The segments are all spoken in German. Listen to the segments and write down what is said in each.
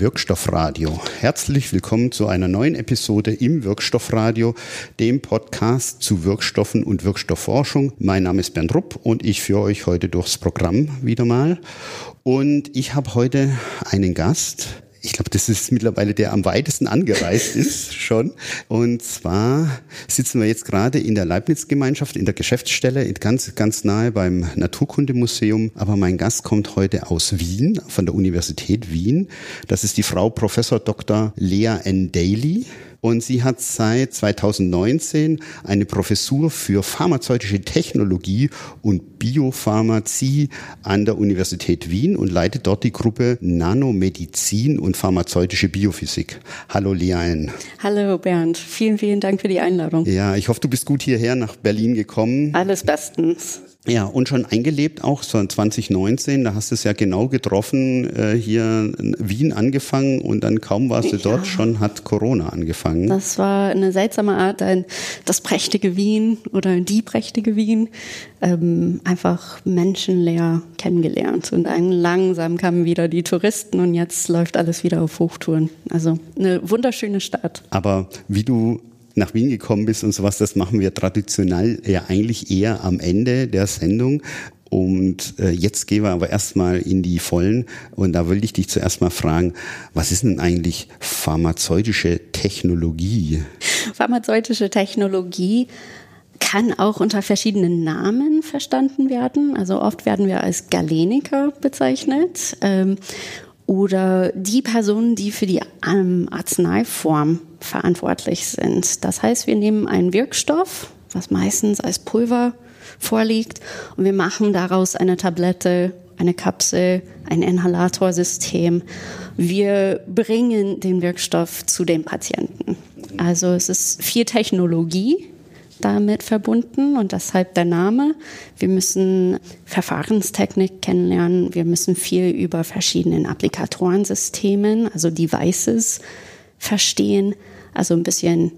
Wirkstoffradio. Herzlich willkommen zu einer neuen Episode im Wirkstoffradio, dem Podcast zu Wirkstoffen und Wirkstoffforschung. Mein Name ist Bernd Rupp und ich führe euch heute durchs Programm wieder mal. Und ich habe heute einen Gast, ich glaube, das ist mittlerweile der am weitesten angereist ist schon. Und zwar sitzen wir jetzt gerade in der Leibniz-Gemeinschaft, in der Geschäftsstelle, ganz, ganz nahe beim Naturkundemuseum. Aber mein Gast kommt heute aus Wien, von der Universität Wien. Das ist die Frau Professor Dr. Lea N. Daly. Und sie hat seit 2019 eine Professur für pharmazeutische Technologie und Biopharmazie an der Universität Wien und leitet dort die Gruppe Nanomedizin und pharmazeutische Biophysik. Hallo Liane. Hallo Bernd, vielen, vielen Dank für die Einladung. Ja, ich hoffe, du bist gut hierher nach Berlin gekommen. Alles bestens. Ja, und schon eingelebt auch so 2019, da hast du es ja genau getroffen, äh, hier in Wien angefangen und dann kaum warst du ja. dort, schon hat Corona angefangen. Das war eine seltsame Art, ein, das prächtige Wien oder die prächtige Wien, ähm, einfach menschenleer kennengelernt. Und dann langsam kamen wieder die Touristen und jetzt läuft alles wieder auf Hochtouren. Also eine wunderschöne Stadt. Aber wie du nach Wien gekommen bist und sowas, das machen wir traditionell ja eigentlich eher am Ende der Sendung. Und äh, jetzt gehen wir aber erstmal in die Vollen. Und da will ich dich zuerst mal fragen, was ist denn eigentlich pharmazeutische Technologie? Pharmazeutische Technologie kann auch unter verschiedenen Namen verstanden werden. Also oft werden wir als Galeniker bezeichnet. Ähm, oder die Personen, die für die ähm, Arzneiform verantwortlich sind. Das heißt, wir nehmen einen Wirkstoff, was meistens als Pulver vorliegt, und wir machen daraus eine Tablette, eine Kapsel, ein Inhalatorsystem. Wir bringen den Wirkstoff zu dem Patienten. Also es ist viel Technologie, damit verbunden und deshalb der Name. Wir müssen Verfahrenstechnik kennenlernen. Wir müssen viel über verschiedene Applikatorensystemen, also Devices, verstehen. Also ein bisschen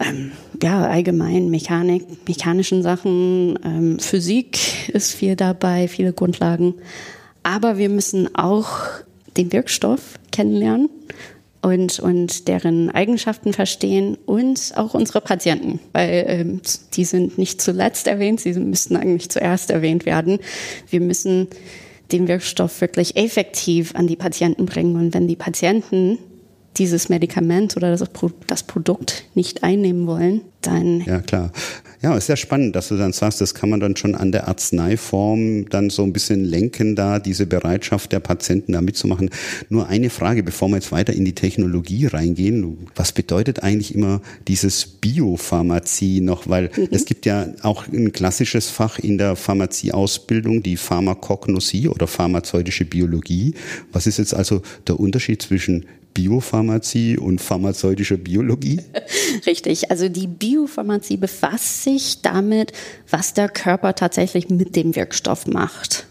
ähm, ja, allgemein Mechanik, mechanischen Sachen, ähm, Physik ist viel dabei, viele Grundlagen. Aber wir müssen auch den Wirkstoff kennenlernen und, und deren Eigenschaften verstehen und auch unsere Patienten, weil ähm, die sind nicht zuletzt erwähnt, sie müssten eigentlich zuerst erwähnt werden. Wir müssen den Wirkstoff wirklich effektiv an die Patienten bringen und wenn die Patienten dieses Medikament oder das, das Produkt nicht einnehmen wollen, dann. Ja, klar. Ja, ist ja spannend, dass du dann sagst, das kann man dann schon an der Arzneiform dann so ein bisschen lenken, da diese Bereitschaft der Patienten da mitzumachen. Nur eine Frage, bevor wir jetzt weiter in die Technologie reingehen. Was bedeutet eigentlich immer dieses Biopharmazie noch? Weil mhm. es gibt ja auch ein klassisches Fach in der Pharmazieausbildung, die Pharmakognosie oder pharmazeutische Biologie. Was ist jetzt also der Unterschied zwischen Biopharmazie und pharmazeutische Biologie? Richtig, also die Biopharmazie befasst sich damit, was der Körper tatsächlich mit dem Wirkstoff macht.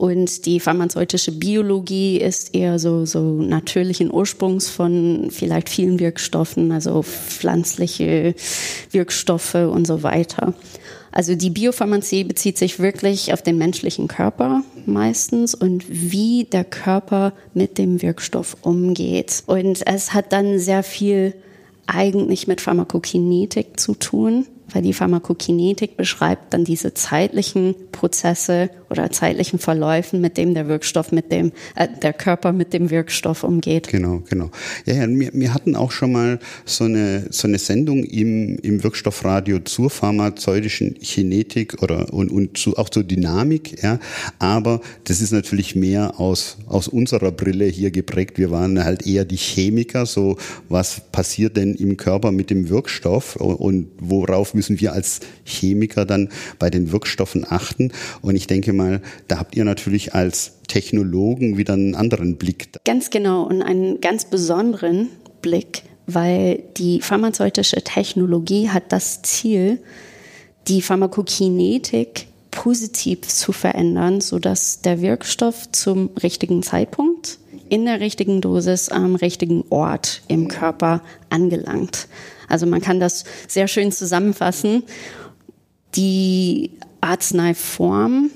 Und die pharmazeutische Biologie ist eher so, so natürlichen Ursprungs von vielleicht vielen Wirkstoffen, also pflanzliche Wirkstoffe und so weiter. Also die Biopharmazie bezieht sich wirklich auf den menschlichen Körper meistens und wie der Körper mit dem Wirkstoff umgeht. Und es hat dann sehr viel eigentlich mit Pharmakokinetik zu tun weil die Pharmakokinetik beschreibt dann diese zeitlichen Prozesse oder zeitlichen Verläufen, mit dem der Wirkstoff, mit dem äh, der Körper mit dem Wirkstoff umgeht. Genau, genau. Ja, ja, wir, wir hatten auch schon mal so eine so eine Sendung im im Wirkstoffradio zur pharmazeutischen Kinetik oder und und zu, auch zur Dynamik, ja. Aber das ist natürlich mehr aus aus unserer Brille hier geprägt. Wir waren halt eher die Chemiker, so was passiert denn im Körper mit dem Wirkstoff und, worauf müssen wir als Chemiker dann bei den Wirkstoffen achten. Und ich denke mal, da habt ihr natürlich als Technologen wieder einen anderen Blick. Ganz genau und einen ganz besonderen Blick, weil die pharmazeutische Technologie hat das Ziel, die Pharmakokinetik positiv zu verändern, sodass der Wirkstoff zum richtigen Zeitpunkt in der richtigen Dosis am richtigen Ort im Körper angelangt. Also man kann das sehr schön zusammenfassen. Die Arzneiform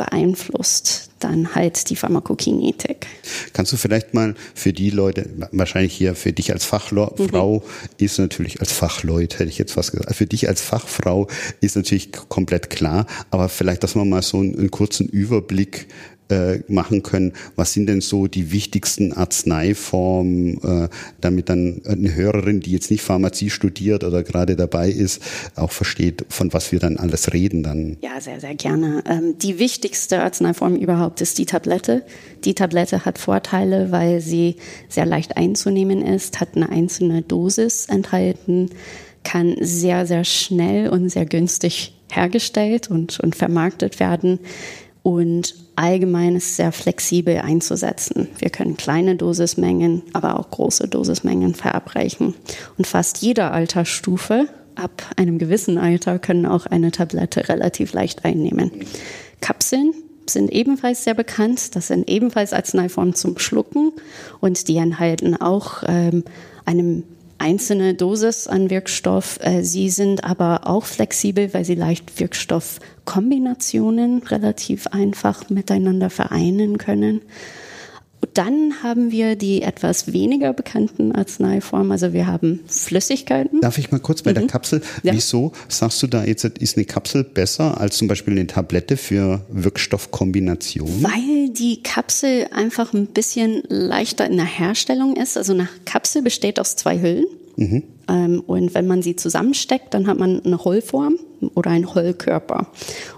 beeinflusst dann halt die Pharmakokinetik. Kannst du vielleicht mal für die Leute, wahrscheinlich hier für dich als Fachfrau mhm. ist natürlich als Fachleut, hätte ich jetzt fast gesagt, für dich als Fachfrau ist natürlich komplett klar, aber vielleicht, dass man mal so einen, einen kurzen Überblick äh, machen können. Was sind denn so die wichtigsten Arzneiformen, äh, damit dann eine Hörerin, die jetzt nicht Pharmazie studiert oder gerade dabei ist, auch versteht, von was wir dann alles reden dann? Ja, sehr, sehr gerne. Ähm, die wichtigste Arzneiform überhaupt ist die Tablette. Die Tablette hat Vorteile, weil sie sehr leicht einzunehmen ist, hat eine einzelne Dosis enthalten, kann sehr, sehr schnell und sehr günstig hergestellt und, und vermarktet werden und allgemein ist sehr flexibel einzusetzen. Wir können kleine Dosismengen, aber auch große Dosismengen verabreichen. Und fast jeder Altersstufe, ab einem gewissen Alter, können auch eine Tablette relativ leicht einnehmen. Kapseln sind ebenfalls sehr bekannt. Das sind ebenfalls Arzneiformen zum Schlucken und die enthalten auch ähm, einem einzelne Dosis an Wirkstoff. Äh, sie sind aber auch flexibel, weil sie leicht Wirkstoffkombinationen relativ einfach miteinander vereinen können. Dann haben wir die etwas weniger bekannten Arzneiformen. Also wir haben Flüssigkeiten. Darf ich mal kurz bei mhm. der Kapsel? Ja. Wieso sagst du da jetzt, ist eine Kapsel besser als zum Beispiel eine Tablette für Wirkstoffkombinationen? Weil die Kapsel einfach ein bisschen leichter in der Herstellung ist. Also eine Kapsel besteht aus zwei Hüllen. Mhm. Ähm, und wenn man sie zusammensteckt, dann hat man eine Hollform oder einen Hollkörper.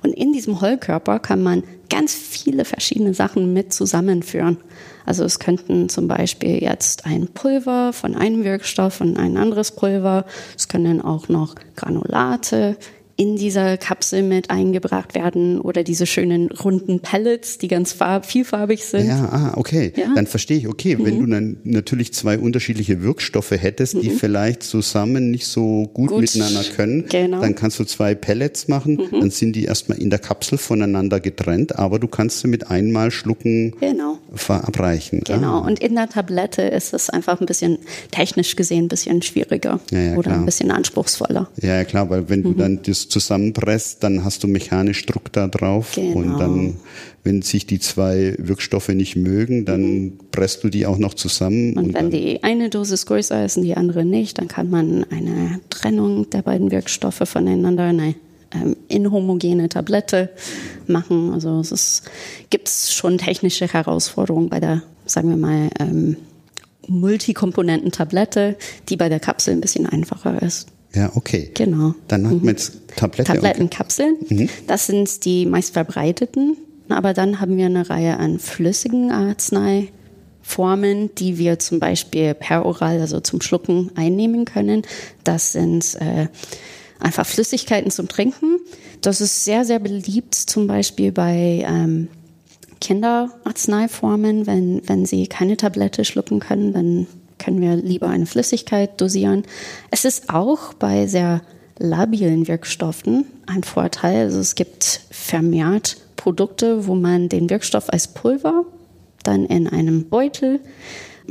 Und in diesem Hollkörper kann man ganz viele verschiedene Sachen mit zusammenführen. Also es könnten zum Beispiel jetzt ein Pulver von einem Wirkstoff und ein anderes Pulver. Es können auch noch Granulate, in dieser Kapsel mit eingebracht werden oder diese schönen runden Pellets, die ganz farb, vielfarbig sind. Ja, ah, okay. Ja? Dann verstehe ich, okay, mhm. wenn du dann natürlich zwei unterschiedliche Wirkstoffe hättest, die mhm. vielleicht zusammen nicht so gut, gut. miteinander können, genau. dann kannst du zwei Pellets machen, mhm. dann sind die erstmal in der Kapsel voneinander getrennt, aber du kannst sie mit einmal schlucken genau. verabreichen. Genau, ah. und in der Tablette ist es einfach ein bisschen technisch gesehen ein bisschen schwieriger ja, ja, oder klar. ein bisschen anspruchsvoller. Ja, klar, weil wenn du mhm. dann das zusammenpresst, dann hast du mechanisch Druck da drauf genau. und dann, wenn sich die zwei Wirkstoffe nicht mögen, dann mhm. presst du die auch noch zusammen. Und, und wenn die eine Dosis größer ist und die andere nicht, dann kann man eine Trennung der beiden Wirkstoffe voneinander, eine ähm, inhomogene Tablette machen. Also es gibt schon technische Herausforderungen bei der, sagen wir mal, ähm, Multikomponenten-Tablette, die bei der Kapsel ein bisschen einfacher ist. Ja, okay. Genau. Dann hat man jetzt Tablette. Tablettenkapseln. Mhm. Das sind die meist verbreiteten. Aber dann haben wir eine Reihe an flüssigen Arzneiformen, die wir zum Beispiel peroral, also zum Schlucken, einnehmen können. Das sind äh, einfach Flüssigkeiten zum Trinken. Das ist sehr, sehr beliebt, zum Beispiel bei ähm, Kinderarzneiformen, wenn, wenn sie keine Tablette schlucken können, dann können wir lieber eine Flüssigkeit dosieren. Es ist auch bei sehr labilen Wirkstoffen ein Vorteil. Also es gibt vermehrt Produkte, wo man den Wirkstoff als Pulver dann in einem Beutel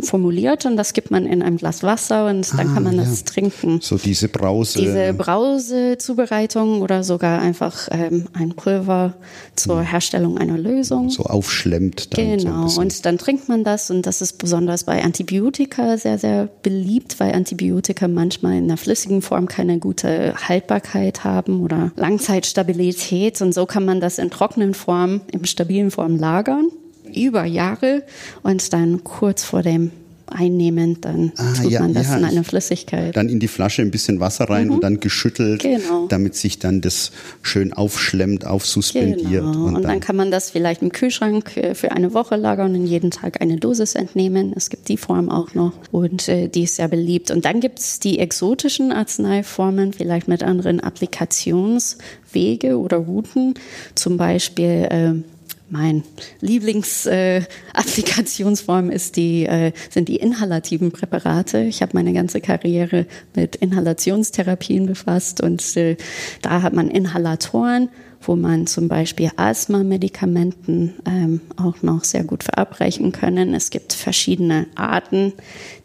formuliert und das gibt man in einem Glas Wasser und dann ah, kann man ja. das trinken. So diese Brause. Diese Brausezubereitung oder sogar einfach ähm, ein Pulver zur hm. Herstellung einer Lösung. So aufschlemmt dann. Genau, so und dann trinkt man das und das ist besonders bei Antibiotika sehr, sehr beliebt, weil Antibiotika manchmal in der flüssigen Form keine gute Haltbarkeit haben oder Langzeitstabilität und so kann man das in trockenen Form, in stabilen Form lagern über Jahre und dann kurz vor dem Einnehmen, dann ah, tut ja, man das ja, in eine Flüssigkeit. Dann in die Flasche ein bisschen Wasser rein mhm. und dann geschüttelt, genau. damit sich dann das schön aufschlemmt, aufsuspendiert. Genau. Und, und dann, dann, kann man das vielleicht im Kühlschrank äh, für eine Woche lagern und jeden Tag eine Dosis entnehmen. Es gibt die Form auch noch und äh, die ist sehr beliebt. Und dann gibt es die exotischen Arzneiformen, vielleicht mit anderen Applikationswege oder Routen, zum Beispiel äh, mein Lieblingsapplikationsform äh, ist die, äh, sind die inhalativen Präparate. Ich habe meine ganze Karriere mit Inhalationstherapien befasst und äh, da hat man Inhalatoren wo man zum Beispiel Asthma-Medikamenten ähm, auch noch sehr gut verabreichen können. Es gibt verschiedene Arten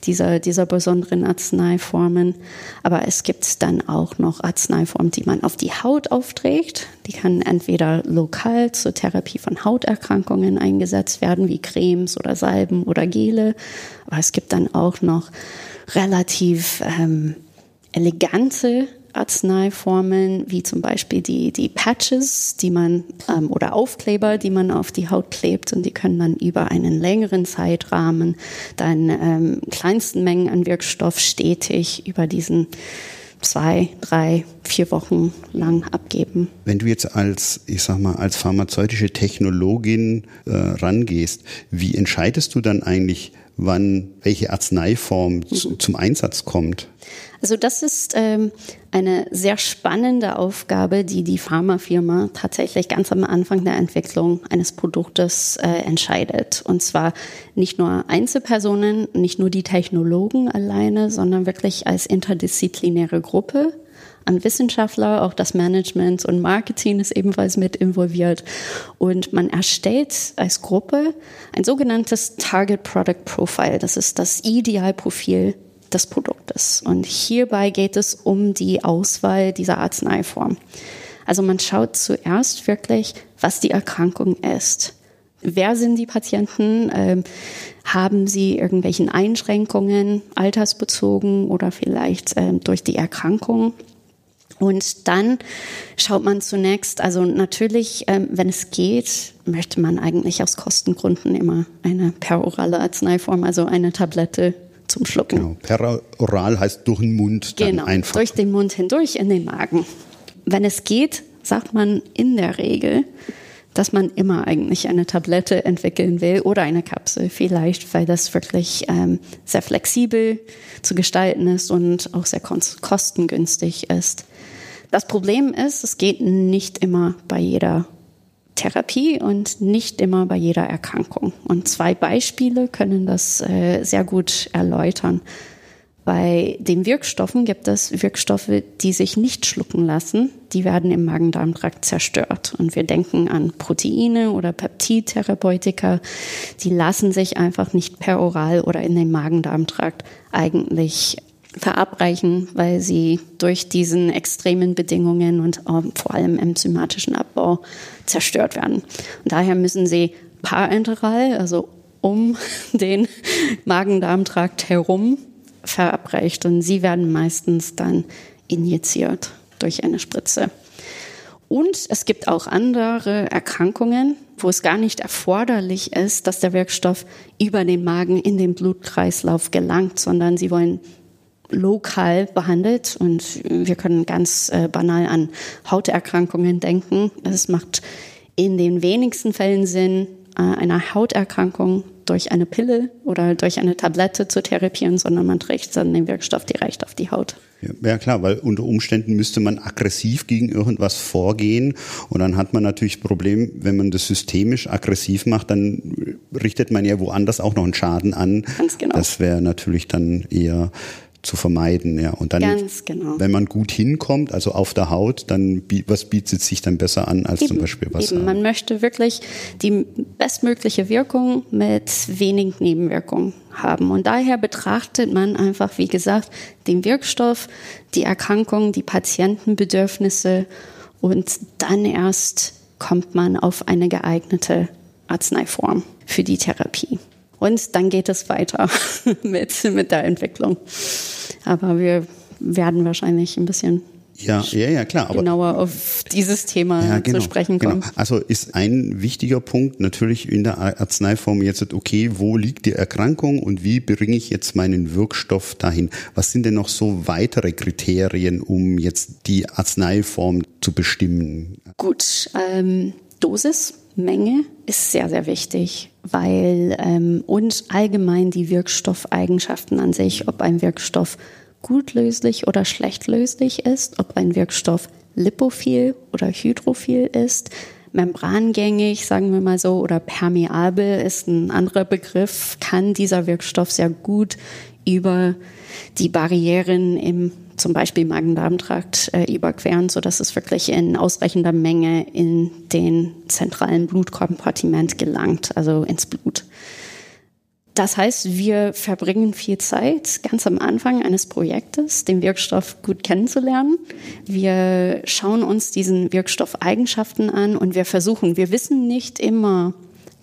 dieser, dieser besonderen Arzneiformen, aber es gibt dann auch noch Arzneiformen, die man auf die Haut aufträgt. Die kann entweder lokal zur Therapie von Hauterkrankungen eingesetzt werden, wie Cremes oder Salben oder Gele, aber es gibt dann auch noch relativ ähm, elegante Arzneiformen, wie zum Beispiel die, die Patches, die man ähm, oder Aufkleber, die man auf die Haut klebt und die können dann über einen längeren Zeitrahmen dann ähm, kleinsten Mengen an Wirkstoff stetig über diesen zwei, drei, vier Wochen lang abgeben. Wenn du jetzt als, ich sag mal, als pharmazeutische Technologin äh, rangehst, wie entscheidest du dann eigentlich, wann welche Arzneiform mhm. zu, zum Einsatz kommt? Also das ist ähm, eine sehr spannende Aufgabe, die die Pharmafirma tatsächlich ganz am Anfang der Entwicklung eines Produktes äh, entscheidet. Und zwar nicht nur Einzelpersonen, nicht nur die Technologen alleine, sondern wirklich als interdisziplinäre Gruppe an Wissenschaftler, auch das Management und Marketing ist ebenfalls mit involviert. Und man erstellt als Gruppe ein sogenanntes Target Product Profile. Das ist das Idealprofil des Produktes. Und hierbei geht es um die Auswahl dieser Arzneiform. Also man schaut zuerst wirklich, was die Erkrankung ist. Wer sind die Patienten? Ähm, haben sie irgendwelchen Einschränkungen, altersbezogen oder vielleicht ähm, durch die Erkrankung? Und dann schaut man zunächst, also natürlich, ähm, wenn es geht, möchte man eigentlich aus Kostengründen immer eine perorale Arzneiform, also eine Tablette zum Schlucken. Genau. Peroral heißt durch den Mund dann genau, einfach. durch den Mund hindurch in den Magen. Wenn es geht, sagt man in der Regel, dass man immer eigentlich eine Tablette entwickeln will oder eine Kapsel vielleicht, weil das wirklich ähm, sehr flexibel zu gestalten ist und auch sehr kostengünstig ist. Das Problem ist, es geht nicht immer bei jeder Therapie und nicht immer bei jeder Erkrankung. Und zwei Beispiele können das äh, sehr gut erläutern. Bei den Wirkstoffen gibt es Wirkstoffe, die sich nicht schlucken lassen. Die werden im Magen-Darm-Trakt zerstört. Und wir denken an Proteine oder Peptidtherapeutika. Die lassen sich einfach nicht per Oral oder in den Magen-Darm-Trakt eigentlich verabreichen, weil sie durch diesen extremen Bedingungen und ähm, vor allem enzymatischen Abbau zerstört werden. Und daher müssen sie parenteral, also um den Magen-Darm-Trakt herum, verabreicht. Und sie werden meistens dann injiziert durch eine Spritze. Und es gibt auch andere Erkrankungen, wo es gar nicht erforderlich ist, dass der Wirkstoff über den Magen in den Blutkreislauf gelangt, sondern sie wollen lokal behandelt und wir können ganz äh, banal an Hauterkrankungen denken. Es macht in den wenigsten Fällen Sinn, äh, eine Hauterkrankung durch eine Pille oder durch eine Tablette zu therapieren, sondern man trägt dann den Wirkstoff direkt auf die Haut. Ja, ja, klar, weil unter Umständen müsste man aggressiv gegen irgendwas vorgehen und dann hat man natürlich das Problem, wenn man das systemisch aggressiv macht, dann richtet man ja woanders auch noch einen Schaden an. Ganz genau. Das wäre natürlich dann eher zu vermeiden. Ja. Und dann, genau. wenn man gut hinkommt, also auf der Haut, dann was bietet sich dann besser an als eben, zum Beispiel Wasser? Eben. Man möchte wirklich die bestmögliche Wirkung mit wenig Nebenwirkungen haben. Und daher betrachtet man einfach, wie gesagt, den Wirkstoff, die Erkrankung, die Patientenbedürfnisse und dann erst kommt man auf eine geeignete Arzneiform für die Therapie. Und dann geht es weiter mit, mit der Entwicklung. Aber wir werden wahrscheinlich ein bisschen ja, ja, ja, klar. Aber, genauer auf dieses Thema ja, genau, zu sprechen kommen. Genau. Also ist ein wichtiger Punkt natürlich in der Arzneiform jetzt, okay, wo liegt die Erkrankung und wie bringe ich jetzt meinen Wirkstoff dahin? Was sind denn noch so weitere Kriterien, um jetzt die Arzneiform zu bestimmen? Gut, ähm, Dosis Menge ist sehr, sehr wichtig, weil ähm, und allgemein die Wirkstoffeigenschaften an sich, ob ein Wirkstoff gut löslich oder schlecht löslich ist, ob ein Wirkstoff lipophil oder hydrophil ist, membrangängig, sagen wir mal so, oder permeabel ist ein anderer Begriff, kann dieser Wirkstoff sehr gut über die Barrieren im zum Beispiel Magen-Darm-Trakt äh, überqueren, sodass es wirklich in ausreichender Menge in den zentralen Blutkompartiment gelangt, also ins Blut. Das heißt, wir verbringen viel Zeit ganz am Anfang eines Projektes, den Wirkstoff gut kennenzulernen. Wir schauen uns diesen Wirkstoffeigenschaften an und wir versuchen, wir wissen nicht immer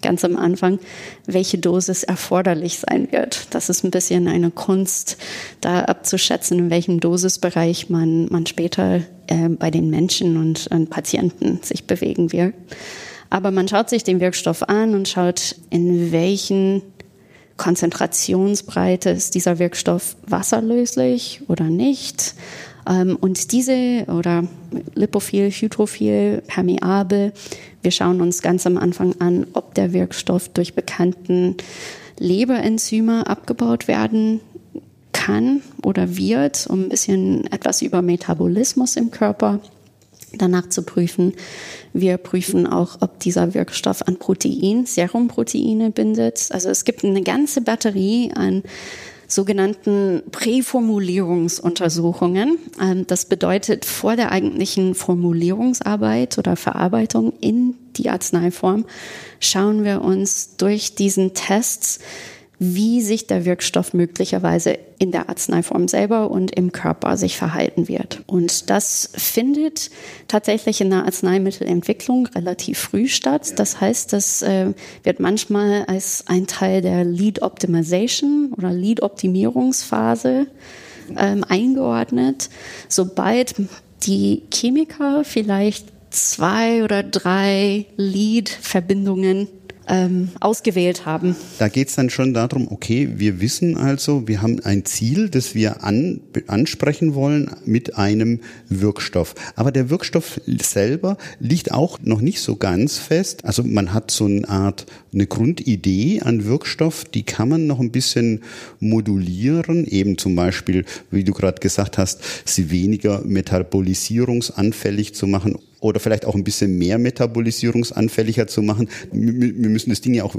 ganz am Anfang, welche Dosis erforderlich sein wird. Das ist ein bisschen eine Kunst, da abzuschätzen, in welchem Dosisbereich man, man später äh, bei den Menschen und, und Patienten sich bewegen wird. Aber man schaut sich den Wirkstoff an und schaut, in welchen Konzentrationsbreite ist dieser Wirkstoff wasserlöslich oder nicht. Ähm, und diese oder lipophil, hydrophil, permeabel, wir schauen uns ganz am Anfang an, ob der Wirkstoff durch bekannten Leberenzyme abgebaut werden kann oder wird, um ein bisschen etwas über Metabolismus im Körper danach zu prüfen. Wir prüfen auch, ob dieser Wirkstoff an Protein, Serumproteine bindet. Also es gibt eine ganze Batterie an sogenannten Präformulierungsuntersuchungen. Ähm, das bedeutet, vor der eigentlichen Formulierungsarbeit oder Verarbeitung in die Arzneiform schauen wir uns durch diesen Tests wie sich der Wirkstoff möglicherweise in der Arzneiform selber und im Körper sich verhalten wird. Und das findet tatsächlich in der Arzneimittelentwicklung relativ früh statt. Das heißt, das äh, wird manchmal als ein Teil der Lead Optimization oder Lead Optimierungsphase ähm, eingeordnet. Sobald die Chemiker vielleicht zwei oder drei Lead-Verbindungen ähm, ausgewählt haben. Da geht es dann schon darum, okay, wir wissen also, wir haben ein Ziel, das wir an, ansprechen wollen mit einem Wirkstoff. Aber der Wirkstoff selber liegt auch noch nicht so ganz fest. Also man hat so eine Art, eine Grundidee an Wirkstoff, die kann man noch ein bisschen modulieren, eben zum Beispiel, wie du gerade gesagt hast, sie weniger metabolisierungsanfällig zu machen oder vielleicht auch ein bisschen mehr metabolisierungsanfälliger zu machen. Wir müssen das Ding ja auch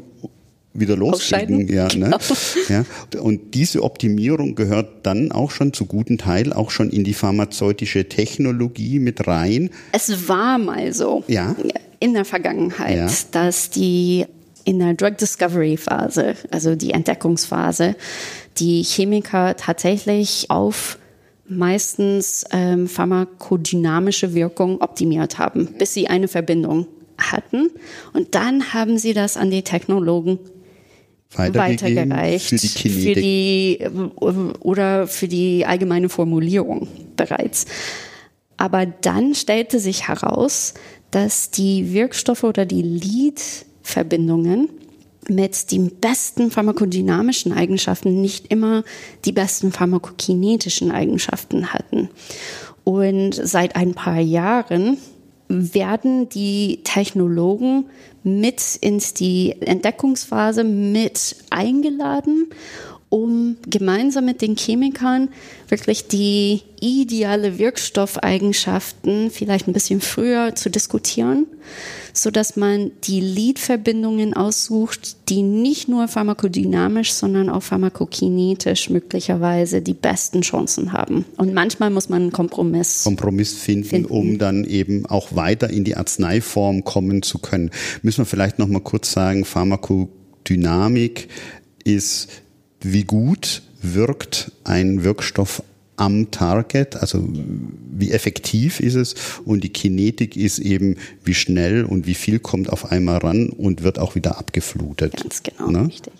wieder loskriegen. Ja, ne? ja. Und diese Optimierung gehört dann auch schon zu guten Teil auch schon in die pharmazeutische Technologie mit rein. Es war mal so ja. in der Vergangenheit, ja. dass die in der Drug Discovery Phase, also die Entdeckungsphase, die Chemiker tatsächlich auf meistens ähm, pharmakodynamische Wirkung optimiert haben, bis sie eine Verbindung hatten. Und dann haben sie das an die Technologen weitergereicht für die. Für die, äh, oder für die allgemeine Formulierung bereits. Aber dann stellte sich heraus, dass die Wirkstoffe oder die Lead-Verbindungen mit den besten pharmakodynamischen Eigenschaften nicht immer die besten pharmakokinetischen Eigenschaften hatten. Und seit ein paar Jahren werden die Technologen mit ins die Entdeckungsphase mit eingeladen, um gemeinsam mit den Chemikern wirklich die ideale Wirkstoffeigenschaften vielleicht ein bisschen früher zu diskutieren so dass man die Lead-Verbindungen aussucht, die nicht nur pharmakodynamisch, sondern auch pharmakokinetisch möglicherweise die besten Chancen haben. Und manchmal muss man einen Kompromiss, Kompromiss finden, finden, um dann eben auch weiter in die Arzneiform kommen zu können. Müssen wir vielleicht noch mal kurz sagen, Pharmakodynamik ist wie gut wirkt ein Wirkstoff am Target, also wie effektiv ist es und die Kinetik ist eben, wie schnell und wie viel kommt auf einmal ran und wird auch wieder abgeflutet. Ganz genau, ne? richtig.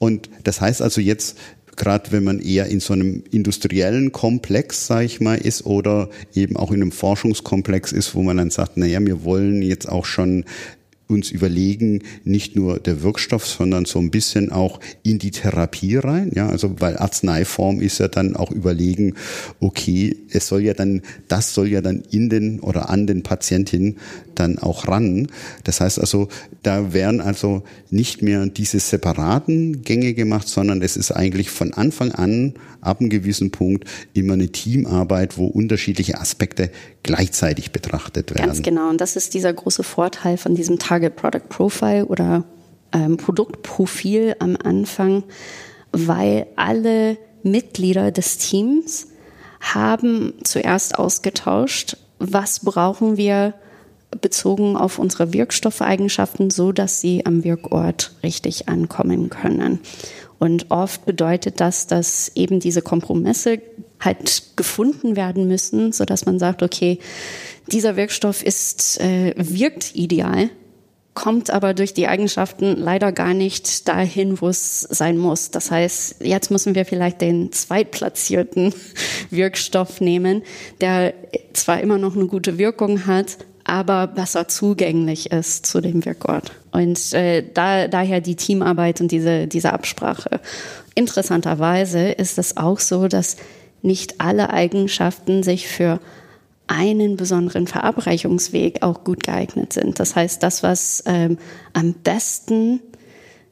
Und das heißt also jetzt, gerade wenn man eher in so einem industriellen Komplex, sage ich mal, ist oder eben auch in einem Forschungskomplex ist, wo man dann sagt, naja, wir wollen jetzt auch schon uns überlegen, nicht nur der Wirkstoff, sondern so ein bisschen auch in die Therapie rein. Ja, also weil Arzneiform ist ja dann auch überlegen, okay, es soll ja dann, das soll ja dann in den oder an den Patientin dann auch ran. Das heißt also, da werden also nicht mehr diese separaten Gänge gemacht, sondern es ist eigentlich von Anfang an, ab einem gewissen Punkt, immer eine Teamarbeit, wo unterschiedliche Aspekte gleichzeitig betrachtet werden. Ganz genau. Und das ist dieser große Vorteil von diesem Target Product Profile oder ähm, Produktprofil am Anfang, weil alle Mitglieder des Teams haben zuerst ausgetauscht, was brauchen wir bezogen auf unsere Wirkstoffeigenschaften, so dass sie am Wirkort richtig ankommen können. Und oft bedeutet das, dass eben diese Kompromisse halt gefunden werden müssen, so dass man sagt, okay, dieser Wirkstoff ist äh, wirkt ideal, kommt aber durch die Eigenschaften leider gar nicht dahin, wo es sein muss. Das heißt, jetzt müssen wir vielleicht den zweitplatzierten Wirkstoff nehmen, der zwar immer noch eine gute Wirkung hat, aber besser zugänglich ist zu dem Wirkort. Und äh, da, daher die Teamarbeit und diese, diese Absprache. Interessanterweise ist es auch so, dass nicht alle Eigenschaften sich für einen besonderen Verabreichungsweg auch gut geeignet sind. Das heißt, das, was ähm, am besten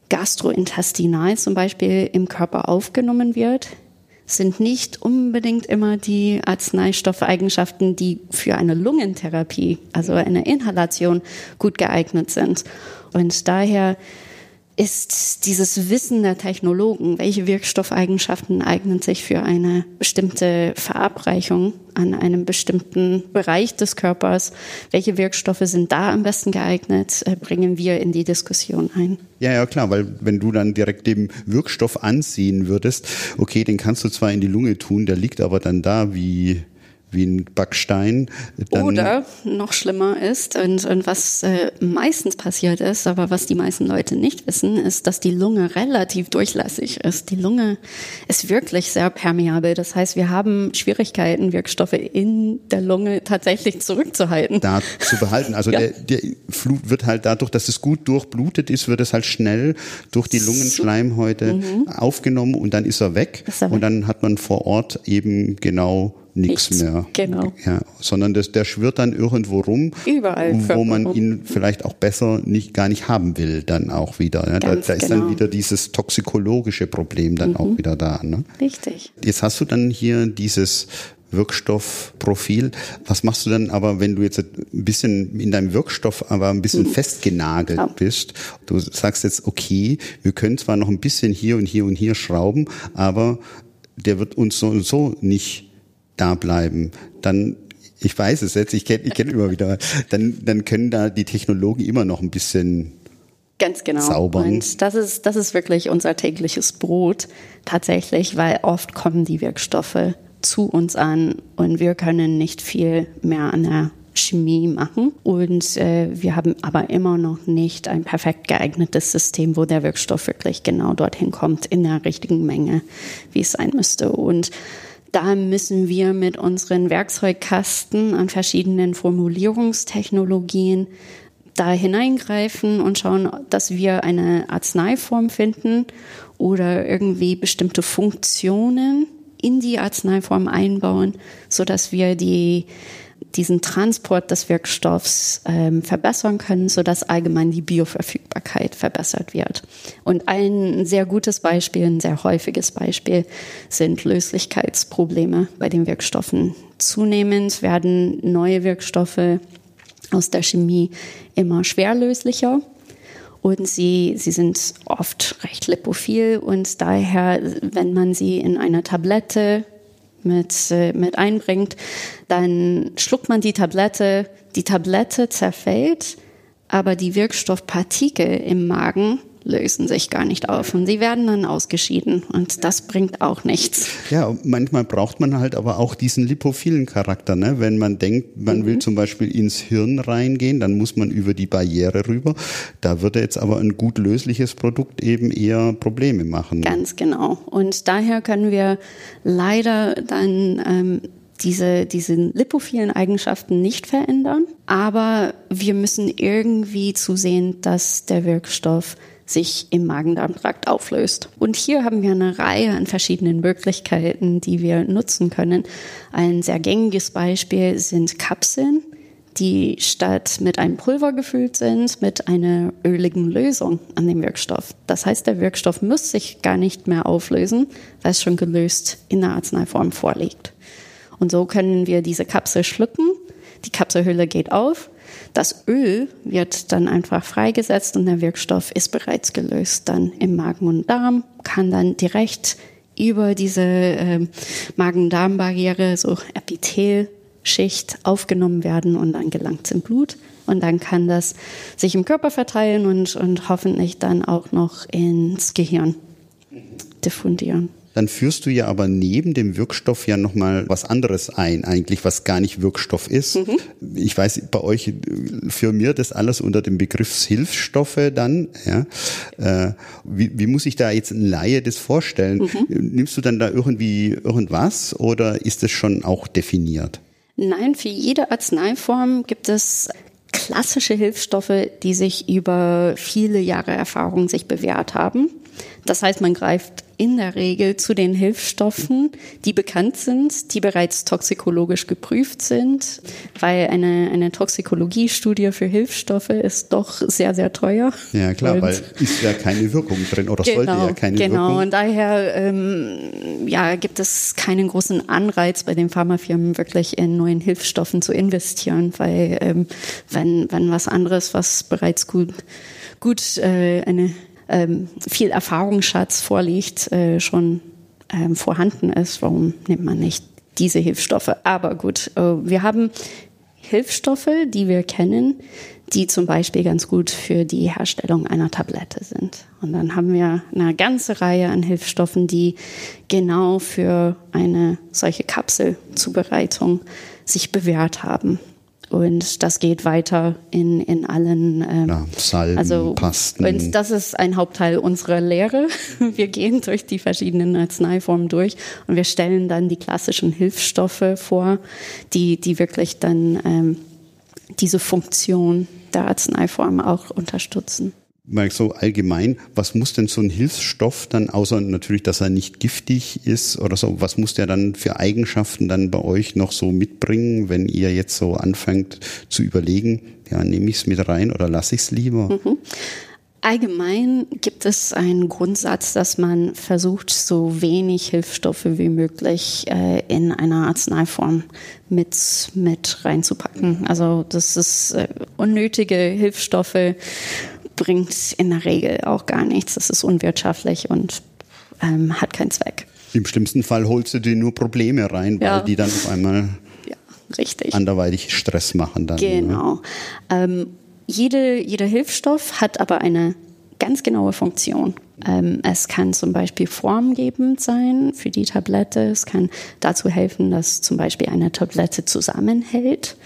gastrointestinal zum Beispiel im Körper aufgenommen wird, sind nicht unbedingt immer die Arzneistoffeigenschaften, die für eine Lungentherapie, also eine Inhalation, gut geeignet sind. Und daher ist dieses Wissen der Technologen, welche Wirkstoffeigenschaften eignen sich für eine bestimmte Verabreichung an einem bestimmten Bereich des Körpers, welche Wirkstoffe sind da am besten geeignet, äh, bringen wir in die Diskussion ein. Ja, ja, klar, weil wenn du dann direkt dem Wirkstoff ansehen würdest, okay, den kannst du zwar in die Lunge tun, der liegt aber dann da wie wie ein Backstein. Oder noch schlimmer ist, und, und was äh, meistens passiert ist, aber was die meisten Leute nicht wissen, ist, dass die Lunge relativ durchlässig ist. Die Lunge ist wirklich sehr permeabel. Das heißt, wir haben Schwierigkeiten, Wirkstoffe in der Lunge tatsächlich zurückzuhalten. Da zu behalten. Also ja. der, der Flut wird halt dadurch, dass es gut durchblutet ist, wird es halt schnell durch die Lungenschleimhäute mhm. aufgenommen und dann ist er weg. Ist er weg. Und dann hat man vor Ort eben genau nichts mehr. Genau. Ja, sondern das, der schwirrt dann irgendwo rum, Überall wo man rum. ihn vielleicht auch besser nicht gar nicht haben will, dann auch wieder. Ja, da, da, ist genau. dann wieder dieses toxikologische Problem dann mhm. auch wieder da. Ne? Richtig. Jetzt hast du dann hier dieses Wirkstoffprofil. Was machst du dann aber, wenn du jetzt ein bisschen in deinem Wirkstoff aber ein bisschen mhm. festgenagelt ja. bist? Du sagst jetzt, okay, wir können zwar noch ein bisschen hier und hier und hier schrauben, aber der wird uns so und so nicht da bleiben, dann ich weiß es jetzt, ich kenne ich kenn immer wieder, dann, dann können da die Technologen immer noch ein bisschen Ganz genau. Zaubern. Und das ist, das ist wirklich unser tägliches Brot tatsächlich, weil oft kommen die Wirkstoffe zu uns an und wir können nicht viel mehr an der Chemie machen. Und äh, wir haben aber immer noch nicht ein perfekt geeignetes System, wo der Wirkstoff wirklich genau dorthin kommt, in der richtigen Menge, wie es sein müsste. Und da müssen wir mit unseren Werkzeugkasten an verschiedenen Formulierungstechnologien da hineingreifen und schauen, dass wir eine Arzneiform finden oder irgendwie bestimmte Funktionen in die Arzneiform einbauen, so dass wir die diesen Transport des Wirkstoffs ähm, verbessern können, sodass allgemein die Bioverfügbarkeit verbessert wird. Und ein sehr gutes Beispiel, ein sehr häufiges Beispiel sind Löslichkeitsprobleme bei den Wirkstoffen. Zunehmend werden neue Wirkstoffe aus der Chemie immer schwerlöslicher und sie, sie sind oft recht lipophil und daher, wenn man sie in einer Tablette mit, äh, mit einbringt, dann schluckt man die Tablette, die Tablette zerfällt, aber die Wirkstoffpartikel im Magen lösen sich gar nicht auf und sie werden dann ausgeschieden und das bringt auch nichts. Ja, manchmal braucht man halt aber auch diesen lipophilen Charakter. Ne? Wenn man denkt, man mhm. will zum Beispiel ins Hirn reingehen, dann muss man über die Barriere rüber. Da würde jetzt aber ein gut lösliches Produkt eben eher Probleme machen. Ganz genau. Und daher können wir leider dann ähm, diese, diese lipophilen Eigenschaften nicht verändern, aber wir müssen irgendwie zusehen, dass der Wirkstoff sich im Magen-Darm-Trakt auflöst. Und hier haben wir eine Reihe an verschiedenen Möglichkeiten, die wir nutzen können. Ein sehr gängiges Beispiel sind Kapseln, die statt mit einem Pulver gefüllt sind, mit einer öligen Lösung an dem Wirkstoff. Das heißt, der Wirkstoff muss sich gar nicht mehr auflösen, weil es schon gelöst in der Arzneiform vorliegt. Und so können wir diese Kapsel schlucken, die Kapselhülle geht auf das Öl wird dann einfach freigesetzt und der Wirkstoff ist bereits gelöst dann im Magen und Darm, kann dann direkt über diese äh, Magen-Darm-Barriere, so Epithelschicht aufgenommen werden und dann gelangt es im Blut. Und dann kann das sich im Körper verteilen und, und hoffentlich dann auch noch ins Gehirn diffundieren. Dann führst du ja aber neben dem Wirkstoff ja nochmal was anderes ein, eigentlich, was gar nicht Wirkstoff ist. Mhm. Ich weiß, bei euch für mir das alles unter dem Begriff Hilfsstoffe dann. Ja. Äh, wie, wie muss ich da jetzt ein Laie das vorstellen? Mhm. Nimmst du dann da irgendwie irgendwas oder ist das schon auch definiert? Nein, für jede Arzneiform gibt es klassische Hilfsstoffe, die sich über viele Jahre Erfahrung sich bewährt haben. Das heißt, man greift in der Regel zu den Hilfsstoffen, die bekannt sind, die bereits toxikologisch geprüft sind, weil eine, eine Toxikologiestudie für Hilfsstoffe ist doch sehr, sehr teuer. Ja, klar, und weil ist ja keine Wirkung drin oder genau, sollte ja keine genau. Wirkung. Genau, und daher ähm, ja, gibt es keinen großen Anreiz bei den Pharmafirmen wirklich in neuen Hilfsstoffen zu investieren, weil ähm, wenn, wenn was anderes, was bereits gut, gut äh, eine ähm, viel Erfahrungsschatz vorliegt, äh, schon ähm, vorhanden ist, warum nimmt man nicht diese Hilfsstoffe? Aber gut, äh, wir haben Hilfsstoffe, die wir kennen, die zum Beispiel ganz gut für die Herstellung einer Tablette sind. Und dann haben wir eine ganze Reihe an Hilfsstoffen, die genau für eine solche Kapselzubereitung sich bewährt haben. Und das geht weiter in, in allen ähm, ja, Salben, also, Pasten. Und das ist ein Hauptteil unserer Lehre. Wir gehen durch die verschiedenen Arzneiformen durch und wir stellen dann die klassischen Hilfsstoffe vor, die, die wirklich dann ähm, diese Funktion der Arzneiform auch unterstützen so allgemein, was muss denn so ein Hilfsstoff dann, außer natürlich, dass er nicht giftig ist oder so, was muss der dann für Eigenschaften dann bei euch noch so mitbringen, wenn ihr jetzt so anfangt zu überlegen, ja, nehme ich es mit rein oder lasse ich es lieber? Mhm. Allgemein gibt es einen Grundsatz, dass man versucht, so wenig Hilfsstoffe wie möglich äh, in einer Arzneiform mit, mit reinzupacken. Also das ist äh, unnötige Hilfsstoffe bringt in der Regel auch gar nichts. Das ist unwirtschaftlich und ähm, hat keinen Zweck. Im schlimmsten Fall holst du dir nur Probleme rein, weil ja. die dann auf einmal ja, richtig. anderweitig Stress machen. Dann, ne? genau. Ähm, jede, jeder Hilfsstoff hat aber eine ganz genaue Funktion. Ähm, es kann zum Beispiel formgebend sein für die Tablette. Es kann dazu helfen, dass zum Beispiel eine Tablette zusammenhält.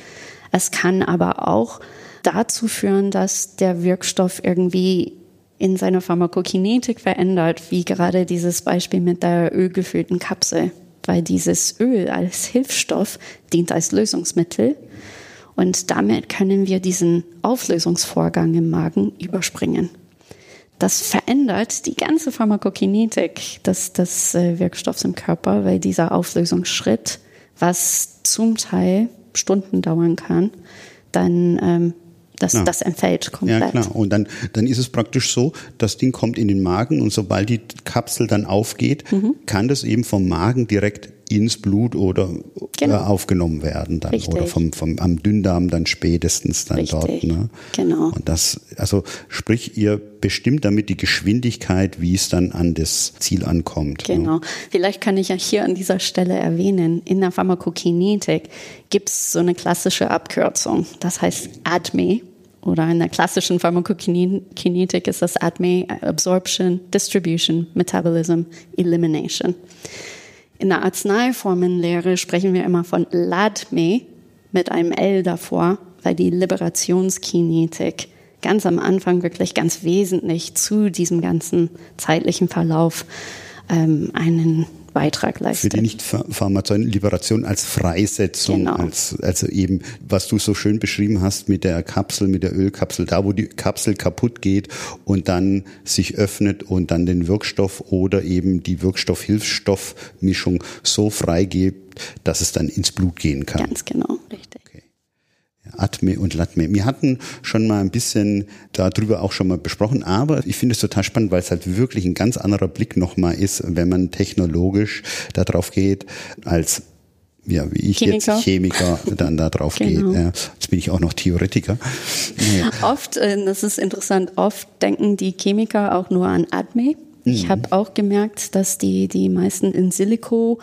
Es kann aber auch dazu führen, dass der Wirkstoff irgendwie in seiner Pharmakokinetik verändert, wie gerade dieses Beispiel mit der ölgefüllten Kapsel, weil dieses Öl als Hilfsstoff dient als Lösungsmittel und damit können wir diesen Auflösungsvorgang im Magen überspringen. Das verändert die ganze Pharmakokinetik des, des äh, Wirkstoffs im Körper, weil dieser Auflösungsschritt, was zum Teil Stunden dauern kann, dann ähm, das, ja. das entfällt komplett. Ja, klar. Und dann, dann ist es praktisch so, das Ding kommt in den Magen und sobald die Kapsel dann aufgeht, mhm. kann das eben vom Magen direkt ins Blut oder genau. äh, aufgenommen werden dann Richtig. oder vom, vom am Dünndarm dann spätestens dann Richtig. dort. Ne? Genau. Und das, also sprich, ihr bestimmt damit die Geschwindigkeit, wie es dann an das Ziel ankommt. Ne? Genau. Ne? Vielleicht kann ich ja hier an dieser Stelle erwähnen, in der Pharmakokinetik gibt es so eine klassische Abkürzung, das heißt ADME oder in der klassischen Pharmakokinetik ist das ADME, Absorption, Distribution, Metabolism, Elimination. In der Arzneiformenlehre sprechen wir immer von LADME mit einem L davor, weil die Liberationskinetik ganz am Anfang wirklich ganz wesentlich zu diesem ganzen zeitlichen Verlauf ähm, einen Beitrag leistet. Für die nicht-pharmazeutischen Liberation als Freisetzung, genau. als, also eben, was du so schön beschrieben hast mit der Kapsel, mit der Ölkapsel, da wo die Kapsel kaputt geht und dann sich öffnet und dann den Wirkstoff oder eben die Wirkstoff-Hilfsstoffmischung so freigibt, dass es dann ins Blut gehen kann. Ganz genau, richtig. Atme und Latme. Wir hatten schon mal ein bisschen darüber auch schon mal besprochen, aber ich finde es total spannend, weil es halt wirklich ein ganz anderer Blick nochmal ist, wenn man technologisch darauf geht, als ja, wie ich Chemiker. jetzt Chemiker dann da drauf genau. gehe. Jetzt bin ich auch noch Theoretiker. Oft, äh, das ist interessant, oft denken die Chemiker auch nur an Atme Ich mhm. habe auch gemerkt, dass die, die meisten in Silico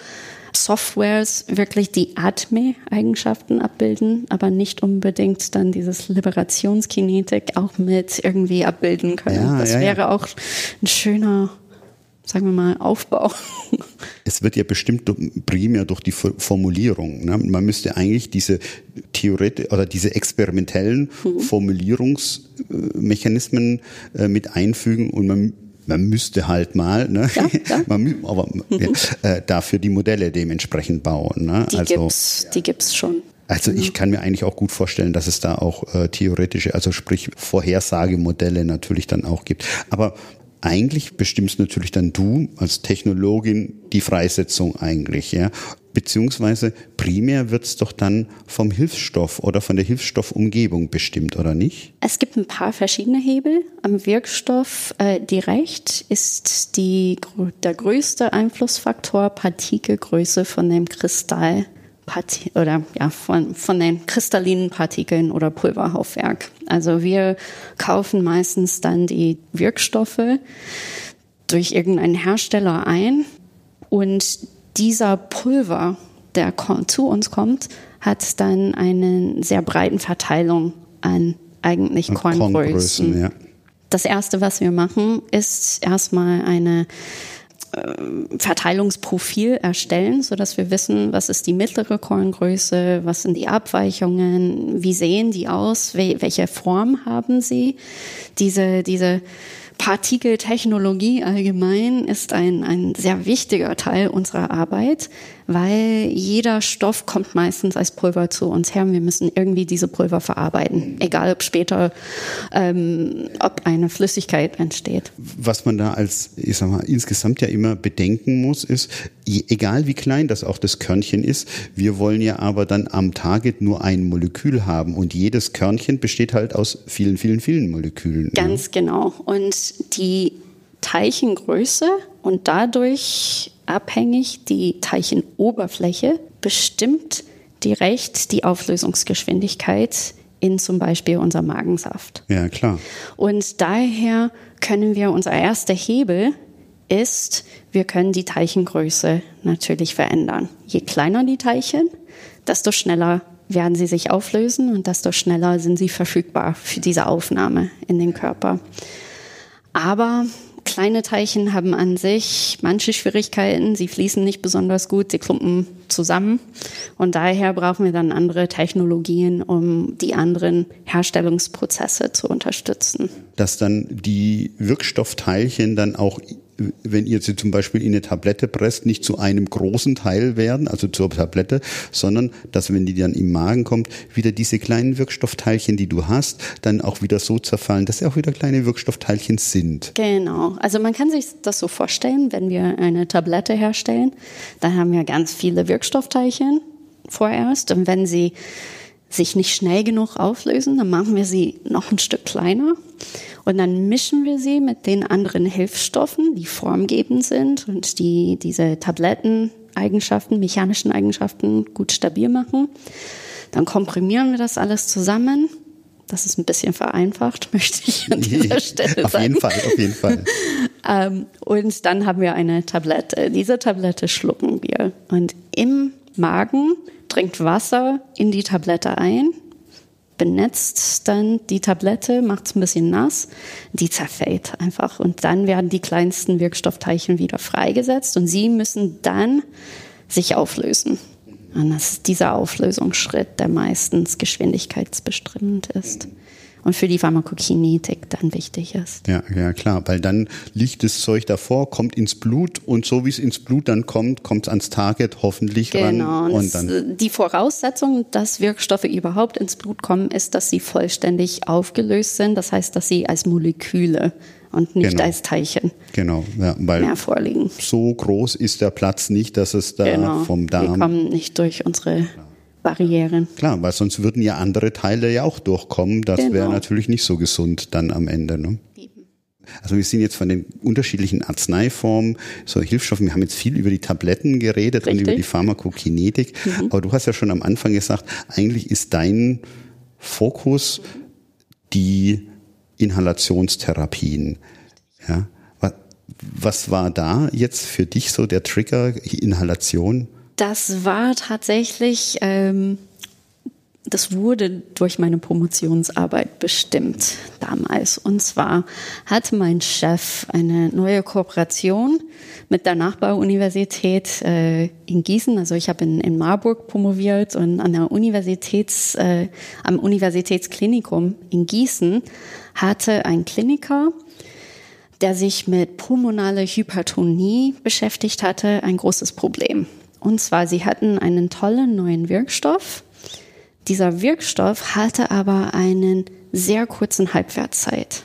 Softwares wirklich die Atme-Eigenschaften abbilden, aber nicht unbedingt dann dieses Liberationskinetik auch mit irgendwie abbilden können. Ja, das ja, wäre ja. auch ein schöner sagen wir mal, Aufbau. Es wird ja bestimmt primär durch die Formulierung. Ne? Man müsste eigentlich diese Theorie oder diese experimentellen mhm. Formulierungsmechanismen äh, mit einfügen und man man müsste halt mal, ne? ja, ja. man, aber mhm. ja, äh, dafür die Modelle dementsprechend bauen. Ne? Die also, gibt's, die gibt's schon. Also ich kann mir eigentlich auch gut vorstellen, dass es da auch äh, theoretische, also sprich Vorhersagemodelle natürlich dann auch gibt. Aber eigentlich bestimmst natürlich dann du als Technologin die Freisetzung eigentlich, ja. Beziehungsweise primär wird es doch dann vom Hilfsstoff oder von der Hilfsstoffumgebung bestimmt, oder nicht? Es gibt ein paar verschiedene Hebel. Am Wirkstoff äh, direkt ist die, der größte Einflussfaktor Partikelgröße von dem Kristall Parti oder ja, von, von den kristallinen Partikeln oder Pulverhaufwerk. Also wir kaufen meistens dann die Wirkstoffe durch irgendeinen Hersteller ein und dieser Pulver, der zu uns kommt, hat dann eine sehr breiten Verteilung an eigentlich Korngrößen. Korngrößen ja. Das erste, was wir machen, ist erstmal eine Verteilungsprofil erstellen, so dass wir wissen, was ist die mittlere Korngröße, was sind die Abweichungen, wie sehen die aus, welche Form haben sie. Diese, diese Partikeltechnologie allgemein ist ein, ein sehr wichtiger Teil unserer Arbeit, weil jeder Stoff kommt meistens als Pulver zu uns her und wir müssen irgendwie diese Pulver verarbeiten, egal ob später, ähm, ob eine Flüssigkeit entsteht. Was man da als, ich sag mal, insgesamt ja immer bedenken muss, ist, egal wie klein das auch das Körnchen ist, wir wollen ja aber dann am Target nur ein Molekül haben und jedes Körnchen besteht halt aus vielen, vielen, vielen Molekülen. Ganz ja. genau. Und die Teilchengröße und dadurch abhängig die Teilchenoberfläche bestimmt direkt die Auflösungsgeschwindigkeit in zum Beispiel unser Magensaft. Ja, klar. Und daher können wir, unser erster Hebel ist, wir können die Teilchengröße natürlich verändern. Je kleiner die Teilchen, desto schneller werden sie sich auflösen und desto schneller sind sie verfügbar für diese Aufnahme in den Körper. Aber Kleine Teilchen haben an sich manche Schwierigkeiten. Sie fließen nicht besonders gut, sie klumpen zusammen. Und daher brauchen wir dann andere Technologien, um die anderen Herstellungsprozesse zu unterstützen. Dass dann die Wirkstoffteilchen dann auch wenn ihr sie zum Beispiel in eine Tablette presst, nicht zu einem großen Teil werden, also zur Tablette, sondern dass, wenn die dann im Magen kommt, wieder diese kleinen Wirkstoffteilchen, die du hast, dann auch wieder so zerfallen, dass sie auch wieder kleine Wirkstoffteilchen sind. Genau. Also man kann sich das so vorstellen, wenn wir eine Tablette herstellen, dann haben wir ganz viele Wirkstoffteilchen vorerst und wenn sie sich nicht schnell genug auflösen, dann machen wir sie noch ein Stück kleiner und dann mischen wir sie mit den anderen Hilfsstoffen, die formgebend sind und die diese Tabletteneigenschaften, mechanischen Eigenschaften gut stabil machen. Dann komprimieren wir das alles zusammen. Das ist ein bisschen vereinfacht, möchte ich an dieser Stelle auf sagen. Auf jeden Fall, auf jeden Fall. ähm, und dann haben wir eine Tablette. Diese Tablette schlucken wir. Und im Magen dringt Wasser in die Tablette ein benetzt dann die Tablette, macht es ein bisschen nass, die zerfällt einfach. Und dann werden die kleinsten Wirkstoffteilchen wieder freigesetzt und sie müssen dann sich auflösen. Und das ist dieser Auflösungsschritt, der meistens geschwindigkeitsbestimmend ist und für die Pharmakokinetik dann wichtig ist. Ja, ja, klar, weil dann liegt das Zeug davor, kommt ins Blut und so wie es ins Blut dann kommt, kommt es ans Target hoffentlich genau, ran. Und dann die Voraussetzung, dass Wirkstoffe überhaupt ins Blut kommen, ist, dass sie vollständig aufgelöst sind. Das heißt, dass sie als Moleküle und nicht genau. als Teilchen genau, ja, weil mehr vorliegen. So groß ist der Platz nicht, dass es da genau. vom Darm. Wir kommen nicht durch unsere Barrieren. Klar, weil sonst würden ja andere Teile ja auch durchkommen. Das genau. wäre natürlich nicht so gesund dann am Ende. Ne? Also wir sind jetzt von den unterschiedlichen Arzneiformen, so Hilfsstoffen, wir haben jetzt viel über die Tabletten geredet Richtig. und über die Pharmakokinetik, mhm. aber du hast ja schon am Anfang gesagt, eigentlich ist dein Fokus die Inhalationstherapien. Ja? was war da jetzt für dich so der Trigger, Inhalation? Das war tatsächlich, ähm, das wurde durch meine Promotionsarbeit bestimmt damals. Und zwar hatte mein Chef eine neue Kooperation mit der Nachbaruniversität äh, in Gießen. Also ich habe in, in Marburg promoviert und an der Universitäts, äh, am Universitätsklinikum in Gießen hatte ein Kliniker, der sich mit pulmonaler Hypertonie beschäftigt hatte, ein großes Problem. Und zwar, sie hatten einen tollen neuen Wirkstoff. Dieser Wirkstoff hatte aber einen sehr kurzen Halbwertszeit.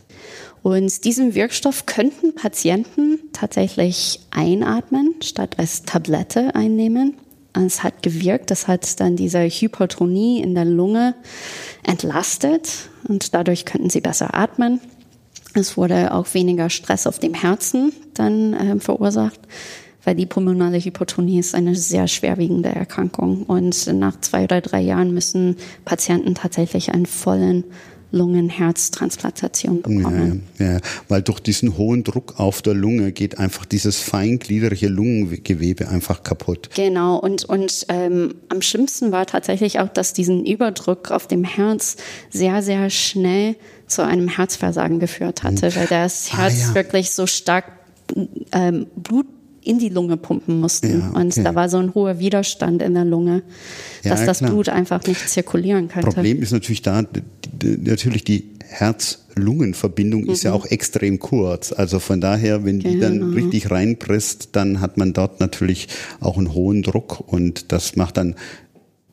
Und diesen Wirkstoff könnten Patienten tatsächlich einatmen, statt als Tablette einnehmen. Es hat gewirkt, das hat dann diese Hypertonie in der Lunge entlastet und dadurch könnten sie besser atmen. Es wurde auch weniger Stress auf dem Herzen dann äh, verursacht, weil die pulmonale Hypertonie ist eine sehr schwerwiegende Erkrankung. Und nach zwei oder drei Jahren müssen Patienten tatsächlich einen vollen Lungenherztransplantation bekommen. Ja, ja, weil durch diesen hohen Druck auf der Lunge geht einfach dieses feingliedrige Lungengewebe einfach kaputt. Genau, und, und ähm, am schlimmsten war tatsächlich auch, dass diesen Überdruck auf dem Herz sehr, sehr schnell zu einem Herzversagen geführt hatte, hm. weil das ah, Herz ah, ja. wirklich so stark ähm, Blut in die Lunge pumpen mussten. Ja, okay. Und da war so ein hoher Widerstand in der Lunge, dass ja, das Blut einfach nicht zirkulieren könnte. Problem ist natürlich da, natürlich die Herz-Lungen-Verbindung mhm. ist ja mhm. auch extrem kurz. Also von daher, wenn die genau. dann richtig reinpresst, dann hat man dort natürlich auch einen hohen Druck und das macht dann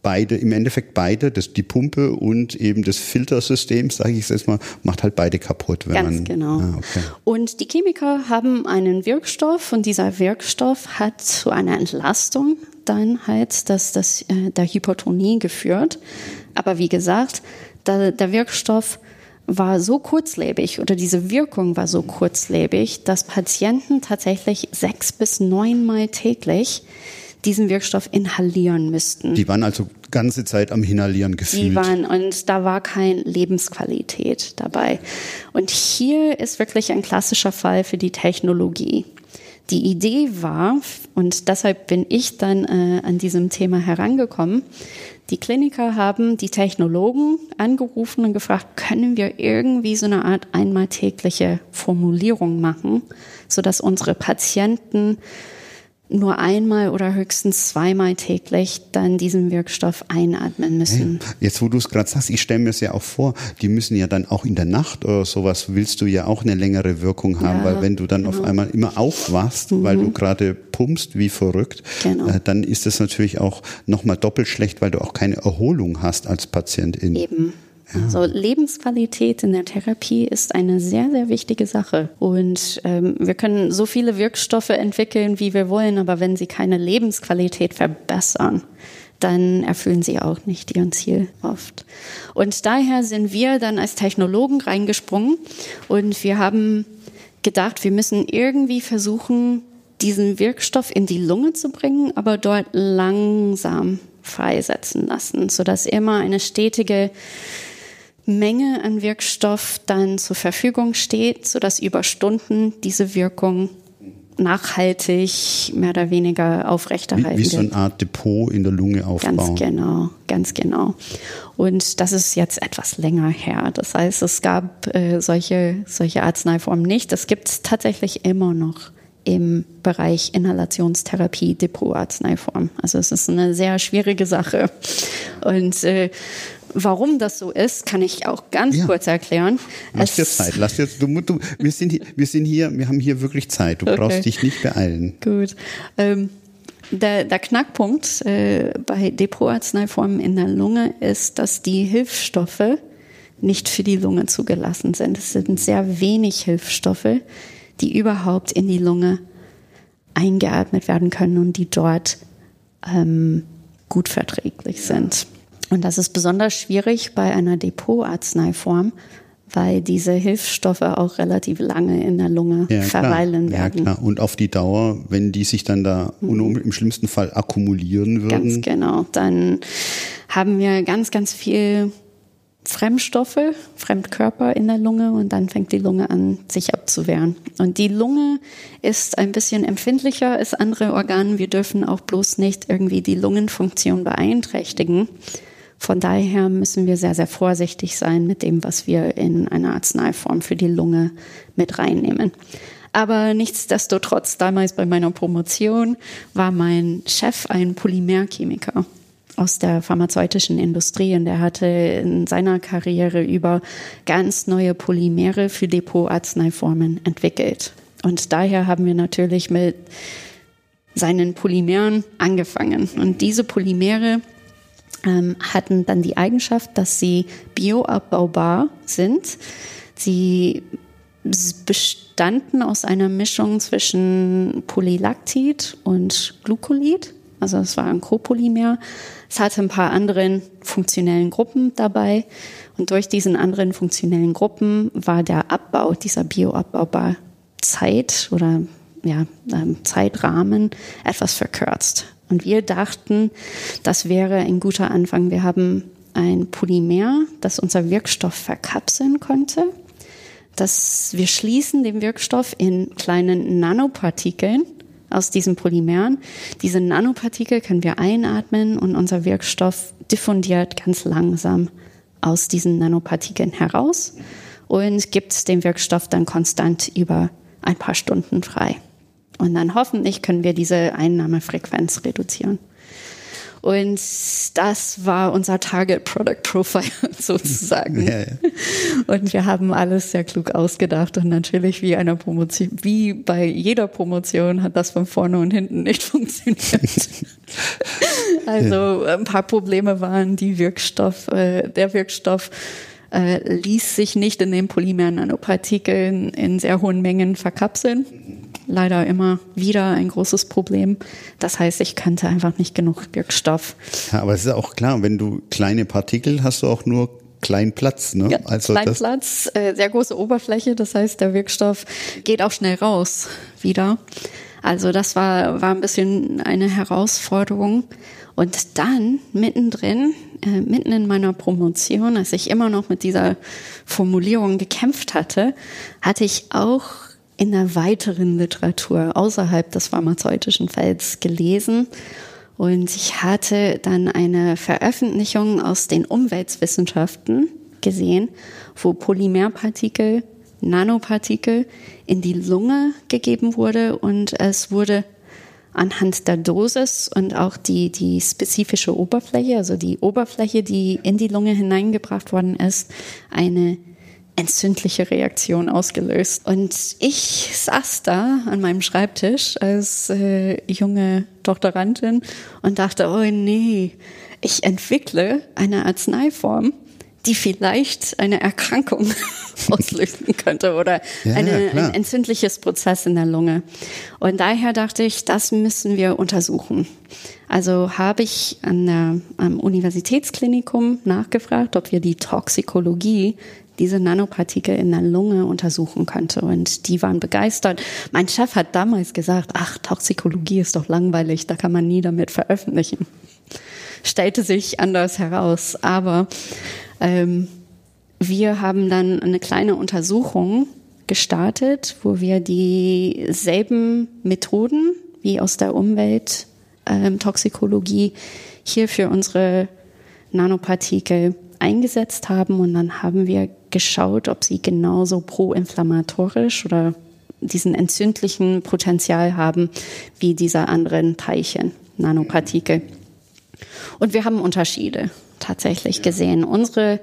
beide, im Endeffekt beide, das, die Pumpe und eben das Filtersystem, sage ich jetzt mal, macht halt beide kaputt. Wenn Ganz man, genau. Ah, okay. Und die Chemiker haben einen Wirkstoff und dieser Wirkstoff hat zu einer Entlastung dann halt das, das, äh, der Hypertonie geführt. Aber wie gesagt, der, der Wirkstoff war so kurzlebig oder diese Wirkung war so kurzlebig, dass Patienten tatsächlich sechs bis neunmal täglich diesen Wirkstoff inhalieren müssten. Die waren also ganze Zeit am Inhalieren gefühlt. Die waren und da war keine Lebensqualität dabei. Und hier ist wirklich ein klassischer Fall für die Technologie. Die Idee war, und deshalb bin ich dann äh, an diesem Thema herangekommen, die Kliniker haben die Technologen angerufen und gefragt, können wir irgendwie so eine Art einmal tägliche Formulierung machen, sodass unsere Patienten nur einmal oder höchstens zweimal täglich dann diesen Wirkstoff einatmen müssen. Jetzt, wo du es gerade sagst, ich stelle mir es ja auch vor, die müssen ja dann auch in der Nacht oder sowas, willst du ja auch eine längere Wirkung haben, ja, weil wenn du dann genau. auf einmal immer aufwachst, mhm. weil du gerade pumpst wie verrückt, genau. äh, dann ist das natürlich auch nochmal doppelt schlecht, weil du auch keine Erholung hast als Patientin. Eben. Also Lebensqualität in der Therapie ist eine sehr, sehr wichtige Sache. Und ähm, wir können so viele Wirkstoffe entwickeln, wie wir wollen, aber wenn sie keine Lebensqualität verbessern, dann erfüllen sie auch nicht ihren Ziel oft. Und daher sind wir dann als Technologen reingesprungen und wir haben gedacht, wir müssen irgendwie versuchen, diesen Wirkstoff in die Lunge zu bringen, aber dort langsam freisetzen lassen, sodass immer eine stetige Menge an Wirkstoff dann zur Verfügung steht, sodass über Stunden diese Wirkung nachhaltig mehr oder weniger aufrechterhalten wie, wie so eine Art Depot in der Lunge aufbauen. Ganz genau, ganz genau. Und das ist jetzt etwas länger her. Das heißt, es gab äh, solche, solche Arzneiformen nicht. Das gibt es tatsächlich immer noch im Bereich Inhalationstherapie Depotarzneiform. Also es ist eine sehr schwierige Sache. Und äh, Warum das so ist, kann ich auch ganz ja. kurz erklären. Lass dir Zeit. Lass dir, du, du, wir, sind hier, wir sind hier, wir haben hier wirklich Zeit. Du okay. brauchst dich nicht beeilen. Gut. Ähm, der, der, Knackpunkt äh, bei Depotarzneiformen in der Lunge ist, dass die Hilfsstoffe nicht für die Lunge zugelassen sind. Es sind sehr wenig Hilfsstoffe, die überhaupt in die Lunge eingeatmet werden können und die dort ähm, gut verträglich sind. Und das ist besonders schwierig bei einer Depotarzneiform, weil diese Hilfsstoffe auch relativ lange in der Lunge ja, verweilen klar. werden. Ja, klar. Und auf die Dauer, wenn die sich dann da mhm. im schlimmsten Fall akkumulieren würden. Ganz genau. Dann haben wir ganz, ganz viel Fremdstoffe, Fremdkörper in der Lunge und dann fängt die Lunge an, sich abzuwehren. Und die Lunge ist ein bisschen empfindlicher als andere Organe. Wir dürfen auch bloß nicht irgendwie die Lungenfunktion beeinträchtigen. Von daher müssen wir sehr, sehr vorsichtig sein mit dem, was wir in einer Arzneiform für die Lunge mit reinnehmen. Aber nichtsdestotrotz, damals bei meiner Promotion war mein Chef ein Polymerchemiker aus der pharmazeutischen Industrie und er hatte in seiner Karriere über ganz neue Polymere für Depotarzneiformen entwickelt. Und daher haben wir natürlich mit seinen Polymeren angefangen. Und diese Polymere ähm, hatten dann die Eigenschaft, dass sie bioabbaubar sind. Sie bestanden aus einer Mischung zwischen Polylactid und Glucolid. Also es war ein Copolymer. Es hatte ein paar anderen funktionellen Gruppen dabei. Und durch diesen anderen funktionellen Gruppen war der Abbau dieser bioabbaubar Zeit oder ja, ähm, Zeitrahmen etwas verkürzt. Und wir dachten, das wäre ein guter Anfang. Wir haben ein Polymer, das unser Wirkstoff verkapseln konnte. Das, wir schließen den Wirkstoff in kleinen Nanopartikeln aus diesen Polymeren. Diese Nanopartikel können wir einatmen und unser Wirkstoff diffundiert ganz langsam aus diesen Nanopartikeln heraus und gibt den Wirkstoff dann konstant über ein paar Stunden frei. Und dann hoffentlich können wir diese Einnahmefrequenz reduzieren. Und das war unser Target Product Profile sozusagen. Ja, ja. Und wir haben alles sehr klug ausgedacht und natürlich wie einer Promotion, wie bei jeder Promotion hat das von vorne und hinten nicht funktioniert. also ein paar Probleme waren die Wirkstoff, äh, der Wirkstoff äh, ließ sich nicht in den Polymer-Nanopartikeln in sehr hohen Mengen verkapseln leider immer wieder ein großes Problem. Das heißt, ich kannte einfach nicht genug Wirkstoff. Ja, aber es ist auch klar, wenn du kleine Partikel hast, du auch nur kleinen Platz. Ne? Ja, also kleinen Platz, äh, sehr große Oberfläche. Das heißt, der Wirkstoff geht auch schnell raus wieder. Also das war, war ein bisschen eine Herausforderung. Und dann mittendrin, äh, mitten in meiner Promotion, als ich immer noch mit dieser Formulierung gekämpft hatte, hatte ich auch in der weiteren Literatur außerhalb des pharmazeutischen Felds gelesen. Und ich hatte dann eine Veröffentlichung aus den Umweltwissenschaften gesehen, wo Polymerpartikel, Nanopartikel in die Lunge gegeben wurde und es wurde anhand der Dosis und auch die, die spezifische Oberfläche, also die Oberfläche, die in die Lunge hineingebracht worden ist, eine entzündliche Reaktion ausgelöst. Und ich saß da an meinem Schreibtisch als äh, junge Doktorandin und dachte, oh nee, ich entwickle eine Arzneiform, die vielleicht eine Erkrankung auslösen könnte oder ja, eine, ein entzündliches Prozess in der Lunge. Und daher dachte ich, das müssen wir untersuchen. Also habe ich an der, am Universitätsklinikum nachgefragt, ob wir die Toxikologie diese Nanopartikel in der Lunge untersuchen könnte. Und die waren begeistert. Mein Chef hat damals gesagt, ach, Toxikologie ist doch langweilig, da kann man nie damit veröffentlichen. Stellte sich anders heraus. Aber ähm, wir haben dann eine kleine Untersuchung gestartet, wo wir dieselben Methoden wie aus der Umwelttoxikologie ähm, hier für unsere Nanopartikel eingesetzt haben und dann haben wir geschaut, ob sie genauso proinflammatorisch oder diesen entzündlichen Potenzial haben wie diese anderen Teilchen, Nanopartikel. Und wir haben Unterschiede tatsächlich gesehen. Unsere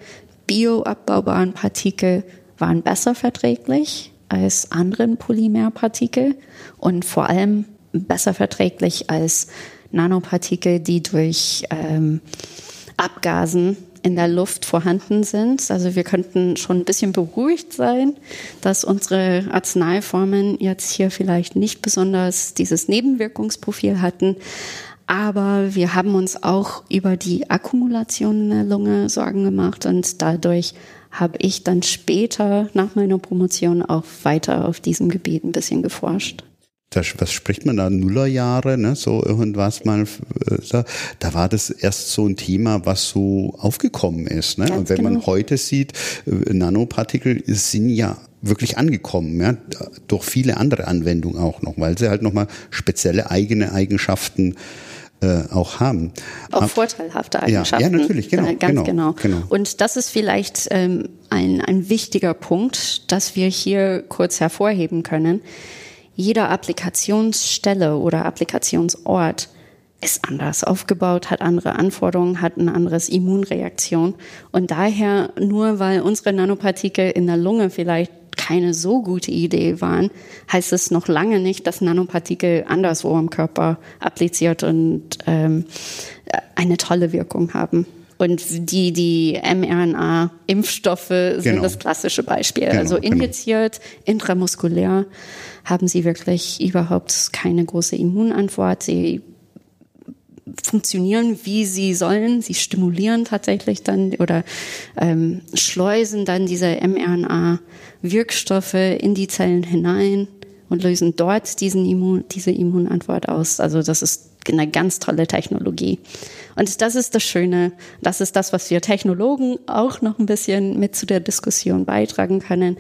bioabbaubaren Partikel waren besser verträglich als anderen Polymerpartikel und vor allem besser verträglich als Nanopartikel, die durch ähm, Abgasen in der Luft vorhanden sind. Also wir könnten schon ein bisschen beruhigt sein, dass unsere Arzneiformen jetzt hier vielleicht nicht besonders dieses Nebenwirkungsprofil hatten. Aber wir haben uns auch über die Akkumulation in der Lunge Sorgen gemacht und dadurch habe ich dann später nach meiner Promotion auch weiter auf diesem Gebiet ein bisschen geforscht. Das, was spricht man da, Nullerjahre, ne, so irgendwas mal, äh, da, da war das erst so ein Thema, was so aufgekommen ist. Ne? Und wenn genau. man heute sieht, äh, Nanopartikel sind ja wirklich angekommen, ja, durch viele andere Anwendungen auch noch, weil sie halt nochmal spezielle eigene Eigenschaften äh, auch haben. Auch vorteilhafte Eigenschaften. Ja, ja natürlich, genau. Ganz genau, genau. genau. Und das ist vielleicht ähm, ein, ein wichtiger Punkt, dass wir hier kurz hervorheben können. Jeder Applikationsstelle oder Applikationsort ist anders aufgebaut, hat andere Anforderungen, hat ein anderes Immunreaktion. Und daher, nur weil unsere Nanopartikel in der Lunge vielleicht keine so gute Idee waren, heißt es noch lange nicht, dass Nanopartikel anderswo im Körper appliziert und ähm, eine tolle Wirkung haben. Und die, die mRNA-Impfstoffe sind genau. das klassische Beispiel. Genau, also genau. injiziert, genau. intramuskulär haben sie wirklich überhaupt keine große Immunantwort. Sie funktionieren, wie sie sollen. Sie stimulieren tatsächlich dann oder ähm, schleusen dann diese mRNA-Wirkstoffe in die Zellen hinein und lösen dort diesen Immun, diese Immunantwort aus. Also das ist eine ganz tolle Technologie. Und das ist das Schöne, das ist das, was wir Technologen auch noch ein bisschen mit zu der Diskussion beitragen können.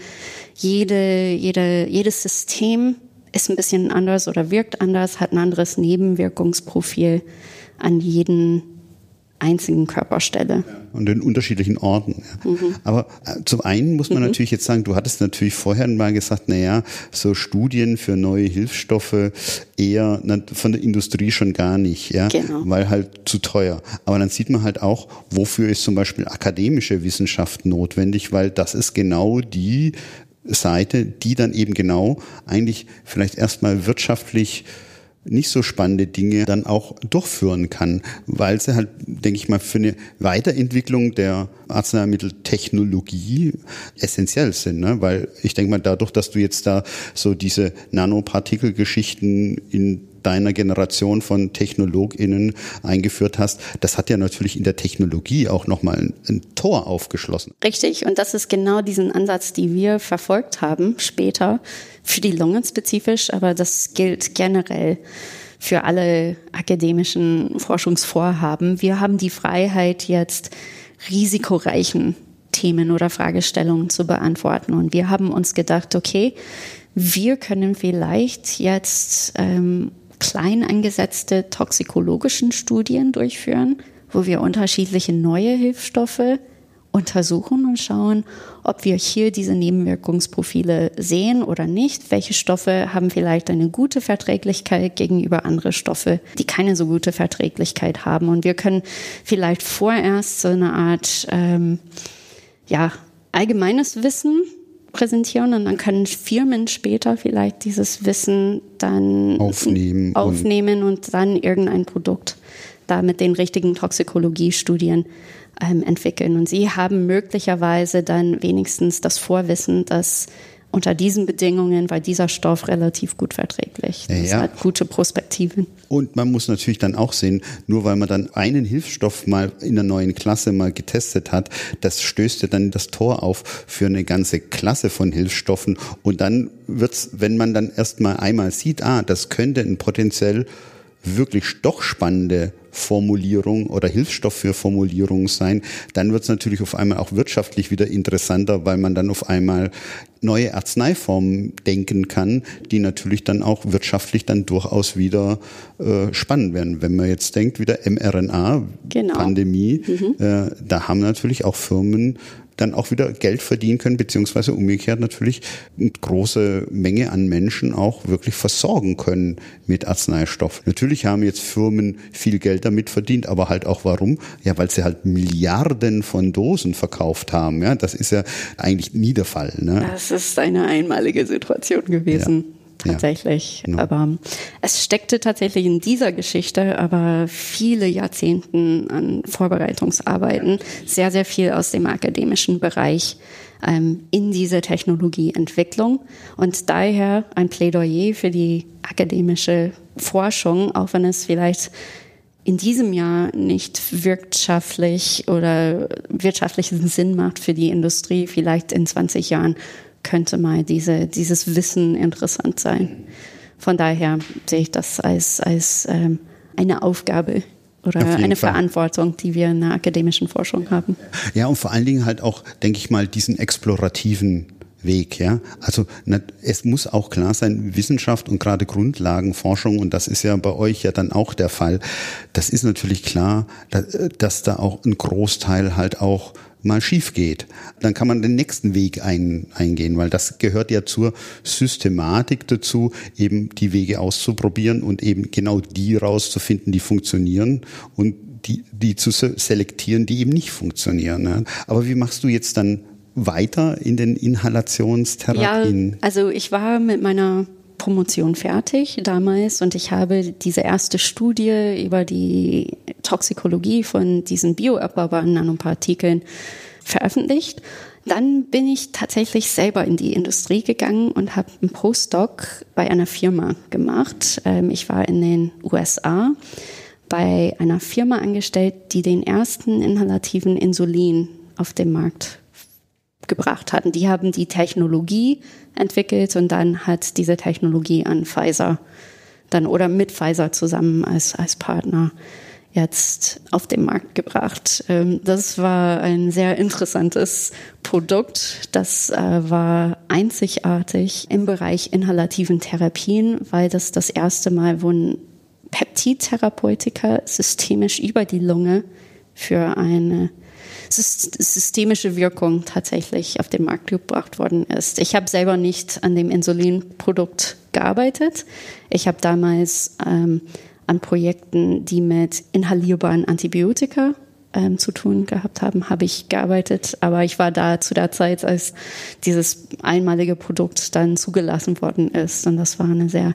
Jede, jede, jedes System ist ein bisschen anders oder wirkt anders, hat ein anderes Nebenwirkungsprofil an jeden einzigen Körperstelle. Und in unterschiedlichen Orten. Mhm. Aber äh, zum einen muss man mhm. natürlich jetzt sagen, du hattest natürlich vorher mal gesagt, naja, so Studien für neue Hilfsstoffe eher von der Industrie schon gar nicht, ja, genau. weil halt zu teuer. Aber dann sieht man halt auch, wofür ist zum Beispiel akademische Wissenschaft notwendig, weil das ist genau die Seite, die dann eben genau eigentlich vielleicht erstmal wirtschaftlich nicht so spannende Dinge dann auch durchführen kann, weil sie halt, denke ich mal, für eine Weiterentwicklung der Arzneimitteltechnologie essentiell sind. Ne? Weil ich denke mal, dadurch, dass du jetzt da so diese Nanopartikelgeschichten in deiner Generation von TechnologInnen eingeführt hast, das hat ja natürlich in der Technologie auch nochmal ein, ein Tor aufgeschlossen. Richtig. Und das ist genau diesen Ansatz, die wir verfolgt haben später, für die Lungen spezifisch, aber das gilt generell für alle akademischen Forschungsvorhaben. Wir haben die Freiheit, jetzt risikoreichen Themen oder Fragestellungen zu beantworten. Und wir haben uns gedacht, okay, wir können vielleicht jetzt ähm, klein angesetzte toxikologischen Studien durchführen, wo wir unterschiedliche neue Hilfsstoffe untersuchen und schauen, ob wir hier diese Nebenwirkungsprofile sehen oder nicht. Welche Stoffe haben vielleicht eine gute Verträglichkeit gegenüber andere Stoffe, die keine so gute Verträglichkeit haben. Und wir können vielleicht vorerst so eine Art ähm, ja, allgemeines Wissen präsentieren und dann können Firmen später vielleicht dieses Wissen dann aufnehmen, aufnehmen und, und dann irgendein Produkt da mit den richtigen Toxikologie-Studien ähm, entwickeln. Und sie haben möglicherweise dann wenigstens das Vorwissen, dass unter diesen Bedingungen war dieser Stoff relativ gut verträglich. Das ja. hat gute Prospektiven. Und man muss natürlich dann auch sehen, nur weil man dann einen Hilfsstoff mal in der neuen Klasse mal getestet hat, das stößt ja dann das Tor auf für eine ganze Klasse von Hilfsstoffen. Und dann wird's, wenn man dann erst mal einmal sieht, ah, das könnte ein potenziell wirklich doch spannende Formulierung oder Hilfsstoff für Formulierung sein, dann wird es natürlich auf einmal auch wirtschaftlich wieder interessanter, weil man dann auf einmal neue Arzneiformen denken kann, die natürlich dann auch wirtschaftlich dann durchaus wieder äh, spannend werden. Wenn man jetzt denkt, wieder mRNA-Pandemie, genau. mhm. äh, da haben natürlich auch Firmen dann auch wieder Geld verdienen können, beziehungsweise umgekehrt natürlich eine große Menge an Menschen auch wirklich versorgen können mit Arzneistoff. Natürlich haben jetzt Firmen viel Geld damit verdient, aber halt auch warum? Ja, weil sie halt Milliarden von Dosen verkauft haben. Ja, das ist ja eigentlich nie der Fall. Ne? Das ist eine einmalige Situation gewesen. Ja tatsächlich. Ja, genau. Aber es steckte tatsächlich in dieser Geschichte aber viele Jahrzehnten an Vorbereitungsarbeiten, sehr, sehr viel aus dem akademischen Bereich ähm, in diese Technologieentwicklung und daher ein Plädoyer für die akademische Forschung, auch wenn es vielleicht in diesem Jahr nicht wirtschaftlich oder wirtschaftlichen Sinn macht für die Industrie, vielleicht in 20 Jahren könnte mal diese, dieses Wissen interessant sein. von daher sehe ich das als, als ähm, eine Aufgabe oder eine Fall. Verantwortung, die wir in der akademischen Forschung haben. Ja, und vor allen Dingen halt auch, denke ich mal, diesen explorativen Weg, ja. Also es muss auch klar sein, Wissenschaft und gerade Grundlagenforschung, und das ist ja bei euch ja dann auch der Fall, das ist natürlich klar, dass da auch ein Großteil halt auch mal schief geht. Dann kann man den nächsten Weg ein, eingehen, weil das gehört ja zur Systematik dazu, eben die Wege auszuprobieren und eben genau die rauszufinden, die funktionieren und die, die zu selektieren, die eben nicht funktionieren. Ja. Aber wie machst du jetzt dann weiter in den Inhalationstherapien? Ja, also ich war mit meiner Promotion fertig damals und ich habe diese erste Studie über die Toxikologie von diesen bioabbaubaren Nanopartikeln veröffentlicht. Dann bin ich tatsächlich selber in die Industrie gegangen und habe einen Postdoc bei einer Firma gemacht. Ähm, ich war in den USA bei einer Firma angestellt, die den ersten inhalativen Insulin auf dem Markt gebracht hatten. Die haben die Technologie entwickelt und dann hat diese Technologie an Pfizer dann oder mit Pfizer zusammen als, als Partner jetzt auf den Markt gebracht. Ähm, das war ein sehr interessantes Produkt. Das äh, war einzigartig im Bereich inhalativen Therapien, weil das das erste Mal wurden Peptidtherapeutika systemisch über die Lunge für eine systemische Wirkung tatsächlich auf den Markt gebracht worden ist. Ich habe selber nicht an dem Insulinprodukt gearbeitet. Ich habe damals ähm, an Projekten, die mit inhalierbaren Antibiotika ähm, zu tun gehabt haben, habe ich gearbeitet. Aber ich war da zu der Zeit, als dieses einmalige Produkt dann zugelassen worden ist. Und das war eine sehr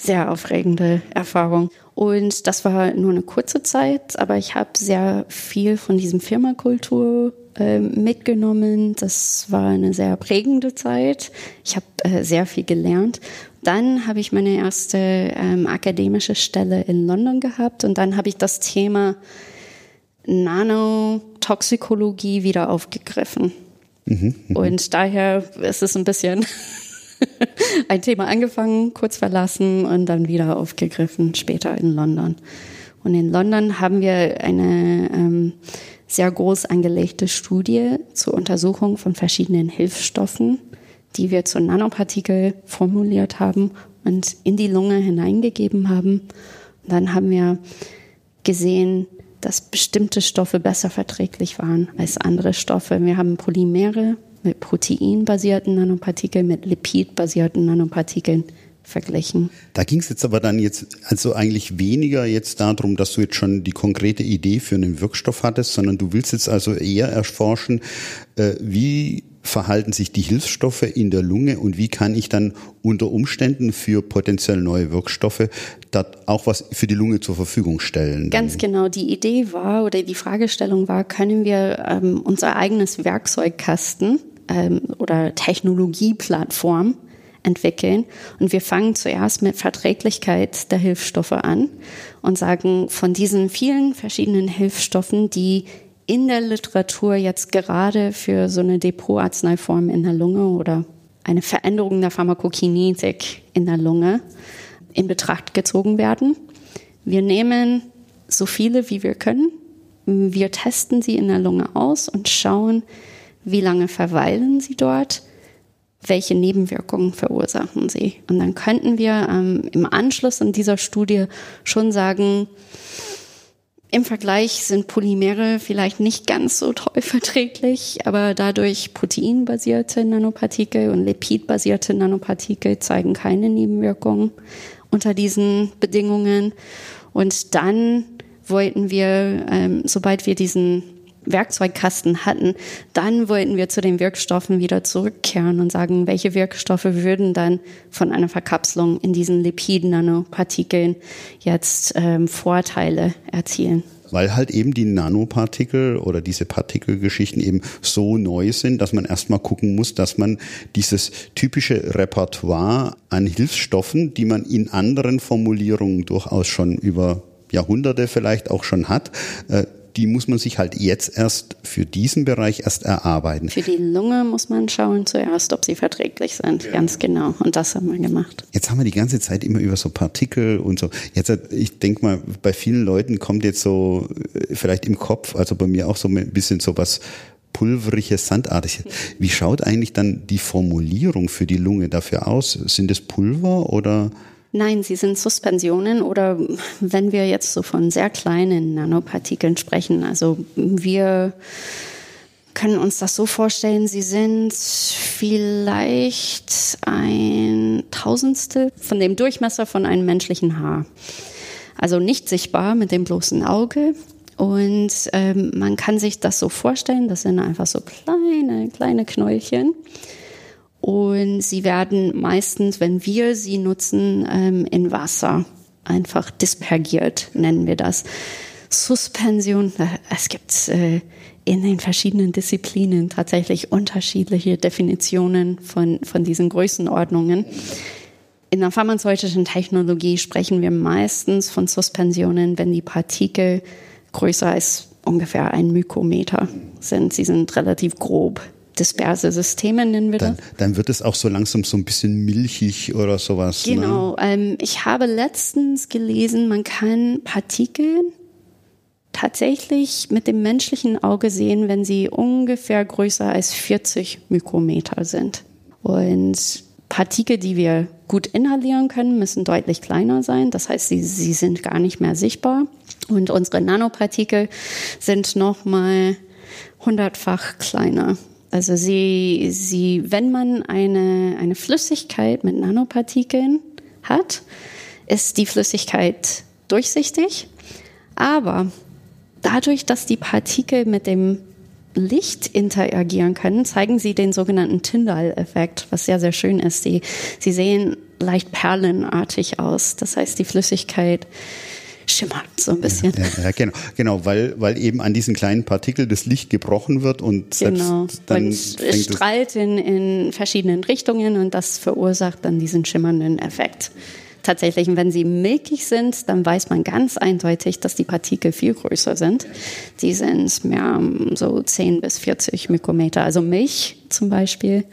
sehr aufregende Erfahrung. Und das war nur eine kurze Zeit, aber ich habe sehr viel von diesem Firmakultur äh, mitgenommen. Das war eine sehr prägende Zeit. Ich habe äh, sehr viel gelernt. Dann habe ich meine erste ähm, akademische Stelle in London gehabt und dann habe ich das Thema Nanotoxikologie wieder aufgegriffen. Mhm, mh. Und daher ist es ein bisschen ein Thema angefangen, kurz verlassen und dann wieder aufgegriffen, später in London. Und in London haben wir eine ähm, sehr groß angelegte Studie zur Untersuchung von verschiedenen Hilfsstoffen, die wir zu Nanopartikel formuliert haben und in die Lunge hineingegeben haben. Und dann haben wir gesehen, dass bestimmte Stoffe besser verträglich waren als andere Stoffe. Wir haben Polymere mit proteinbasierten Nanopartikeln, mit lipidbasierten Nanopartikeln verglichen. Da ging es jetzt aber dann jetzt also eigentlich weniger jetzt darum, dass du jetzt schon die konkrete Idee für einen Wirkstoff hattest, sondern du willst jetzt also eher erforschen, äh, wie verhalten sich die Hilfsstoffe in der Lunge und wie kann ich dann unter Umständen für potenziell neue Wirkstoffe dort auch was für die Lunge zur Verfügung stellen? Ganz genau. Die Idee war oder die Fragestellung war, können wir ähm, unser eigenes Werkzeugkasten ähm, oder Technologieplattform entwickeln. Und wir fangen zuerst mit Verträglichkeit der Hilfsstoffe an und sagen, von diesen vielen verschiedenen Hilfsstoffen, die in der Literatur jetzt gerade für so eine Depotarzneiform in der Lunge oder eine Veränderung der Pharmakokinetik in der Lunge in Betracht gezogen werden. Wir nehmen so viele, wie wir können. Wir testen sie in der Lunge aus und schauen, wie lange verweilen sie dort, welche Nebenwirkungen verursachen sie. Und dann könnten wir ähm, im Anschluss an dieser Studie schon sagen, im Vergleich sind Polymere vielleicht nicht ganz so toll verträglich, aber dadurch proteinbasierte Nanopartikel und lipidbasierte Nanopartikel zeigen keine Nebenwirkungen unter diesen Bedingungen. Und dann wollten wir, ähm, sobald wir diesen Werkzeugkasten hatten, dann wollten wir zu den Wirkstoffen wieder zurückkehren und sagen, welche Wirkstoffe würden dann von einer Verkapselung in diesen Lipid-Nanopartikeln jetzt ähm, Vorteile erzielen? Weil halt eben die Nanopartikel oder diese Partikelgeschichten eben so neu sind, dass man erstmal gucken muss, dass man dieses typische Repertoire an Hilfsstoffen, die man in anderen Formulierungen durchaus schon über Jahrhunderte vielleicht auch schon hat, äh, die muss man sich halt jetzt erst für diesen Bereich erst erarbeiten. Für die Lunge muss man schauen zuerst, ob sie verträglich sind, ja. ganz genau. Und das haben wir gemacht. Jetzt haben wir die ganze Zeit immer über so Partikel und so. Jetzt, ich denke mal, bei vielen Leuten kommt jetzt so äh, vielleicht im Kopf, also bei mir auch so ein bisschen so was pulveriges, sandartiges. Wie schaut eigentlich dann die Formulierung für die Lunge dafür aus? Sind es Pulver oder? Nein, sie sind Suspensionen oder wenn wir jetzt so von sehr kleinen Nanopartikeln sprechen, also wir können uns das so vorstellen, sie sind vielleicht ein Tausendstel von dem Durchmesser von einem menschlichen Haar. Also nicht sichtbar mit dem bloßen Auge. Und ähm, man kann sich das so vorstellen, das sind einfach so kleine, kleine Knäulchen. Und sie werden meistens, wenn wir sie nutzen, ähm, in Wasser einfach dispergiert, nennen wir das. Suspension, äh, es gibt äh, in den verschiedenen Disziplinen tatsächlich unterschiedliche Definitionen von, von diesen Größenordnungen. In der pharmazeutischen Technologie sprechen wir meistens von Suspensionen, wenn die Partikel größer als ungefähr ein Mikrometer sind. Sie sind relativ grob disperse Systeme nennen wir dann, das. Dann wird es auch so langsam so ein bisschen milchig oder sowas. Ne? Genau. Ne? Ähm, ich habe letztens gelesen, man kann Partikel tatsächlich mit dem menschlichen Auge sehen, wenn sie ungefähr größer als 40 Mikrometer sind. Und Partikel, die wir gut inhalieren können, müssen deutlich kleiner sein. Das heißt, sie, sie sind gar nicht mehr sichtbar. Und unsere Nanopartikel sind nochmal hundertfach kleiner. Also sie, sie, wenn man eine, eine Flüssigkeit mit Nanopartikeln hat, ist die Flüssigkeit durchsichtig. Aber dadurch, dass die Partikel mit dem Licht interagieren können, zeigen sie den sogenannten Tyndall-Effekt, was sehr, sehr schön ist. Sie, sie sehen leicht perlenartig aus. Das heißt, die Flüssigkeit schimmert so ein bisschen. Ja, ja, genau, genau, weil, weil eben an diesen kleinen Partikeln das Licht gebrochen wird und genau. dann und es strahlt in, in verschiedenen Richtungen und das verursacht dann diesen schimmernden Effekt. Tatsächlich, wenn sie milchig sind, dann weiß man ganz eindeutig, dass die Partikel viel größer sind. Die sind mehr so 10 bis 40 Mikrometer. Also Milch zum Beispiel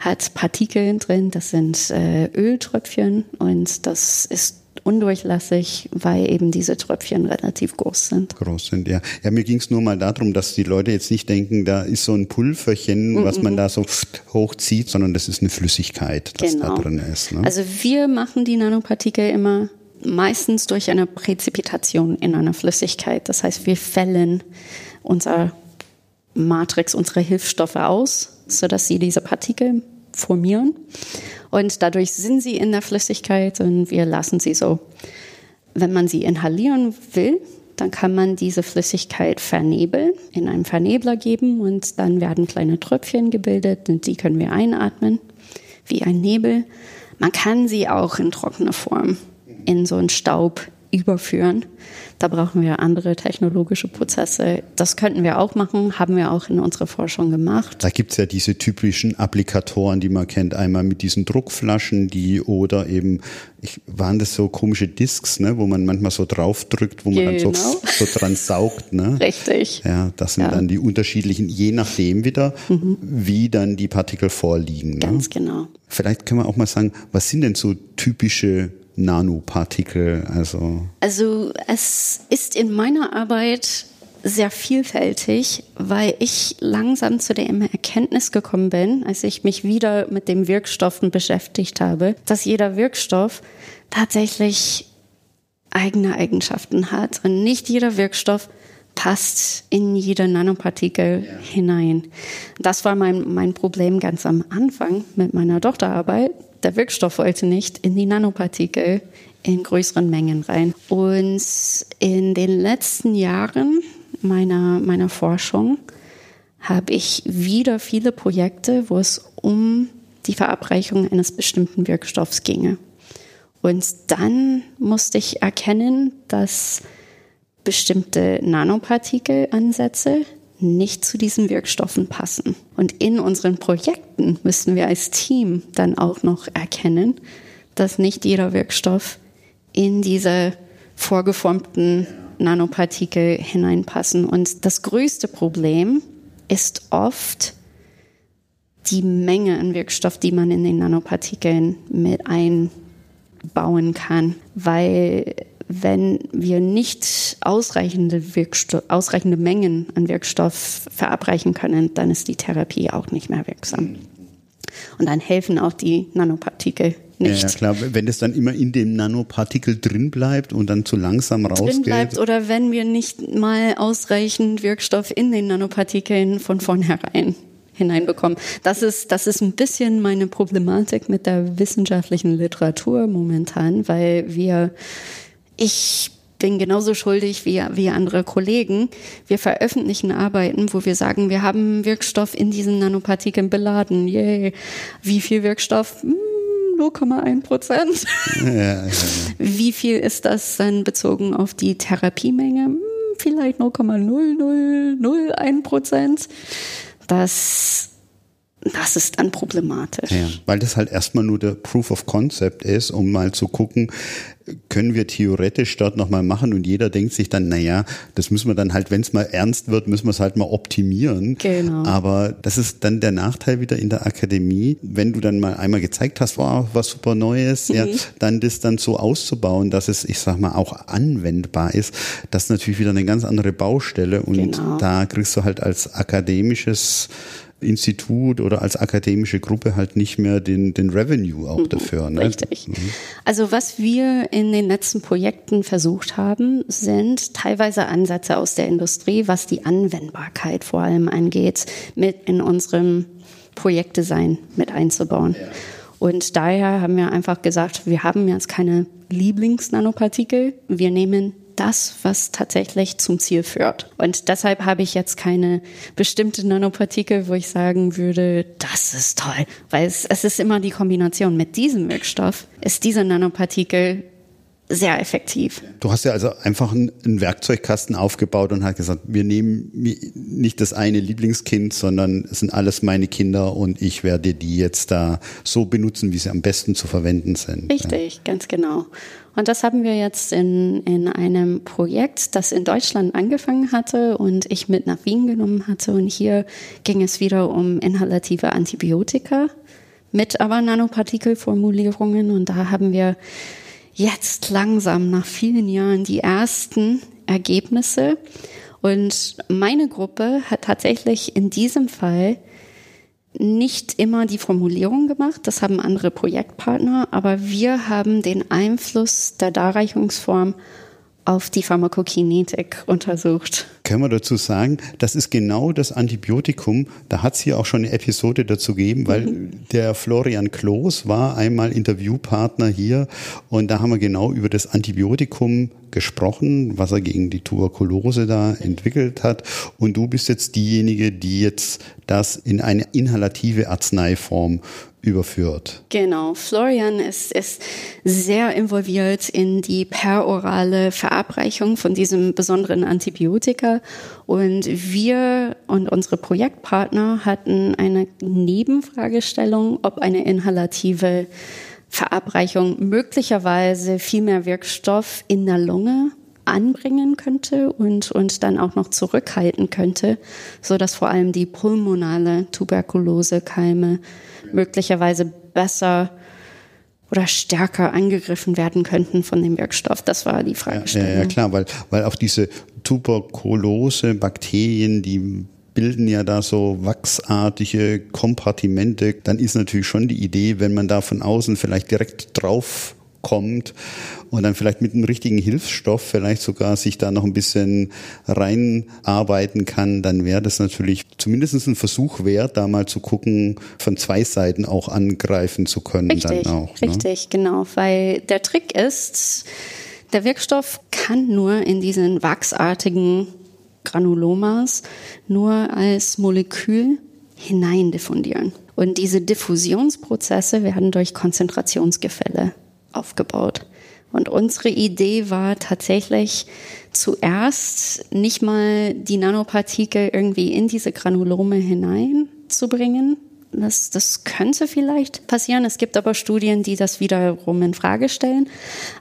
hat Partikel drin, das sind äh, Öltröpfchen und das ist undurchlässig, weil eben diese Tröpfchen relativ groß sind. Groß sind, ja. Ja, mir ging es nur mal darum, dass die Leute jetzt nicht denken, da ist so ein Pulverchen, mm was man da so hochzieht, sondern das ist eine Flüssigkeit, das genau. da drin ist. Ne? Also wir machen die Nanopartikel immer meistens durch eine Präzipitation in einer Flüssigkeit. Das heißt, wir fällen unser Matrix, unsere Hilfsstoffe aus, sodass sie diese Partikel formieren. Und dadurch sind sie in der Flüssigkeit und wir lassen sie so. Wenn man sie inhalieren will, dann kann man diese Flüssigkeit vernebeln, in einen Vernebler geben und dann werden kleine Tröpfchen gebildet und die können wir einatmen, wie ein Nebel. Man kann sie auch in trockener Form in so einen Staub überführen. Da brauchen wir andere technologische Prozesse. Das könnten wir auch machen, haben wir auch in unserer Forschung gemacht. Da gibt es ja diese typischen Applikatoren, die man kennt, einmal mit diesen Druckflaschen, die oder eben, ich, waren das so komische Discs, ne, wo man manchmal so draufdrückt, wo man genau. dann so, genau. so dran saugt. Ne? Richtig. Ja, das sind ja. dann die unterschiedlichen, je nachdem wieder, mhm. wie dann die Partikel vorliegen. Ne? Ganz genau. Vielleicht können wir auch mal sagen, was sind denn so typische Nanopartikel? Also, also es ist in meiner Arbeit sehr vielfältig, weil ich langsam zu der Erkenntnis gekommen bin, als ich mich wieder mit den Wirkstoffen beschäftigt habe, dass jeder Wirkstoff tatsächlich eigene Eigenschaften hat und nicht jeder Wirkstoff passt in jede Nanopartikel ja. hinein. Das war mein, mein Problem ganz am Anfang mit meiner Doktorarbeit der Wirkstoff wollte nicht in die Nanopartikel in größeren Mengen rein. Und in den letzten Jahren meiner, meiner Forschung habe ich wieder viele Projekte, wo es um die Verabreichung eines bestimmten Wirkstoffs ginge. Und dann musste ich erkennen, dass bestimmte Nanopartikelansätze nicht zu diesen Wirkstoffen passen. Und in unseren Projekten müssen wir als Team dann auch noch erkennen, dass nicht jeder Wirkstoff in diese vorgeformten Nanopartikel hineinpassen. Und das größte Problem ist oft die Menge an Wirkstoff, die man in den Nanopartikeln mit einbauen kann, weil wenn wir nicht ausreichende, ausreichende Mengen an Wirkstoff verabreichen können, dann ist die Therapie auch nicht mehr wirksam. Und dann helfen auch die Nanopartikel nicht. Ja, ja, klar, wenn das dann immer in dem Nanopartikel drin bleibt und dann zu langsam rausgeht. Drin bleibt oder wenn wir nicht mal ausreichend Wirkstoff in den Nanopartikeln von vornherein hineinbekommen. Das ist, das ist ein bisschen meine Problematik mit der wissenschaftlichen Literatur momentan, weil wir, ich bin genauso schuldig wie, wie andere Kollegen. Wir veröffentlichen Arbeiten, wo wir sagen, wir haben Wirkstoff in diesen Nanopartikeln beladen. Yay. Wie viel Wirkstoff? Hm, 0,1 Prozent. Ja, ja, ja. Wie viel ist das dann bezogen auf die Therapiemenge? Hm, vielleicht 0,0001 Prozent. Das das ist dann problematisch. Ja, weil das halt erstmal nur der Proof of Concept ist, um mal zu gucken, können wir theoretisch dort nochmal machen und jeder denkt sich dann, naja, das müssen wir dann halt, wenn es mal ernst wird, müssen wir es halt mal optimieren. Genau. Aber das ist dann der Nachteil wieder in der Akademie, wenn du dann mal einmal gezeigt hast, wow, was super Neues, mhm. ja, dann das dann so auszubauen, dass es, ich sag mal, auch anwendbar ist, das ist natürlich wieder eine ganz andere Baustelle und genau. da kriegst du halt als akademisches Institut oder als akademische Gruppe halt nicht mehr den, den Revenue auch mhm, dafür. Ne? Richtig. Mhm. Also was wir in den letzten Projekten versucht haben, sind teilweise Ansätze aus der Industrie, was die Anwendbarkeit vor allem angeht, mit in unserem Projektdesign mit einzubauen. Ja. Und daher haben wir einfach gesagt, wir haben jetzt keine Lieblingsnanopartikel. Wir nehmen das, was tatsächlich zum Ziel führt. Und deshalb habe ich jetzt keine bestimmte Nanopartikel, wo ich sagen würde, das ist toll, weil es, es ist immer die Kombination mit diesem Wirkstoff, ist dieser Nanopartikel sehr effektiv. Du hast ja also einfach einen, Werkzeugkasten aufgebaut und hast gesagt, wir nehmen nicht das eine Lieblingskind, sondern es sind alles meine Kinder und ich werde die jetzt da so benutzen, wie sie am besten zu verwenden sind. Richtig, ja. ganz genau. Und das haben wir jetzt in, in einem Projekt, das in Deutschland angefangen hatte und ich mit nach Wien genommen hatte. Und hier ging es wieder um inhalative Antibiotika mit aber Nanopartikelformulierungen. Und da haben wir jetzt langsam nach vielen Jahren die ersten Ergebnisse. Und meine Gruppe hat tatsächlich in diesem Fall nicht immer die Formulierung gemacht, das haben andere Projektpartner, aber wir haben den Einfluss der Darreichungsform auf die Pharmakokinetik untersucht. Können wir dazu sagen, das ist genau das Antibiotikum. Da hat es hier auch schon eine Episode dazu gegeben, weil mhm. der Florian Kloß war einmal Interviewpartner hier und da haben wir genau über das Antibiotikum gesprochen, was er gegen die Tuberkulose da entwickelt hat. Und du bist jetzt diejenige, die jetzt das in eine inhalative Arzneiform überführt. Genau. Florian ist, ist sehr involviert in die perorale Verabreichung von diesem besonderen Antibiotika. Und wir und unsere Projektpartner hatten eine Nebenfragestellung, ob eine inhalative Verabreichung möglicherweise viel mehr Wirkstoff in der Lunge anbringen könnte und, und dann auch noch zurückhalten könnte, so dass vor allem die pulmonale Tuberkulosekeime möglicherweise besser oder stärker angegriffen werden könnten von dem Wirkstoff. Das war die Fragestellung. Ja, ja, klar, weil, weil auch diese Tuberkulose-Bakterien, die bilden ja da so wachsartige Kompartimente. Dann ist natürlich schon die Idee, wenn man da von außen vielleicht direkt drauf kommt und dann vielleicht mit einem richtigen Hilfsstoff vielleicht sogar sich da noch ein bisschen reinarbeiten kann, dann wäre das natürlich zumindest ein Versuch wert, da mal zu gucken, von zwei Seiten auch angreifen zu können. Richtig, dann auch, ne? richtig, genau, weil der Trick ist, der Wirkstoff kann nur in diesen wachsartigen Granulomas nur als Molekül hineindiffundieren. Und diese Diffusionsprozesse werden durch Konzentrationsgefälle aufgebaut. Und unsere Idee war tatsächlich zuerst nicht mal die Nanopartikel irgendwie in diese Granulome hineinzubringen, Das, das könnte vielleicht passieren. Es gibt aber Studien, die das wiederum in Frage stellen.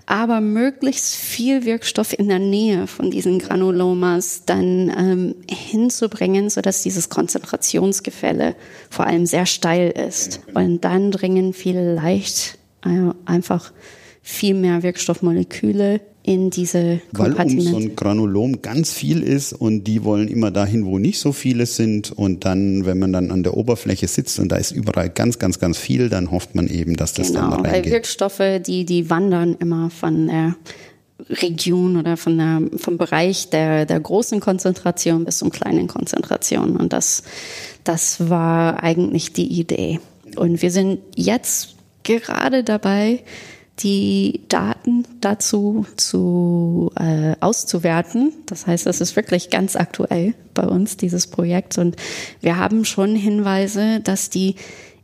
Aber möglichst viel Wirkstoff in der Nähe von diesen Granulomas dann ähm, hinzubringen, sodass dieses Konzentrationsgefälle vor allem sehr steil ist. Und dann dringen vielleicht äh, einfach viel mehr Wirkstoffmoleküle in diese Kompartimente. Weil um so ein Granulom ganz viel ist und die wollen immer dahin, wo nicht so viele sind und dann, wenn man dann an der Oberfläche sitzt und da ist überall ganz, ganz, ganz viel, dann hofft man eben, dass das genau, dann reingeht. Weil Wirkstoffe, die, die wandern immer von der Region oder von der, vom Bereich der, der großen Konzentration bis zum kleinen Konzentration und das, das war eigentlich die Idee. Und wir sind jetzt gerade dabei, die Daten dazu zu äh, auszuwerten. Das heißt, das ist wirklich ganz aktuell bei uns, dieses Projekt. Und wir haben schon Hinweise, dass die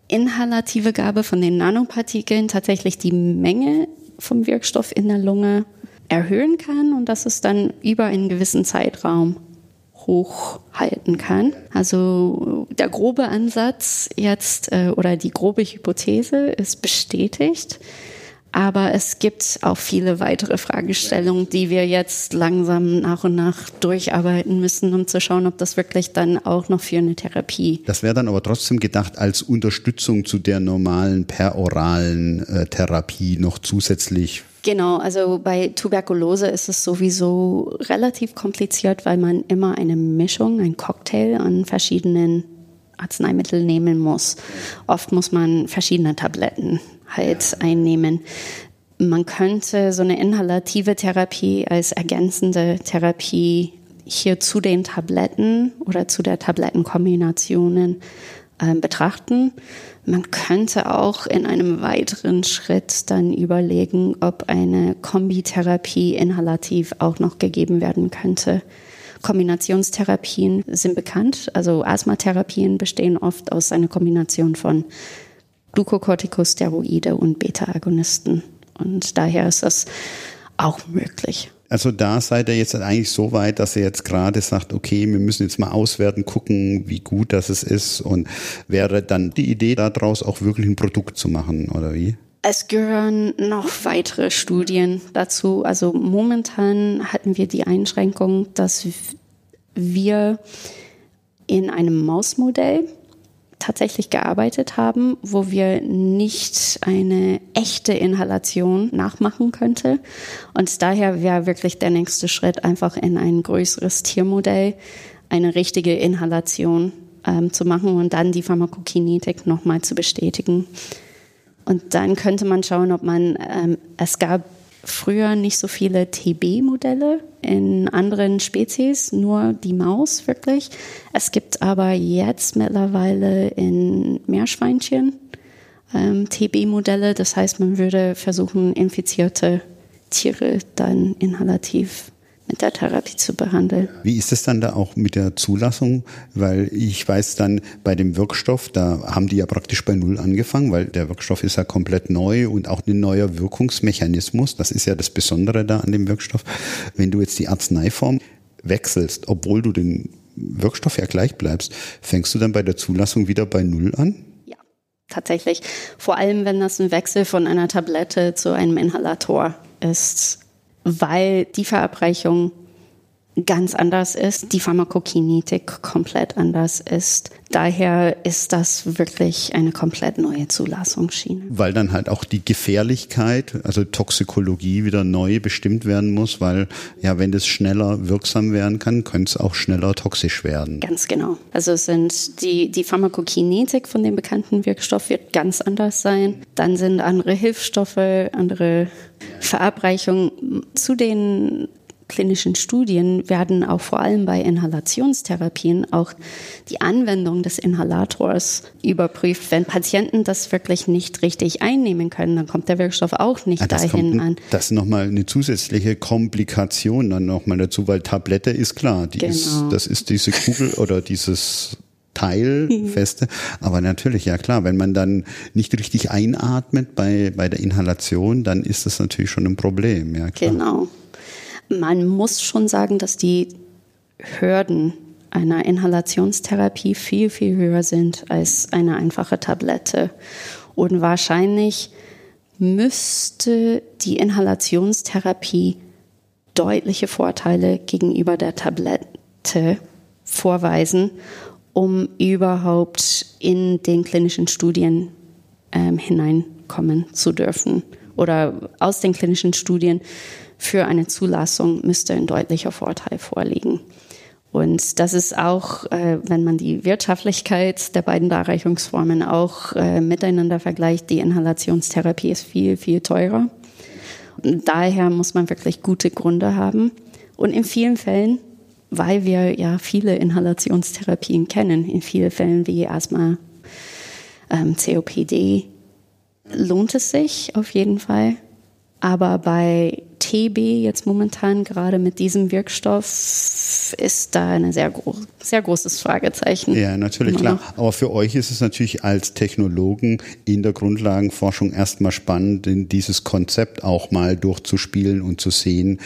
inhalative Gabe von den Nanopartikeln tatsächlich die Menge vom Wirkstoff in der Lunge erhöhen kann und dass es dann über einen gewissen Zeitraum hochhalten kann. Also der grobe Ansatz jetzt äh, oder die grobe Hypothese ist bestätigt. Aber es gibt auch viele weitere Fragestellungen, die wir jetzt langsam nach und nach durcharbeiten müssen, um zu schauen, ob das wirklich dann auch noch für eine Therapie. Das wäre dann aber trotzdem gedacht als Unterstützung zu der normalen peroralen äh, Therapie noch zusätzlich Genau, also bei Tuberkulose ist es sowieso relativ kompliziert, weil man immer eine Mischung, ein Cocktail an verschiedenen Arzneimitteln nehmen muss. Oft muss man verschiedene Tabletten halt einnehmen. Man könnte so eine inhalative Therapie als ergänzende Therapie hier zu den Tabletten oder zu der Tablettenkombinationen äh, betrachten. Man könnte auch in einem weiteren Schritt dann überlegen, ob eine Kombitherapie inhalativ auch noch gegeben werden könnte. Kombinationstherapien sind bekannt. Also Asthmatherapien bestehen oft aus einer Kombination von Glukokortikosteroide und Beta-Agonisten. Und daher ist das auch möglich. Also da seid ihr jetzt eigentlich so weit, dass ihr jetzt gerade sagt, okay, wir müssen jetzt mal auswerten, gucken, wie gut das ist und wäre dann die Idee daraus auch wirklich ein Produkt zu machen oder wie? Es gehören noch weitere Studien dazu. Also momentan hatten wir die Einschränkung, dass wir in einem Mausmodell tatsächlich gearbeitet haben, wo wir nicht eine echte Inhalation nachmachen könnte. Und daher wäre wirklich der nächste Schritt einfach in ein größeres Tiermodell eine richtige Inhalation ähm, zu machen und dann die Pharmakokinetik nochmal zu bestätigen. Und dann könnte man schauen, ob man, ähm, es gab früher nicht so viele TB-Modelle in anderen Spezies, nur die Maus wirklich. Es gibt aber jetzt mittlerweile in Meerschweinchen ähm, TB-Modelle. Das heißt, man würde versuchen, infizierte Tiere dann inhalativ mit der Therapie zu behandeln. Wie ist es dann da auch mit der Zulassung? Weil ich weiß dann bei dem Wirkstoff, da haben die ja praktisch bei Null angefangen, weil der Wirkstoff ist ja komplett neu und auch ein neuer Wirkungsmechanismus. Das ist ja das Besondere da an dem Wirkstoff. Wenn du jetzt die Arzneiform wechselst, obwohl du den Wirkstoff ja gleich bleibst, fängst du dann bei der Zulassung wieder bei Null an? Ja, tatsächlich. Vor allem, wenn das ein Wechsel von einer Tablette zu einem Inhalator ist weil die Verabreichung ganz anders ist, die Pharmakokinetik komplett anders ist. Daher ist das wirklich eine komplett neue Zulassungsschiene. Weil dann halt auch die Gefährlichkeit, also Toxikologie wieder neu bestimmt werden muss, weil ja, wenn das schneller wirksam werden kann, könnte es auch schneller toxisch werden. Ganz genau. Also sind die, die Pharmakokinetik von dem bekannten Wirkstoff wird ganz anders sein. Dann sind andere Hilfsstoffe, andere Verabreichungen zu den klinischen Studien werden auch vor allem bei Inhalationstherapien auch die Anwendung des Inhalators überprüft. Wenn Patienten das wirklich nicht richtig einnehmen können, dann kommt der Wirkstoff auch nicht ah, dahin kommt, an. Das ist nochmal eine zusätzliche Komplikation dann nochmal dazu, weil Tablette ist klar, genau. ist, das ist diese Kugel oder dieses Teilfeste. Aber natürlich, ja klar, wenn man dann nicht richtig einatmet bei, bei der Inhalation, dann ist das natürlich schon ein Problem. Ja, klar. Genau. Man muss schon sagen, dass die Hürden einer Inhalationstherapie viel, viel höher sind als eine einfache Tablette. Und wahrscheinlich müsste die Inhalationstherapie deutliche Vorteile gegenüber der Tablette vorweisen, um überhaupt in den klinischen Studien ähm, hineinkommen zu dürfen. Oder aus den klinischen Studien für eine Zulassung müsste ein deutlicher Vorteil vorliegen. Und das ist auch, äh, wenn man die Wirtschaftlichkeit der beiden Darreichungsformen auch äh, miteinander vergleicht, die Inhalationstherapie ist viel, viel teurer. Und daher muss man wirklich gute Gründe haben. Und in vielen Fällen, weil wir ja viele Inhalationstherapien kennen, in vielen Fällen wie Asthma, ähm, COPD, lohnt es sich auf jeden Fall. Aber bei TB jetzt momentan gerade mit diesem Wirkstoff ist da ein sehr, gro sehr großes Fragezeichen. Ja, natürlich, klar. Aber für euch ist es natürlich als Technologen in der Grundlagenforschung erstmal spannend, dieses Konzept auch mal durchzuspielen und zu sehen,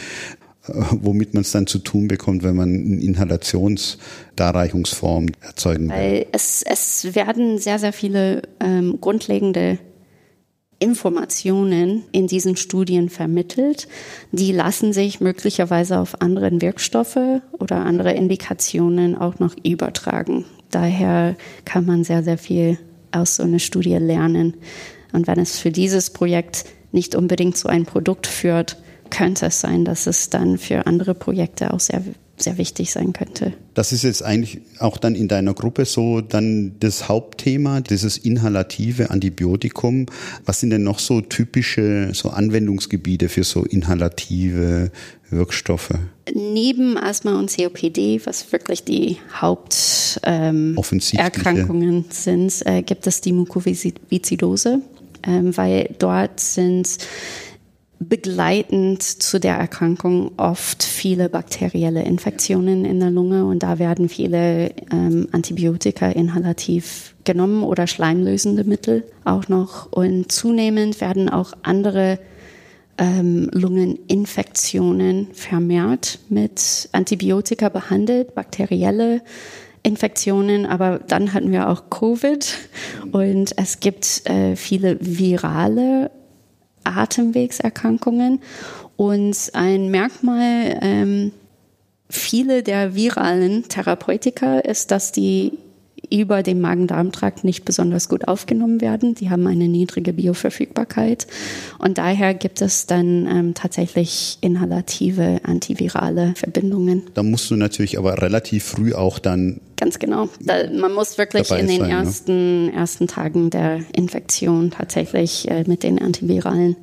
äh, womit man es dann zu tun bekommt, wenn man eine Inhalationsdarreichungsform erzeugen will. Weil es, es werden sehr, sehr viele ähm, grundlegende Informationen in diesen Studien vermittelt. Die lassen sich möglicherweise auf anderen Wirkstoffe oder andere Indikationen auch noch übertragen. Daher kann man sehr, sehr viel aus so einer Studie lernen. Und wenn es für dieses Projekt nicht unbedingt zu einem Produkt führt, könnte es sein, dass es dann für andere Projekte auch sehr sehr wichtig sein könnte. Das ist jetzt eigentlich auch dann in deiner Gruppe so dann das Hauptthema, dieses inhalative Antibiotikum. Was sind denn noch so typische so Anwendungsgebiete für so inhalative Wirkstoffe? Neben Asthma und COPD, was wirklich die Haupterkrankungen ähm, sind, äh, gibt es die Mukoviszidose, ähm, weil dort sind begleitend zu der Erkrankung oft viele bakterielle Infektionen in der Lunge und da werden viele ähm, Antibiotika inhalativ genommen oder schleimlösende Mittel auch noch und zunehmend werden auch andere ähm, Lungeninfektionen vermehrt mit Antibiotika behandelt, bakterielle Infektionen, aber dann hatten wir auch Covid und es gibt äh, viele virale Atemwegserkrankungen. Und ein Merkmal ähm, viele der viralen Therapeutika ist, dass die über den Magen-Darm-Trakt nicht besonders gut aufgenommen werden. Die haben eine niedrige Bioverfügbarkeit. Und daher gibt es dann ähm, tatsächlich inhalative antivirale Verbindungen. Da musst du natürlich aber relativ früh auch dann. Ganz genau. Da, man muss wirklich in den sein, ersten, ne? ersten Tagen der Infektion tatsächlich äh, mit den antiviralen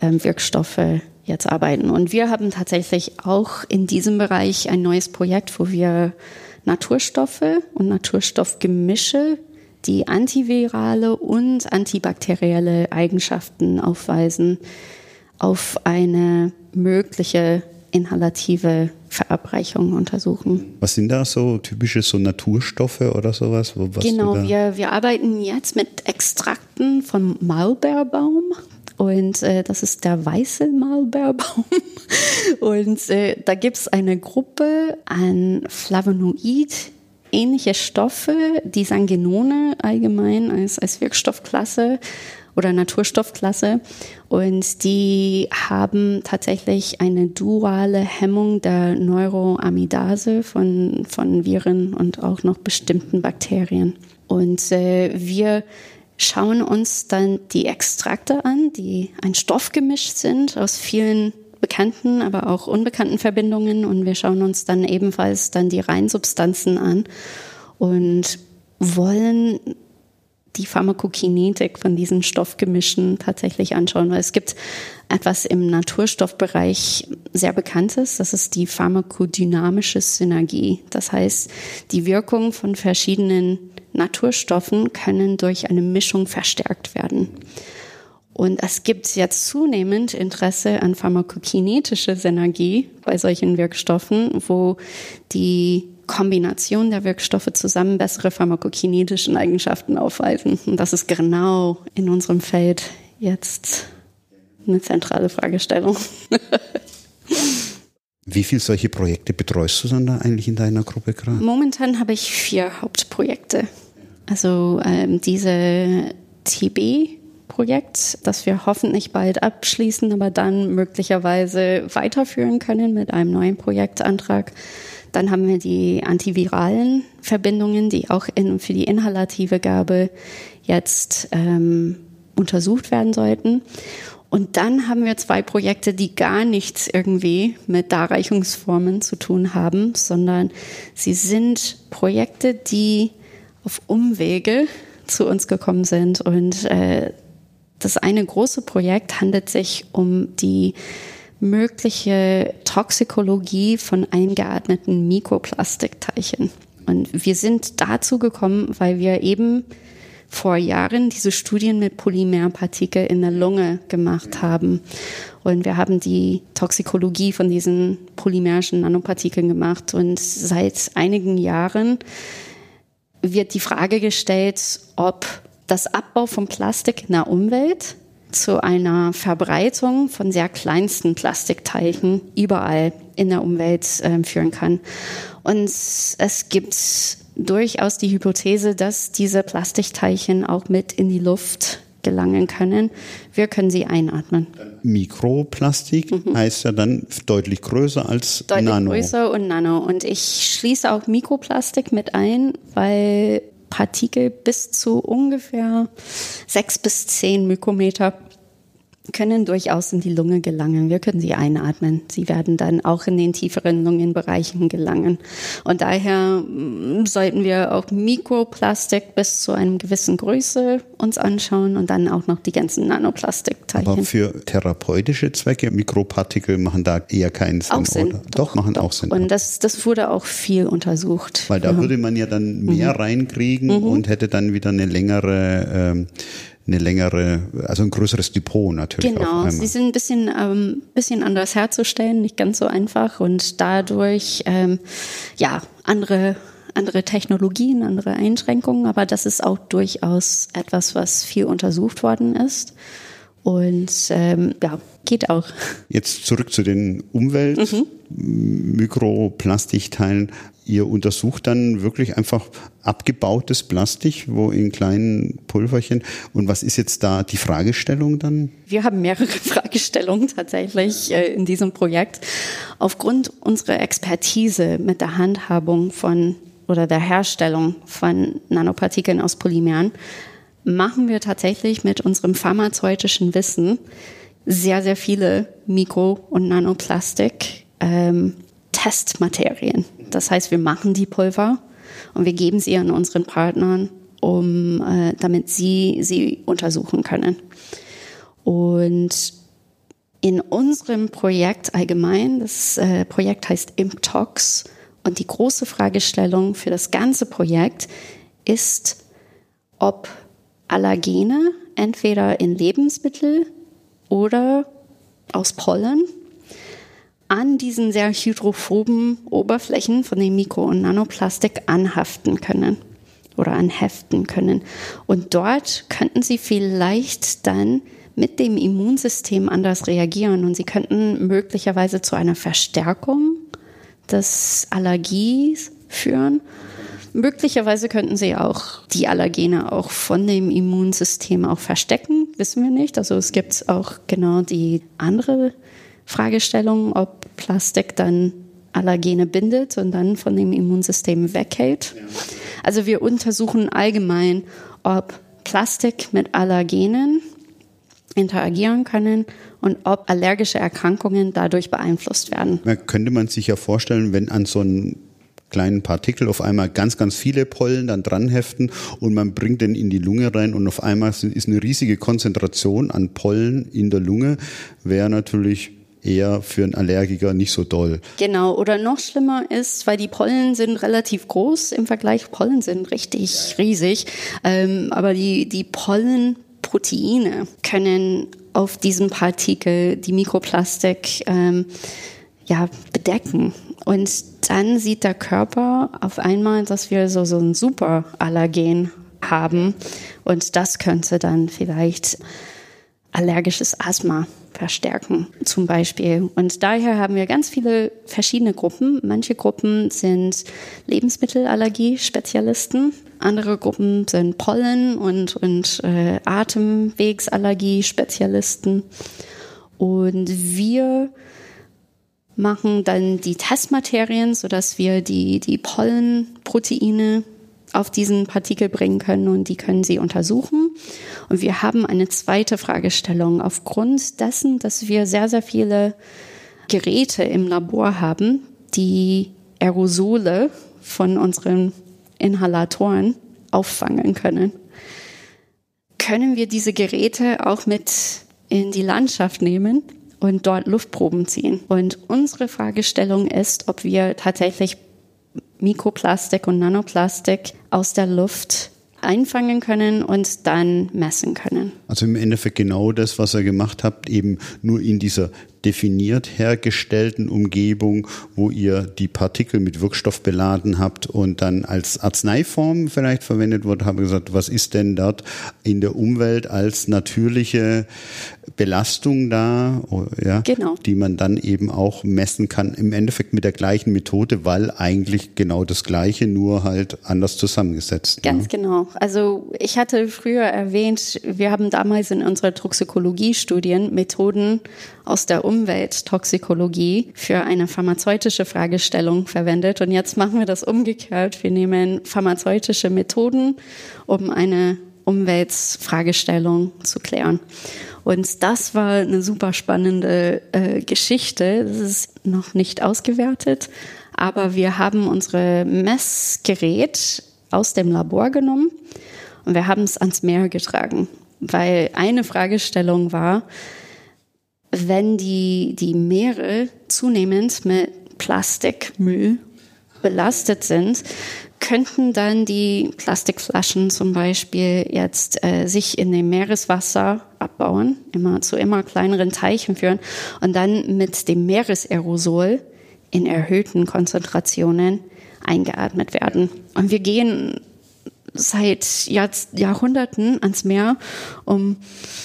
ähm, Wirkstoffe jetzt arbeiten. Und wir haben tatsächlich auch in diesem Bereich ein neues Projekt, wo wir Naturstoffe und Naturstoffgemische, die antivirale und antibakterielle Eigenschaften aufweisen, auf eine mögliche inhalative Verabreichung untersuchen. Was sind da so typische so Naturstoffe oder sowas? Was genau, wir, wir arbeiten jetzt mit Extrakten von Maulbeerbaum und äh, das ist der weiße Maulbeerbaum. Und äh, da gibt es eine Gruppe an Flavonoid ähnliche Stoffe, die Sangenone allgemein als, als Wirkstoffklasse oder Naturstoffklasse. Und die haben tatsächlich eine duale Hemmung der Neuroamidase von, von Viren und auch noch bestimmten Bakterien. Und äh, wir schauen uns dann die Extrakte an, die ein Stoffgemisch sind aus vielen bekannten, aber auch unbekannten Verbindungen. Und wir schauen uns dann ebenfalls dann die Reinsubstanzen an und wollen die Pharmakokinetik von diesen Stoffgemischen tatsächlich anschauen, weil es gibt etwas im Naturstoffbereich sehr Bekanntes, das ist die pharmakodynamische Synergie. Das heißt, die Wirkung von verschiedenen Naturstoffen können durch eine Mischung verstärkt werden. Und es gibt jetzt zunehmend Interesse an pharmakokinetischer Synergie bei solchen Wirkstoffen, wo die Kombination der Wirkstoffe zusammen bessere pharmakokinetischen Eigenschaften aufweisen. Und das ist genau in unserem Feld jetzt eine zentrale Fragestellung. Wie viele solche Projekte betreust du dann da eigentlich in deiner Gruppe gerade? Momentan habe ich vier Hauptprojekte. Also ähm, diese TB-Projekt, das wir hoffentlich bald abschließen, aber dann möglicherweise weiterführen können mit einem neuen Projektantrag. Dann haben wir die antiviralen Verbindungen, die auch in, für die inhalative Gabe jetzt ähm, untersucht werden sollten. Und dann haben wir zwei Projekte, die gar nichts irgendwie mit Darreichungsformen zu tun haben, sondern sie sind Projekte, die auf Umwege zu uns gekommen sind. Und äh, das eine große Projekt handelt sich um die mögliche Toxikologie von eingeatmeten Mikroplastikteilchen. Und wir sind dazu gekommen, weil wir eben vor Jahren diese Studien mit Polymerpartikel in der Lunge gemacht haben. Und wir haben die Toxikologie von diesen polymerischen Nanopartikeln gemacht. Und seit einigen Jahren wird die Frage gestellt, ob das Abbau von Plastik in der Umwelt zu einer Verbreitung von sehr kleinsten Plastikteilchen überall in der Umwelt äh, führen kann. Und es gibt durchaus die Hypothese, dass diese Plastikteilchen auch mit in die Luft gelangen können. Wir können sie einatmen. Mikroplastik mhm. heißt ja dann deutlich größer als deutlich Nano. Größer und Nano. Und ich schließe auch Mikroplastik mit ein, weil Partikel bis zu ungefähr sechs bis zehn Mikrometer können durchaus in die Lunge gelangen. Wir können sie einatmen. Sie werden dann auch in den tieferen Lungenbereichen gelangen. Und daher mm, sollten wir auch Mikroplastik bis zu einem gewissen Größe uns anschauen und dann auch noch die ganzen Nanoplastikteilchen. Aber für therapeutische Zwecke, Mikropartikel machen da eher keinen Sinn, auch Sinn. Oder? Doch, doch machen doch. auch Sinn. Und das, das wurde auch viel untersucht. Weil da ja. würde man ja dann mehr mhm. reinkriegen mhm. und hätte dann wieder eine längere ähm, eine längere, also ein größeres Depot natürlich. Genau, sie sind ein bisschen, ähm, bisschen anders herzustellen, nicht ganz so einfach und dadurch ähm, ja andere andere Technologien, andere Einschränkungen, aber das ist auch durchaus etwas, was viel untersucht worden ist. Und ähm, ja, geht auch. Jetzt zurück zu den Umwelt-Mikroplastikteilen. Mhm. Ihr untersucht dann wirklich einfach abgebautes Plastik, wo in kleinen Pulverchen. Und was ist jetzt da die Fragestellung dann? Wir haben mehrere Fragestellungen tatsächlich äh, in diesem Projekt. Aufgrund unserer Expertise mit der Handhabung von oder der Herstellung von Nanopartikeln aus Polymeren machen wir tatsächlich mit unserem pharmazeutischen Wissen sehr, sehr viele Mikro- und Nanoplastik ähm. Das heißt, wir machen die Pulver und wir geben sie an unseren Partnern, um, äh, damit sie sie untersuchen können. Und in unserem Projekt allgemein, das äh, Projekt heißt ImpTox und die große Fragestellung für das ganze Projekt ist, ob Allergene entweder in Lebensmittel oder aus Pollen an diesen sehr hydrophoben Oberflächen von dem Mikro- und Nanoplastik anhaften können oder anheften können. Und dort könnten sie vielleicht dann mit dem Immunsystem anders reagieren und sie könnten möglicherweise zu einer Verstärkung des Allergies führen. Möglicherweise könnten sie auch die Allergene auch von dem Immunsystem auch verstecken, wissen wir nicht. Also es gibt auch genau die andere Fragestellung, ob Plastik dann Allergene bindet und dann von dem Immunsystem weghält. Also wir untersuchen allgemein, ob Plastik mit Allergenen interagieren können und ob allergische Erkrankungen dadurch beeinflusst werden. könnte man sich ja vorstellen, wenn an so einem kleinen Partikel auf einmal ganz, ganz viele Pollen dann dran heften und man bringt den in die Lunge rein und auf einmal ist eine riesige Konzentration an Pollen in der Lunge, wäre natürlich eher für einen Allergiker nicht so doll. Genau, oder noch schlimmer ist, weil die Pollen sind relativ groß im Vergleich, Pollen sind richtig riesig, ähm, aber die, die Pollenproteine können auf diesem Partikel die Mikroplastik ähm, ja, bedecken. Und dann sieht der Körper auf einmal, dass wir so, so ein Superallergen haben. Und das könnte dann vielleicht allergisches Asthma verstärken zum Beispiel. Und daher haben wir ganz viele verschiedene Gruppen. Manche Gruppen sind Lebensmittelallergie-Spezialisten, andere Gruppen sind Pollen- und, und äh, Atemwegsallergie-Spezialisten. Und wir machen dann die Testmaterien, sodass wir die, die Pollenproteine auf diesen Partikel bringen können und die können sie untersuchen. Und wir haben eine zweite Fragestellung. Aufgrund dessen, dass wir sehr, sehr viele Geräte im Labor haben, die Aerosole von unseren Inhalatoren auffangen können, können wir diese Geräte auch mit in die Landschaft nehmen und dort Luftproben ziehen. Und unsere Fragestellung ist, ob wir tatsächlich Mikroplastik und Nanoplastik aus der Luft einfangen können und dann messen können. Also im Endeffekt genau das, was ihr gemacht habt, eben nur in dieser definiert hergestellten Umgebung, wo ihr die Partikel mit Wirkstoff beladen habt und dann als Arzneiform vielleicht verwendet wurde, habe ich gesagt, was ist denn dort in der Umwelt als natürliche Belastung da, oh, ja, genau. die man dann eben auch messen kann, im Endeffekt mit der gleichen Methode, weil eigentlich genau das Gleiche, nur halt anders zusammengesetzt. Ganz ne? genau. Also ich hatte früher erwähnt, wir haben damals in unserer Toxikologie-Studien Methoden aus der Umwelttoxikologie für eine pharmazeutische Fragestellung verwendet. Und jetzt machen wir das umgekehrt. Wir nehmen pharmazeutische Methoden, um eine Umweltfragestellung zu klären. Und das war eine super spannende äh, Geschichte. Das ist noch nicht ausgewertet, aber wir haben unsere Messgerät aus dem Labor genommen und wir haben es ans Meer getragen, weil eine Fragestellung war, wenn die, die Meere zunehmend mit Plastikmüll belastet sind, könnten dann die Plastikflaschen zum Beispiel jetzt äh, sich in dem Meereswasser abbauen, immer zu immer kleineren Teichen führen und dann mit dem Meeresaerosol in erhöhten Konzentrationen eingeatmet werden. Und wir gehen seit Jahr, Jahrhunderten ans Meer, um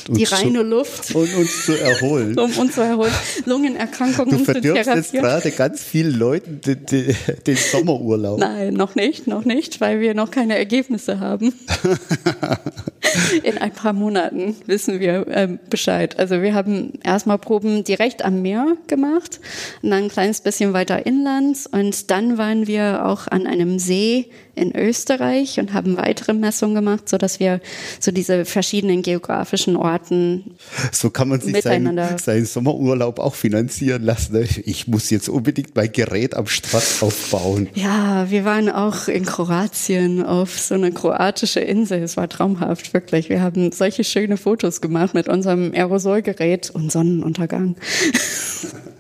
und die reine Luft und uns zu erholen. um uns zu erholen, Lungenerkrankungen du zu therapieren. jetzt gerade ganz vielen Leuten den, den, den, Sommerurlaub. Nein, noch nicht, noch nicht, weil wir noch keine Ergebnisse haben. In ein paar Monaten wissen wir äh, Bescheid. Also wir haben erstmal Proben direkt am Meer gemacht und dann ein kleines bisschen weiter inland und dann waren wir auch an einem See in Österreich und haben weitere Messungen gemacht, so dass wir so diese verschiedenen geografischen Orten so kann man sich seinen, seinen Sommerurlaub auch finanzieren lassen. Ne? Ich muss jetzt unbedingt mein Gerät am Strand aufbauen. Ja, wir waren auch in Kroatien auf so eine kroatische Insel. Es war traumhaft, wirklich. Wir haben solche schöne Fotos gemacht mit unserem Aerosolgerät und Sonnenuntergang.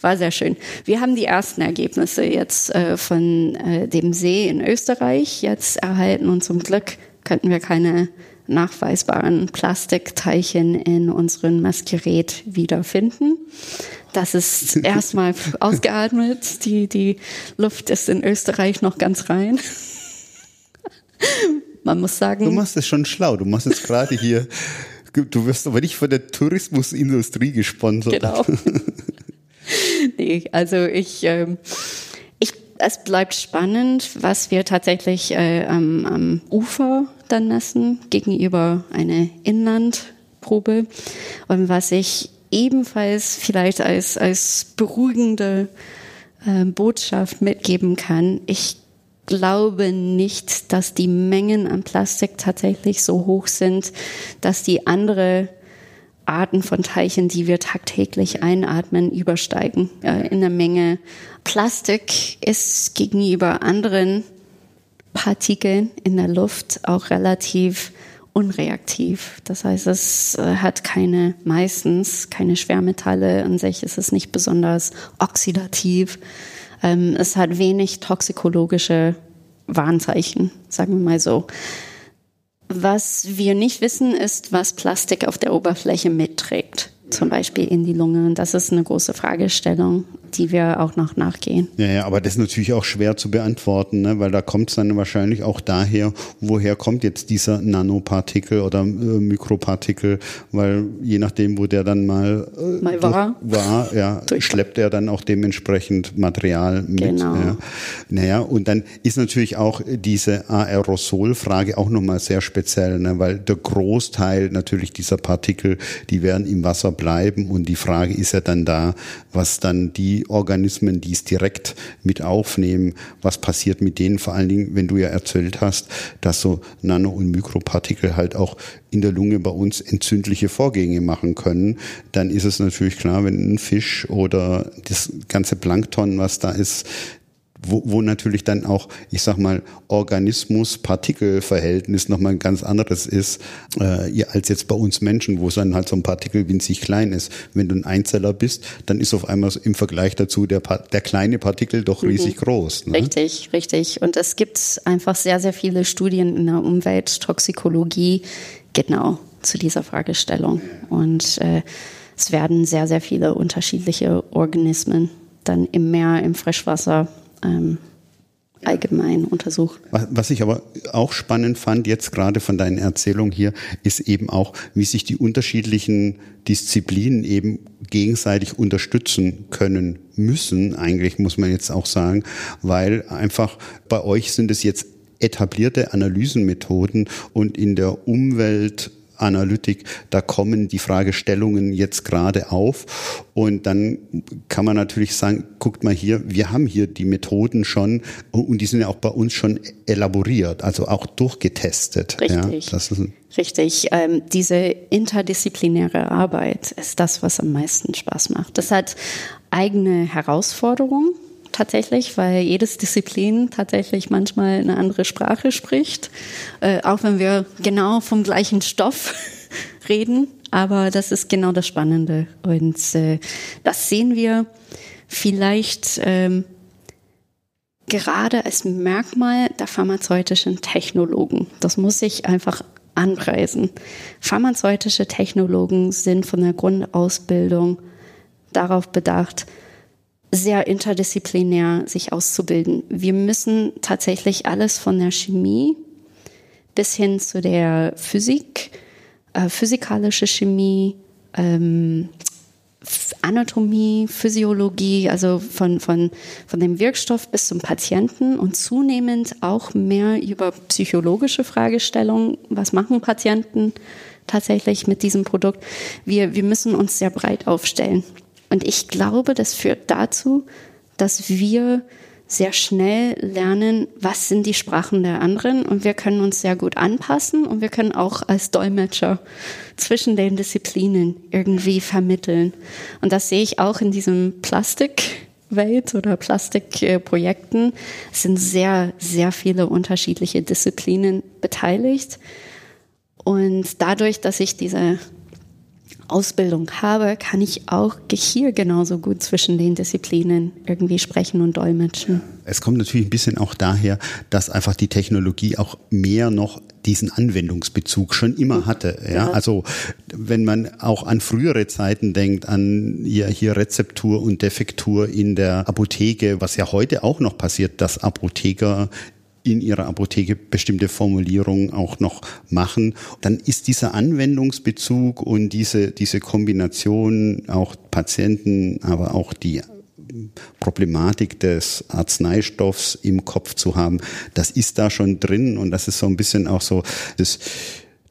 War sehr schön. Wir haben die ersten Ergebnisse jetzt äh, von äh, dem See in Österreich jetzt erhalten und zum Glück könnten wir keine nachweisbaren Plastikteilchen in unserem Messgerät wiederfinden. Das ist erstmal ausgeatmet. Die, die Luft ist in Österreich noch ganz rein. Man muss sagen. Du machst es schon schlau. Du machst es gerade hier. Du wirst aber nicht von der Tourismusindustrie gesponsert. Genau. nee, also ich, ähm, ich, es bleibt spannend, was wir tatsächlich äh, am, am Ufer dann messen gegenüber einer Inlandprobe und was ich ebenfalls vielleicht als, als beruhigende äh, Botschaft mitgeben kann. Ich glaube nicht, dass die Mengen an Plastik tatsächlich so hoch sind, dass die andere Arten von Teilchen, die wir tagtäglich einatmen, übersteigen äh, in der Menge. Plastik ist gegenüber anderen Partikeln in der Luft auch relativ unreaktiv. Das heißt, es äh, hat keine, meistens keine Schwermetalle an sich, es ist nicht besonders oxidativ. Ähm, es hat wenig toxikologische Warnzeichen, sagen wir mal so. Was wir nicht wissen, ist, was Plastik auf der Oberfläche mitträgt. Zum Beispiel in die Lunge. Und das ist eine große Fragestellung, die wir auch noch nachgehen. Ja, ja, aber das ist natürlich auch schwer zu beantworten, ne? weil da kommt es dann wahrscheinlich auch daher, woher kommt jetzt dieser Nanopartikel oder äh, Mikropartikel, weil je nachdem, wo der dann mal, äh, mal war, war ja, schleppt er dann auch dementsprechend Material mit. Genau. Ja. Naja, und dann ist natürlich auch diese Aerosolfrage auch nochmal sehr speziell, ne? weil der Großteil natürlich dieser Partikel, die werden im Wasser bleiben und die Frage ist ja dann da, was dann die Organismen, die es direkt mit aufnehmen, was passiert mit denen, vor allen Dingen, wenn du ja erzählt hast, dass so Nano- und Mikropartikel halt auch in der Lunge bei uns entzündliche Vorgänge machen können, dann ist es natürlich klar, wenn ein Fisch oder das ganze Plankton, was da ist, wo, wo natürlich dann auch, ich sag mal, Organismus-Partikel-Verhältnis nochmal ein ganz anderes ist, äh, als jetzt bei uns Menschen, wo es dann halt so ein Partikel winzig klein ist. Wenn du ein Einzeller bist, dann ist auf einmal im Vergleich dazu der, der kleine Partikel doch mhm. riesig groß. Ne? Richtig, richtig. Und es gibt einfach sehr, sehr viele Studien in der Umwelttoxikologie genau zu dieser Fragestellung. Und äh, es werden sehr, sehr viele unterschiedliche Organismen dann im Meer, im Frischwasser ähm, allgemein untersucht. Was ich aber auch spannend fand, jetzt gerade von deinen Erzählungen hier, ist eben auch, wie sich die unterschiedlichen Disziplinen eben gegenseitig unterstützen können müssen, eigentlich muss man jetzt auch sagen, weil einfach bei euch sind es jetzt etablierte Analysenmethoden und in der Umwelt Analytik, da kommen die Fragestellungen jetzt gerade auf. Und dann kann man natürlich sagen, guckt mal hier, wir haben hier die Methoden schon und die sind ja auch bei uns schon elaboriert, also auch durchgetestet. Richtig. Ja, Richtig. Ähm, diese interdisziplinäre Arbeit ist das, was am meisten Spaß macht. Das hat eigene Herausforderungen tatsächlich, weil jedes Disziplin tatsächlich manchmal eine andere Sprache spricht, äh, auch wenn wir genau vom gleichen Stoff reden. Aber das ist genau das Spannende und äh, das sehen wir vielleicht ähm, gerade als Merkmal der pharmazeutischen Technologen. Das muss ich einfach anpreisen. Pharmazeutische Technologen sind von der Grundausbildung darauf bedacht, sehr interdisziplinär sich auszubilden. Wir müssen tatsächlich alles von der Chemie bis hin zu der Physik, äh, physikalische Chemie, ähm, Anatomie, Physiologie, also von, von, von dem Wirkstoff bis zum Patienten und zunehmend auch mehr über psychologische Fragestellungen. Was machen Patienten tatsächlich mit diesem Produkt? Wir, wir müssen uns sehr breit aufstellen. Und ich glaube, das führt dazu, dass wir sehr schnell lernen, was sind die Sprachen der anderen und wir können uns sehr gut anpassen und wir können auch als Dolmetscher zwischen den Disziplinen irgendwie vermitteln. Und das sehe ich auch in diesem Plastikwelt oder Plastikprojekten. Es sind sehr, sehr viele unterschiedliche Disziplinen beteiligt. Und dadurch, dass ich diese Ausbildung habe, kann ich auch hier genauso gut zwischen den Disziplinen irgendwie sprechen und dolmetschen. Es kommt natürlich ein bisschen auch daher, dass einfach die Technologie auch mehr noch diesen Anwendungsbezug schon immer hatte. Ja? ja? Also wenn man auch an frühere Zeiten denkt, an hier, hier Rezeptur und Defektur in der Apotheke, was ja heute auch noch passiert, dass Apotheker in ihrer Apotheke bestimmte Formulierungen auch noch machen, dann ist dieser Anwendungsbezug und diese, diese Kombination auch Patienten, aber auch die Problematik des Arzneistoffs im Kopf zu haben, das ist da schon drin und das ist so ein bisschen auch so das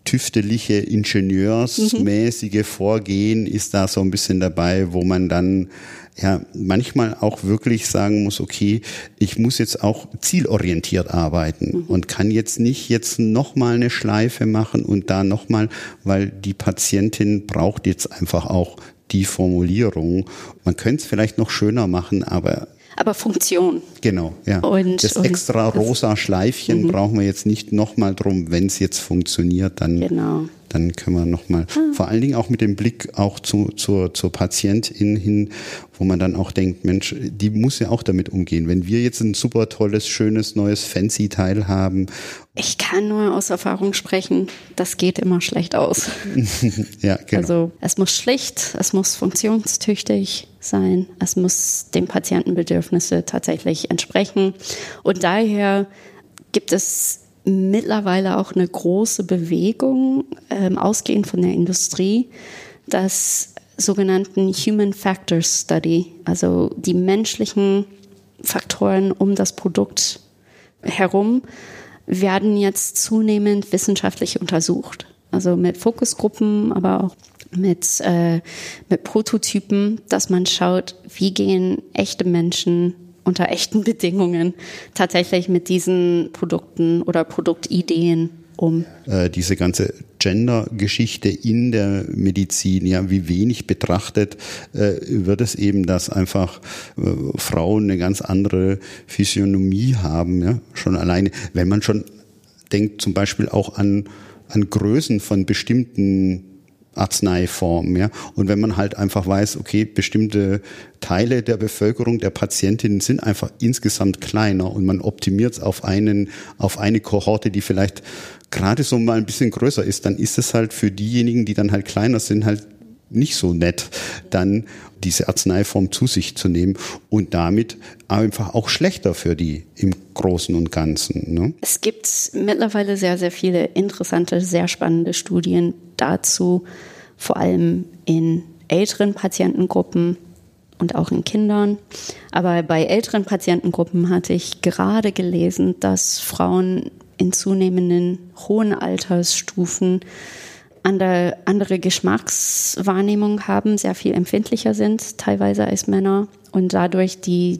tüfteliche, ingenieursmäßige Vorgehen ist da so ein bisschen dabei, wo man dann ja manchmal auch wirklich sagen muss, okay, ich muss jetzt auch zielorientiert arbeiten mhm. und kann jetzt nicht jetzt nochmal eine Schleife machen und da nochmal, weil die Patientin braucht jetzt einfach auch die Formulierung. Man könnte es vielleicht noch schöner machen, aber aber Funktion. Genau, ja. Und, das und extra rosa Schleifchen mhm. brauchen wir jetzt nicht nochmal drum, wenn es jetzt funktioniert, dann genau. Dann können wir nochmal, ah. vor allen Dingen auch mit dem Blick auch zu, zur, zur Patientin hin, wo man dann auch denkt, Mensch, die muss ja auch damit umgehen. Wenn wir jetzt ein super tolles, schönes, neues Fancy-Teil haben. Ich kann nur aus Erfahrung sprechen, das geht immer schlecht aus. ja, genau. Also es muss schlicht, es muss funktionstüchtig sein, es muss den Patientenbedürfnisse tatsächlich entsprechen. Und daher gibt es mittlerweile auch eine große Bewegung, ähm, ausgehend von der Industrie, das sogenannten Human Factor Study, also die menschlichen Faktoren um das Produkt herum, werden jetzt zunehmend wissenschaftlich untersucht. Also mit Fokusgruppen, aber auch mit, äh, mit Prototypen, dass man schaut, wie gehen echte Menschen unter echten Bedingungen tatsächlich mit diesen Produkten oder Produktideen um. Äh, diese ganze Gender-Geschichte in der Medizin, ja, wie wenig betrachtet äh, wird es eben, dass einfach äh, Frauen eine ganz andere Physiognomie haben, ja, schon alleine, wenn man schon denkt zum Beispiel auch an, an Größen von bestimmten Arzneiform. Ja? Und wenn man halt einfach weiß, okay, bestimmte Teile der Bevölkerung, der Patientinnen sind einfach insgesamt kleiner und man optimiert es auf einen, auf eine Kohorte, die vielleicht gerade so mal ein bisschen größer ist, dann ist es halt für diejenigen, die dann halt kleiner sind, halt nicht so nett, dann diese Arzneiform zu sich zu nehmen und damit einfach auch schlechter für die im Großen und Ganzen. Ne? Es gibt mittlerweile sehr, sehr viele interessante, sehr spannende Studien dazu, vor allem in älteren Patientengruppen und auch in Kindern. Aber bei älteren Patientengruppen hatte ich gerade gelesen, dass Frauen in zunehmenden hohen Altersstufen andere, andere Geschmackswahrnehmung haben, sehr viel empfindlicher sind, teilweise als Männer und dadurch die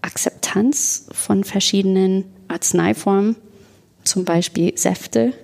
Akzeptanz von verschiedenen Arzneiformen, zum Beispiel Säfte,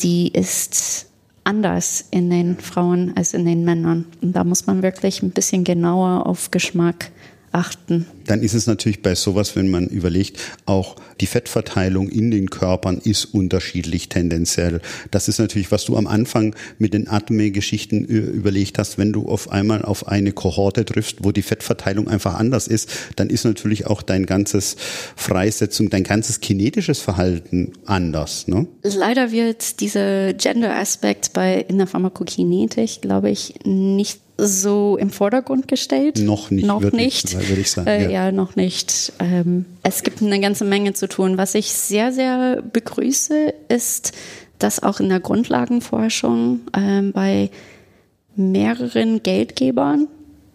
die ist anders in den Frauen als in den Männern. Und da muss man wirklich ein bisschen genauer auf Geschmack achten. Dann ist es natürlich bei sowas, wenn man überlegt, auch die Fettverteilung in den Körpern ist unterschiedlich tendenziell. Das ist natürlich, was du am Anfang mit den Atme-Geschichten überlegt hast, wenn du auf einmal auf eine Kohorte triffst, wo die Fettverteilung einfach anders ist, dann ist natürlich auch dein ganzes Freisetzung, dein ganzes kinetisches Verhalten anders. Ne? Leider wird dieser Gender-Aspekt bei in der Pharmakokinetik, glaube ich, nicht so im Vordergrund gestellt. Noch nicht. Noch nicht. Würde ich sagen. Äh, ja. ja. noch nicht. Ähm, es gibt eine ganze Menge zu tun. Was ich sehr, sehr begrüße, ist, dass auch in der Grundlagenforschung ähm, bei mehreren Geldgebern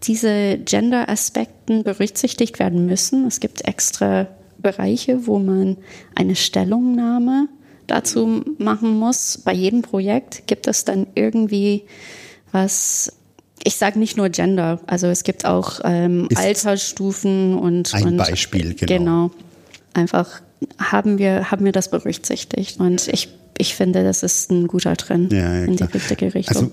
diese Gender-Aspekten berücksichtigt werden müssen. Es gibt extra Bereiche, wo man eine Stellungnahme dazu machen muss. Bei jedem Projekt gibt es dann irgendwie was ich sage nicht nur Gender, also es gibt auch ähm, Altersstufen und ein und, Beispiel genau. genau. Einfach haben wir haben wir das berücksichtigt und ich ich finde, das ist ein guter Trend ja, ja, in die richtige Richtung. Also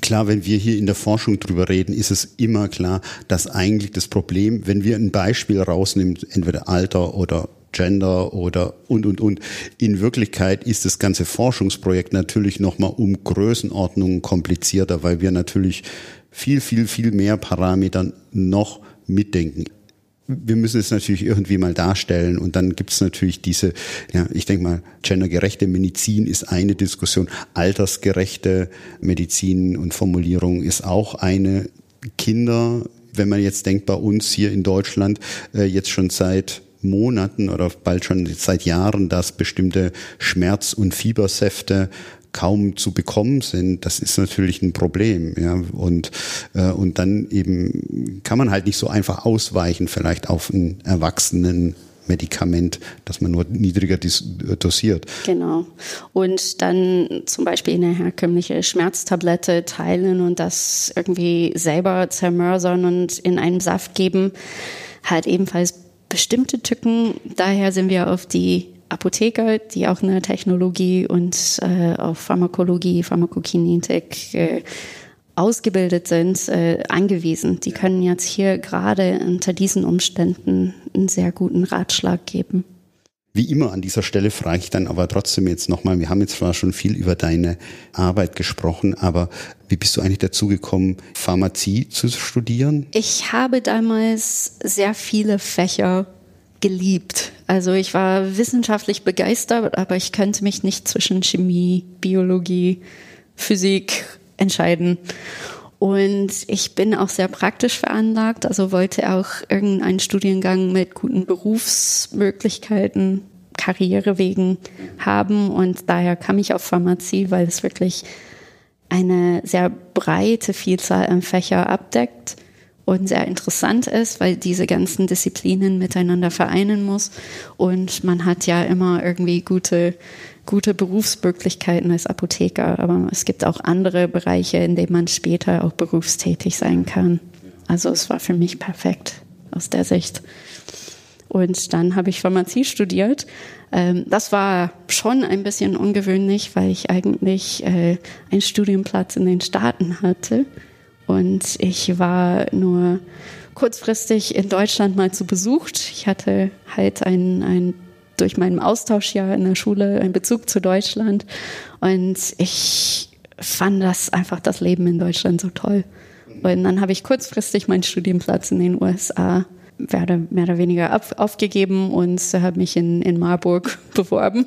klar, wenn wir hier in der Forschung drüber reden, ist es immer klar, dass eigentlich das Problem, wenn wir ein Beispiel rausnehmen, entweder Alter oder Gender oder und und und. In Wirklichkeit ist das ganze Forschungsprojekt natürlich nochmal um Größenordnungen komplizierter, weil wir natürlich viel, viel, viel mehr Parametern noch mitdenken wir müssen es natürlich irgendwie mal darstellen und dann gibt es natürlich diese, ja, ich denke mal, gendergerechte Medizin ist eine Diskussion, altersgerechte Medizin und Formulierung ist auch eine. Kinder, wenn man jetzt denkt, bei uns hier in Deutschland äh, jetzt schon seit Monaten oder bald schon seit Jahren, dass bestimmte Schmerz- und Fiebersäfte kaum zu bekommen sind, das ist natürlich ein Problem. Ja. Und, äh, und dann eben kann man halt nicht so einfach ausweichen, vielleicht auf einen Erwachsenen. Medikament, das man nur niedriger dosiert. Genau. Und dann zum Beispiel eine herkömmliche Schmerztablette teilen und das irgendwie selber zermörsern und in einen Saft geben, hat ebenfalls bestimmte Tücken. Daher sind wir auf die Apotheker, die auch eine Technologie und äh, auf Pharmakologie, Pharmakokinetik äh, ausgebildet sind, äh, angewiesen. Die können jetzt hier gerade unter diesen Umständen einen sehr guten Ratschlag geben. Wie immer an dieser Stelle frage ich dann aber trotzdem jetzt nochmal, wir haben jetzt zwar schon viel über deine Arbeit gesprochen, aber wie bist du eigentlich dazu gekommen, Pharmazie zu studieren? Ich habe damals sehr viele Fächer geliebt. Also ich war wissenschaftlich begeistert, aber ich könnte mich nicht zwischen Chemie, Biologie, Physik entscheiden. Und ich bin auch sehr praktisch veranlagt, also wollte auch irgendeinen Studiengang mit guten Berufsmöglichkeiten, Karrierewegen haben. Und daher kam ich auf Pharmazie, weil es wirklich eine sehr breite Vielzahl an Fächer abdeckt und sehr interessant ist, weil diese ganzen Disziplinen miteinander vereinen muss. Und man hat ja immer irgendwie gute gute Berufsmöglichkeiten als Apotheker, aber es gibt auch andere Bereiche, in denen man später auch berufstätig sein kann. Also es war für mich perfekt aus der Sicht. Und dann habe ich Pharmazie studiert. Ähm, das war schon ein bisschen ungewöhnlich, weil ich eigentlich äh, einen Studienplatz in den Staaten hatte. Und ich war nur kurzfristig in Deutschland mal zu besucht. Ich hatte halt ein, ein durch meinen Austauschjahr in der Schule einen Bezug zu Deutschland. Und ich fand das einfach das Leben in Deutschland so toll. Und dann habe ich kurzfristig meinen Studienplatz in den USA mehr oder weniger aufgegeben und habe mich in, in Marburg beworben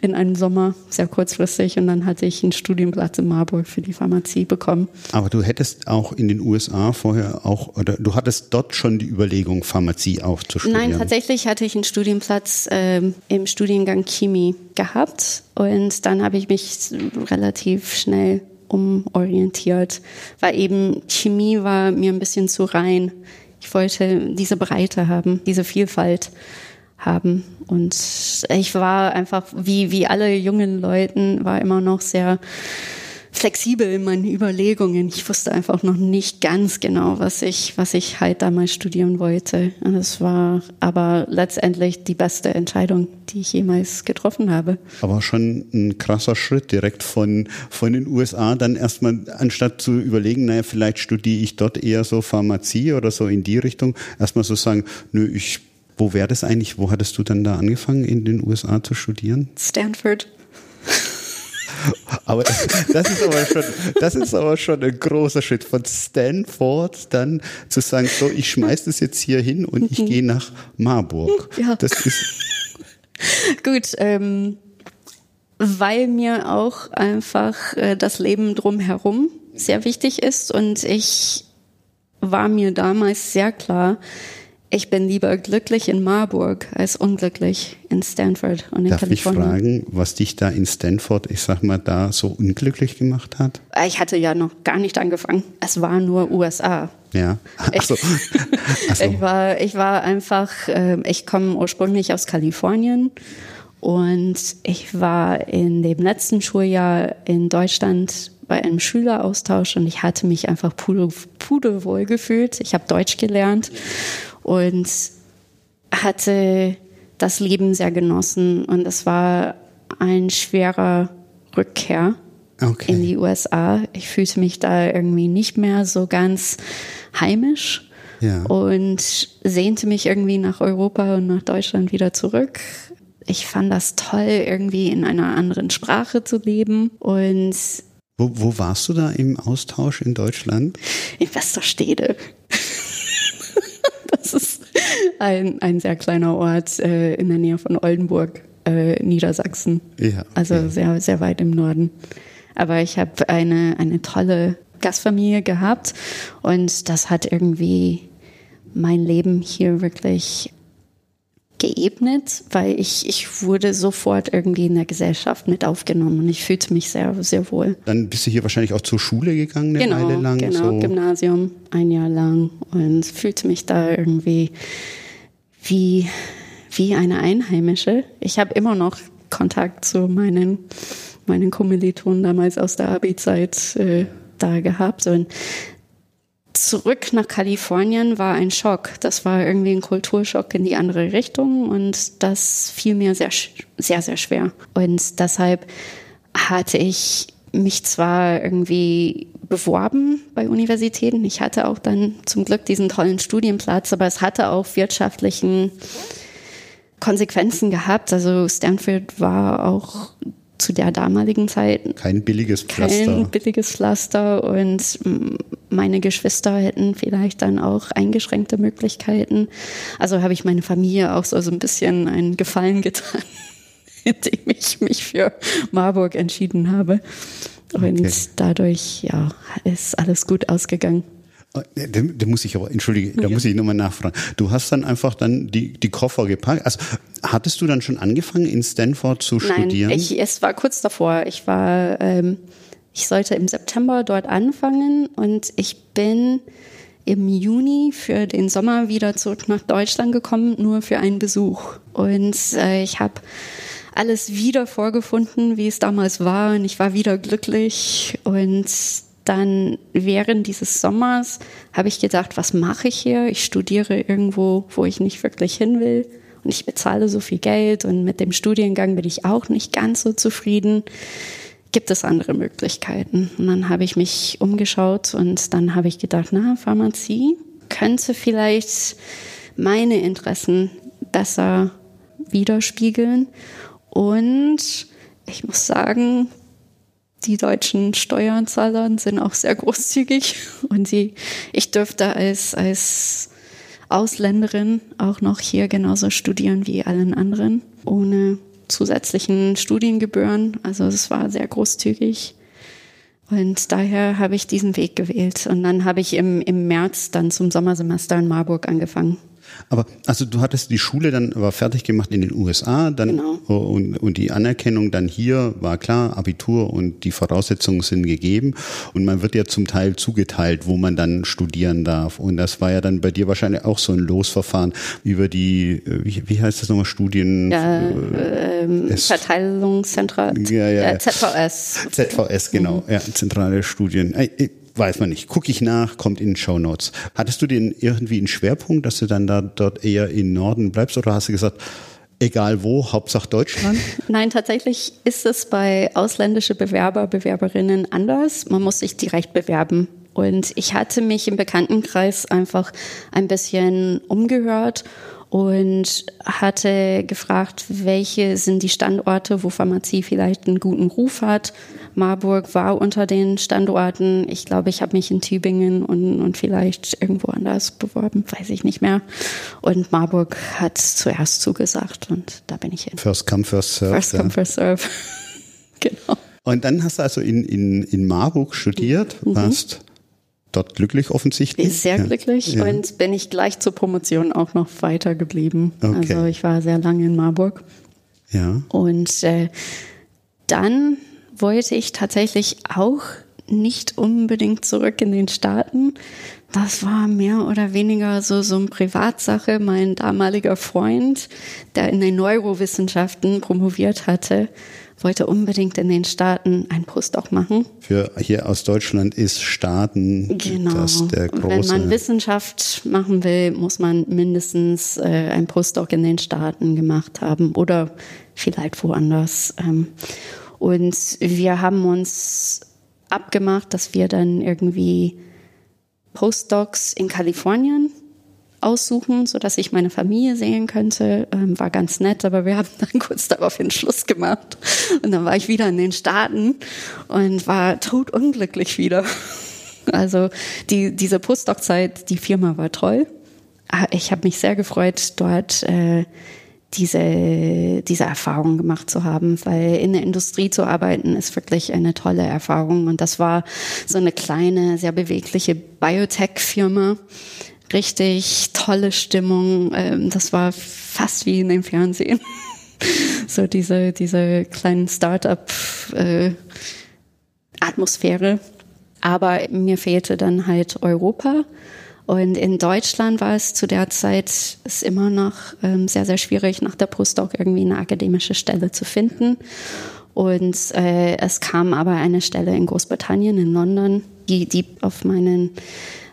in einem Sommer, sehr kurzfristig. Und dann hatte ich einen Studienplatz in Marburg für die Pharmazie bekommen. Aber du hättest auch in den USA vorher auch, oder du hattest dort schon die Überlegung, Pharmazie auch zu studieren? Nein, tatsächlich hatte ich einen Studienplatz ähm, im Studiengang Chemie gehabt. Und dann habe ich mich relativ schnell umorientiert, weil eben Chemie war mir ein bisschen zu rein. Ich wollte diese Breite haben, diese Vielfalt haben. Und ich war einfach, wie, wie alle jungen Leuten, war immer noch sehr flexibel in meinen Überlegungen. Ich wusste einfach noch nicht ganz genau, was ich, was ich halt damals studieren wollte. Und es war aber letztendlich die beste Entscheidung, die ich jemals getroffen habe. Aber schon ein krasser Schritt direkt von, von den USA dann erstmal, anstatt zu überlegen, naja, vielleicht studiere ich dort eher so Pharmazie oder so in die Richtung, erstmal so sagen, nö, ich wo wäre das eigentlich? Wo hattest du dann da angefangen, in den USA zu studieren? Stanford. Aber das, ist aber schon, das ist aber schon ein großer Schritt von Stanford dann zu sagen, so ich schmeiß das jetzt hier hin und ich gehe nach Marburg. Ja. Das ist gut. Ähm, weil mir auch einfach äh, das Leben drumherum sehr wichtig ist und ich war mir damals sehr klar, ich bin lieber glücklich in Marburg als unglücklich in Stanford und in Darf Kalifornien. Darf ich fragen, was dich da in Stanford, ich sag mal, da so unglücklich gemacht hat? Ich hatte ja noch gar nicht angefangen. Es war nur USA. Ja. Also, also. ich war, ich war einfach, ähm, ich komme ursprünglich aus Kalifornien und ich war in dem letzten Schuljahr in Deutschland bei einem Schüleraustausch und ich hatte mich einfach pudelwohl gefühlt. Ich habe Deutsch gelernt und hatte das Leben sehr genossen und es war ein schwerer Rückkehr okay. in die USA. Ich fühlte mich da irgendwie nicht mehr so ganz heimisch ja. und sehnte mich irgendwie nach Europa und nach Deutschland wieder zurück. Ich fand das toll, irgendwie in einer anderen Sprache zu leben und wo, wo warst du da im Austausch in Deutschland? In Westerstede. Das ist ein, ein sehr kleiner Ort äh, in der Nähe von Oldenburg, äh, Niedersachsen. Ja, also ja. sehr, sehr weit im Norden. Aber ich habe eine, eine tolle Gastfamilie gehabt und das hat irgendwie mein Leben hier wirklich geebnet, weil ich, ich wurde sofort irgendwie in der Gesellschaft mit aufgenommen und ich fühlte mich sehr, sehr wohl. Dann bist du hier wahrscheinlich auch zur Schule gegangen eine genau, Weile lang? Genau, so. Gymnasium, ein Jahr lang und fühlte mich da irgendwie wie, wie eine Einheimische. Ich habe immer noch Kontakt zu meinen, meinen Kommilitonen damals aus der Abi-Zeit äh, da gehabt und zurück nach Kalifornien war ein Schock. Das war irgendwie ein Kulturschock in die andere Richtung und das fiel mir sehr, sehr, sehr schwer. Und deshalb hatte ich mich zwar irgendwie beworben bei Universitäten. Ich hatte auch dann zum Glück diesen tollen Studienplatz, aber es hatte auch wirtschaftlichen Konsequenzen gehabt. Also Stanford war auch zu der damaligen Zeit kein billiges Pflaster. Kein billiges Pflaster und meine Geschwister hätten vielleicht dann auch eingeschränkte Möglichkeiten. Also habe ich meine Familie auch so, so ein bisschen einen Gefallen getan, indem ich mich für Marburg entschieden habe. Und okay. dadurch, ja, ist alles gut ausgegangen. Da, da, muss ich aber, entschuldige, da ja. muss ich nochmal nachfragen. Du hast dann einfach dann die, die Koffer gepackt. Also hattest du dann schon angefangen, in Stanford zu Nein, studieren? Ich, es war kurz davor. Ich war, ähm, ich sollte im September dort anfangen und ich bin im Juni für den Sommer wieder zurück nach Deutschland gekommen, nur für einen Besuch. Und äh, ich habe alles wieder vorgefunden, wie es damals war. Und ich war wieder glücklich und dann während dieses Sommers habe ich gedacht, was mache ich hier? Ich studiere irgendwo, wo ich nicht wirklich hin will und ich bezahle so viel Geld und mit dem Studiengang bin ich auch nicht ganz so zufrieden. Gibt es andere Möglichkeiten? Und dann habe ich mich umgeschaut und dann habe ich gedacht, na, Pharmazie könnte vielleicht meine Interessen besser widerspiegeln. Und ich muss sagen, die deutschen Steuerzahler sind auch sehr großzügig und sie, ich dürfte als, als Ausländerin auch noch hier genauso studieren wie allen anderen, ohne zusätzlichen Studiengebühren. Also es war sehr großzügig. Und daher habe ich diesen Weg gewählt. Und dann habe ich im, im März dann zum Sommersemester in Marburg angefangen. Aber also du hattest die Schule dann aber fertig gemacht in den USA, dann genau. und, und die Anerkennung dann hier war klar, Abitur und die Voraussetzungen sind gegeben und man wird ja zum Teil zugeteilt, wo man dann studieren darf. Und das war ja dann bei dir wahrscheinlich auch so ein Losverfahren über die, äh, wie, wie heißt das nochmal, Studien? Ja, äh, ähm, Verteilungszentral, ja, ja, äh, ZVS. ZVS, genau, mhm. ja, zentrale Studien. Äh, weiß man nicht. Gucke ich nach, kommt in den Show Notes. Hattest du den irgendwie einen Schwerpunkt, dass du dann da dort eher in Norden bleibst oder hast du gesagt, egal wo, Hauptsache Deutschland? Nein, tatsächlich ist es bei ausländischen Bewerber, Bewerberinnen anders. Man muss sich direkt bewerben. Und ich hatte mich im Bekanntenkreis einfach ein bisschen umgehört und hatte gefragt, welche sind die Standorte, wo Pharmazie vielleicht einen guten Ruf hat. Marburg war unter den Standorten. Ich glaube, ich habe mich in Tübingen und, und vielleicht irgendwo anders beworben, weiß ich nicht mehr. Und Marburg hat zuerst zugesagt und da bin ich hin. First come, first serve. First come, first serve. genau. Und dann hast du also in, in, in Marburg studiert, mhm. warst dort glücklich offensichtlich. Sehr glücklich ja. und bin ich gleich zur Promotion auch noch weiter geblieben. Okay. Also ich war sehr lange in Marburg. Ja. Und äh, dann wollte ich tatsächlich auch nicht unbedingt zurück in den Staaten. Das war mehr oder weniger so, so eine Privatsache. Mein damaliger Freund, der in den Neurowissenschaften promoviert hatte, wollte unbedingt in den Staaten ein Postdoc machen. Für hier aus Deutschland ist Staaten genau. das der große. Wenn man Wissenschaft machen will, muss man mindestens äh, ein Postdoc in den Staaten gemacht haben oder vielleicht woanders. Ähm, und wir haben uns abgemacht, dass wir dann irgendwie Postdocs in Kalifornien aussuchen, so dass ich meine Familie sehen könnte. Ähm, war ganz nett, aber wir haben dann kurz darauf den Schluss gemacht. Und dann war ich wieder in den Staaten und war totunglücklich wieder. Also die, diese Postdoc-Zeit, die Firma war toll. Ah, ich habe mich sehr gefreut, dort äh, diese, diese Erfahrung gemacht zu haben, weil in der Industrie zu arbeiten ist wirklich eine tolle Erfahrung. Und das war so eine kleine, sehr bewegliche Biotech-Firma, richtig tolle Stimmung. Ähm, das war fast wie in dem Fernsehen. so diese, diese kleinen Start-up-Atmosphäre. Äh, Aber mir fehlte dann halt Europa. Und in Deutschland war es zu der Zeit ist immer noch ähm, sehr, sehr schwierig, nach der Postdoc irgendwie eine akademische Stelle zu finden. Und äh, es kam aber eine Stelle in Großbritannien, in London, die, die auf meinen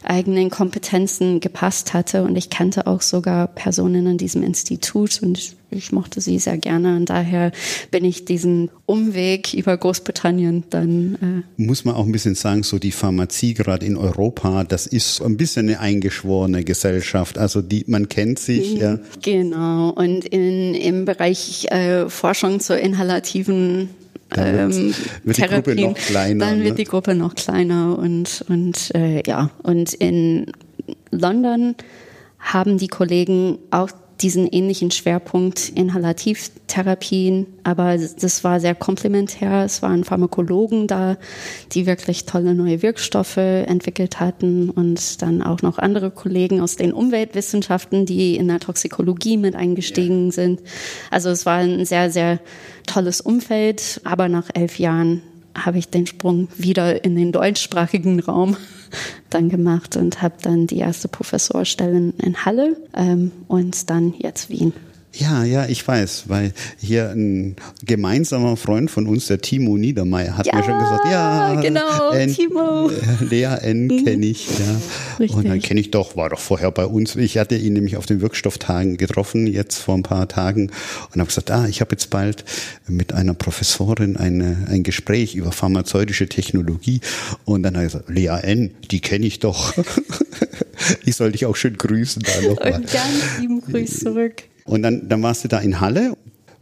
eigenen Kompetenzen gepasst hatte. Und ich kannte auch sogar Personen in diesem Institut und ich, ich mochte sie sehr gerne. Und daher bin ich diesen Umweg über Großbritannien dann. Äh Muss man auch ein bisschen sagen, so die Pharmazie gerade in Europa, das ist ein bisschen eine eingeschworene Gesellschaft. Also die, man kennt sich, ja. Genau. Und in, im Bereich äh, Forschung zur inhalativen dann ähm, wird, die Gruppe noch kleiner. Dann wird ne? die Gruppe noch kleiner und, und äh, ja, und in London haben die Kollegen auch diesen ähnlichen Schwerpunkt Inhalativtherapien, aber das war sehr komplementär. Es waren Pharmakologen da, die wirklich tolle neue Wirkstoffe entwickelt hatten und dann auch noch andere Kollegen aus den Umweltwissenschaften, die in der Toxikologie mit eingestiegen ja. sind. Also es war ein sehr, sehr tolles Umfeld, aber nach elf Jahren habe ich den Sprung wieder in den deutschsprachigen Raum dann gemacht und habe dann die erste Professorstelle in Halle ähm, und dann jetzt Wien. Ja, ja, ich weiß, weil hier ein gemeinsamer Freund von uns, der Timo Niedermeyer, hat ja, mir schon gesagt, ja, genau, N, Timo. Äh, Lea N mhm. kenne ich, ja. Richtig. Und dann kenne ich doch, war doch vorher bei uns. Ich hatte ihn nämlich auf den Wirkstofftagen getroffen, jetzt vor ein paar Tagen, und habe gesagt, ah, ich habe jetzt bald mit einer Professorin eine, ein Gespräch über pharmazeutische Technologie. Und dann hat er gesagt, Lea N, die kenne ich doch. ich soll dich auch schön grüßen da nochmal. Und ganz lieben Grüß zurück. Und dann, dann warst du da in Halle.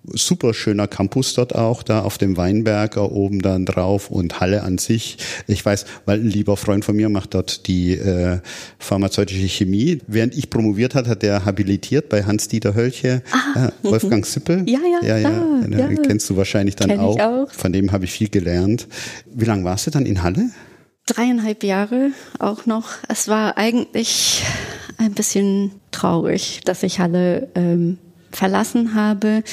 Super schöner Campus dort auch, da auf dem Weinberger oben dann drauf und Halle an sich. Ich weiß, weil ein lieber Freund von mir macht dort die äh, pharmazeutische Chemie. Während ich promoviert hat, hat er habilitiert bei Hans-Dieter Hölche, ah, äh, Wolfgang Sippel. Ja, ja, ja, ja, ja. ja. Kennst du wahrscheinlich dann auch. auch. Von dem habe ich viel gelernt. Wie lange warst du dann in Halle? Dreieinhalb Jahre auch noch. Es war eigentlich ein bisschen traurig, dass ich Halle ähm, verlassen habe.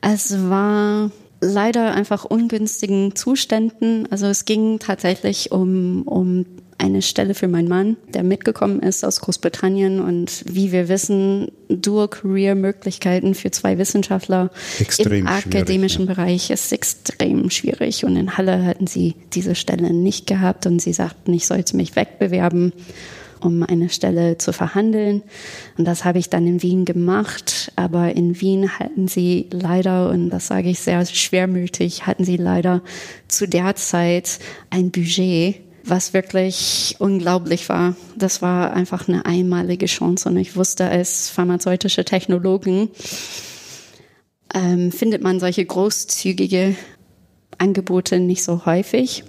Es war leider einfach ungünstigen Zuständen. Also es ging tatsächlich um, um eine Stelle für meinen Mann, der mitgekommen ist aus Großbritannien und wie wir wissen, Dual-Career-Möglichkeiten für zwei Wissenschaftler extrem im akademischen ja. Bereich ist extrem schwierig und in Halle hatten sie diese Stelle nicht gehabt und sie sagten, ich sollte mich wegbewerben um eine Stelle zu verhandeln. Und das habe ich dann in Wien gemacht. Aber in Wien hatten sie leider, und das sage ich sehr schwermütig, hatten sie leider zu der Zeit ein Budget, was wirklich unglaublich war. Das war einfach eine einmalige Chance. Und ich wusste als pharmazeutische Technologen, ähm, findet man solche großzügige Angebote nicht so häufig.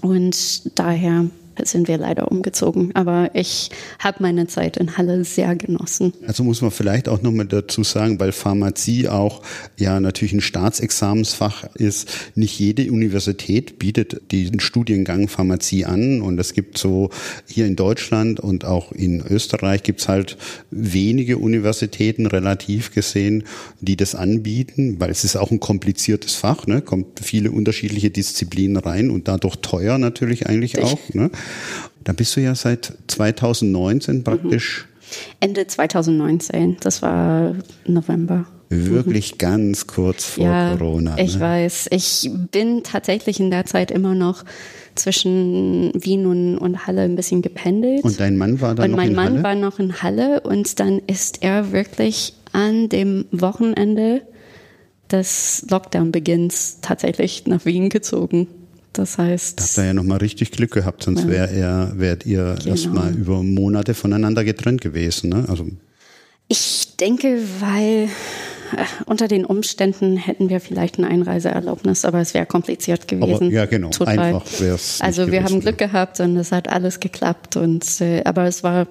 Und daher sind wir leider umgezogen. Aber ich habe meine Zeit in Halle sehr genossen. Also muss man vielleicht auch nochmal dazu sagen, weil Pharmazie auch ja natürlich ein Staatsexamensfach ist. Nicht jede Universität bietet diesen Studiengang Pharmazie an. Und es gibt so hier in Deutschland und auch in Österreich gibt es halt wenige Universitäten relativ gesehen, die das anbieten, weil es ist auch ein kompliziertes Fach, ne? kommt viele unterschiedliche Disziplinen rein und dadurch teuer natürlich eigentlich auch. Ne? Da bist du ja seit 2019 praktisch. Mhm. Ende 2019, das war November. Wirklich mhm. ganz kurz vor ja, Corona. Ne? Ich weiß. Ich bin tatsächlich in der Zeit immer noch zwischen Wien und, und Halle ein bisschen gependelt. Und dein Mann war dann noch in Halle? Und mein Mann war noch in Halle und dann ist er wirklich an dem Wochenende des Lockdown-Beginns tatsächlich nach Wien gezogen. Das heißt. Da habt ihr ja nochmal richtig Glück gehabt, sonst ja. wär er, wärt ihr genau. erstmal über Monate voneinander getrennt gewesen. Ne? Also ich denke, weil äh, unter den Umständen hätten wir vielleicht eine Einreiseerlaubnis, aber es wäre kompliziert gewesen. Aber, ja, genau. Total. Einfach wäre es. Also wir haben Glück gehabt und es hat alles geklappt. Und äh, aber es war,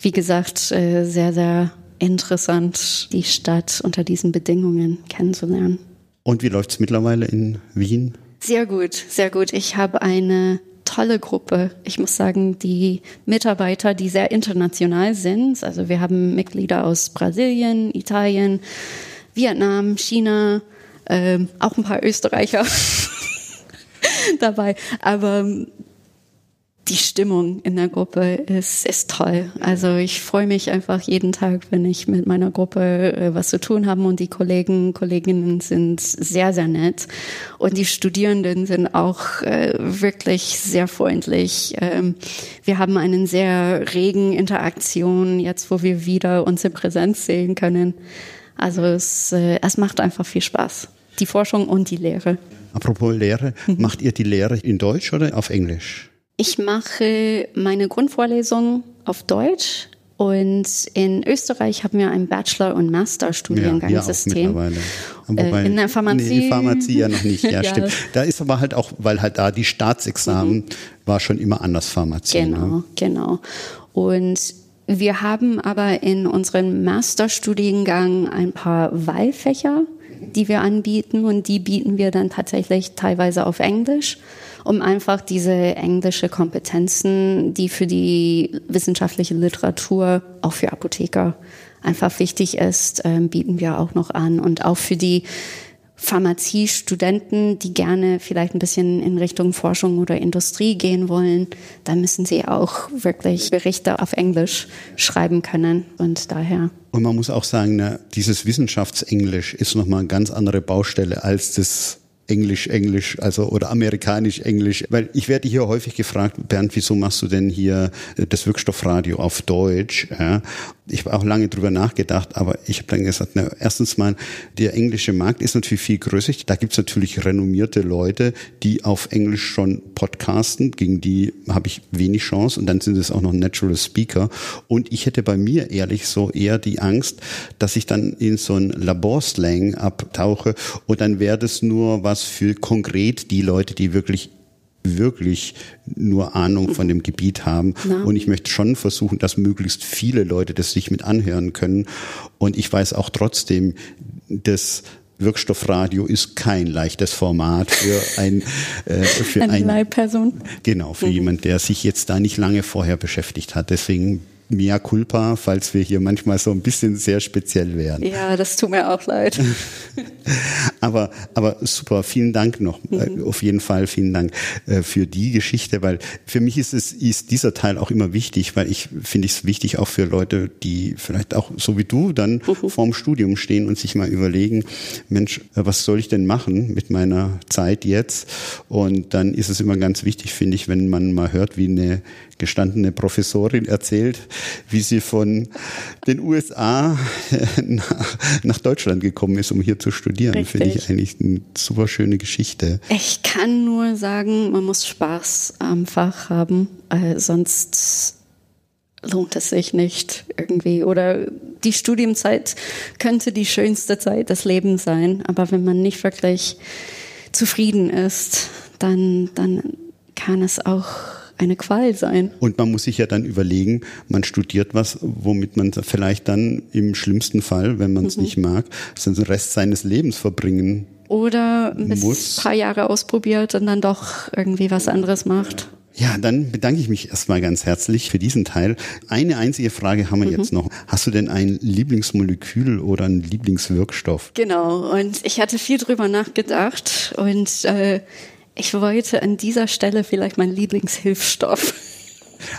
wie gesagt, äh, sehr, sehr interessant, die Stadt unter diesen Bedingungen kennenzulernen. Und wie läuft es mittlerweile in Wien? Sehr gut, sehr gut. Ich habe eine tolle Gruppe. Ich muss sagen, die Mitarbeiter, die sehr international sind. Also wir haben Mitglieder aus Brasilien, Italien, Vietnam, China, äh, auch ein paar Österreicher dabei. Aber die Stimmung in der Gruppe ist, ist toll. Also ich freue mich einfach jeden Tag, wenn ich mit meiner Gruppe äh, was zu tun habe und die Kollegen, Kolleginnen sind sehr, sehr nett und die Studierenden sind auch äh, wirklich sehr freundlich. Ähm, wir haben einen sehr regen Interaktion jetzt, wo wir wieder unsere Präsenz sehen können. Also es, äh, es macht einfach viel Spaß. Die Forschung und die Lehre. Apropos Lehre, mhm. macht ihr die Lehre in Deutsch oder auf Englisch? Ich mache meine Grundvorlesung auf Deutsch und in Österreich haben wir ein Bachelor- und Master-Studiengangssystem. Ja, Wobei, äh, in der Pharmazie. Nee, Pharmazie ja noch nicht, ja, ja, stimmt. Da ist aber halt auch, weil halt da die Staatsexamen mhm. war schon immer anders Pharmazie. Genau, ne? genau. Und wir haben aber in unserem Masterstudiengang ein paar Wahlfächer, die wir anbieten und die bieten wir dann tatsächlich teilweise auf Englisch um einfach diese englische Kompetenzen, die für die wissenschaftliche Literatur, auch für Apotheker einfach wichtig ist, ähm, bieten wir auch noch an. Und auch für die Pharmaziestudenten, die gerne vielleicht ein bisschen in Richtung Forschung oder Industrie gehen wollen, da müssen sie auch wirklich Berichte auf Englisch schreiben können und daher. Und man muss auch sagen, ne, dieses Wissenschaftsenglisch ist nochmal eine ganz andere Baustelle als das Englisch, Englisch, also oder amerikanisch, Englisch. Weil ich werde hier häufig gefragt, Bernd, wieso machst du denn hier äh, das Wirkstoffradio auf Deutsch? Ja? Ich habe auch lange drüber nachgedacht, aber ich habe dann gesagt, na, erstens mal, der englische Markt ist natürlich viel größer. Da gibt es natürlich renommierte Leute, die auf Englisch schon podcasten, gegen die habe ich wenig Chance und dann sind es auch noch Natural Speaker. Und ich hätte bei mir ehrlich so eher die Angst, dass ich dann in so ein Laborslang abtauche und dann wäre das nur was für konkret die Leute, die wirklich wirklich nur Ahnung von dem Gebiet haben. Ja. Und ich möchte schon versuchen, dass möglichst viele Leute das sich mit anhören können. Und ich weiß auch trotzdem, dass Wirkstoffradio ist kein leichtes Format für ein äh, für eine ein, Leihperson. Genau, für mhm. jemand, der sich jetzt da nicht lange vorher beschäftigt hat. Deswegen mea culpa, falls wir hier manchmal so ein bisschen sehr speziell werden. Ja, das tut mir auch leid. aber, aber super, vielen Dank noch. Mhm. Auf jeden Fall vielen Dank äh, für die Geschichte, weil für mich ist es, ist dieser Teil auch immer wichtig, weil ich finde es wichtig auch für Leute, die vielleicht auch so wie du dann mhm. vorm Studium stehen und sich mal überlegen, Mensch, äh, was soll ich denn machen mit meiner Zeit jetzt? Und dann ist es immer ganz wichtig, finde ich, wenn man mal hört, wie eine gestandene Professorin erzählt, wie sie von den USA nach, nach Deutschland gekommen ist, um hier zu studieren. Finde ich eigentlich eine super schöne Geschichte. Ich kann nur sagen, man muss Spaß am Fach haben, äh, sonst lohnt es sich nicht irgendwie. Oder die Studienzeit könnte die schönste Zeit des Lebens sein, aber wenn man nicht wirklich zufrieden ist, dann, dann kann es auch eine Qual sein. Und man muss sich ja dann überlegen, man studiert was, womit man vielleicht dann im schlimmsten Fall, wenn man es mhm. nicht mag, den Rest seines Lebens verbringen oder ein paar Jahre ausprobiert und dann doch irgendwie was anderes macht. Ja, dann bedanke ich mich erstmal ganz herzlich für diesen Teil. Eine einzige Frage haben wir mhm. jetzt noch. Hast du denn ein Lieblingsmolekül oder einen Lieblingswirkstoff? Genau, und ich hatte viel drüber nachgedacht und äh, ich wollte an dieser Stelle vielleicht meinen Lieblingshilfstoff.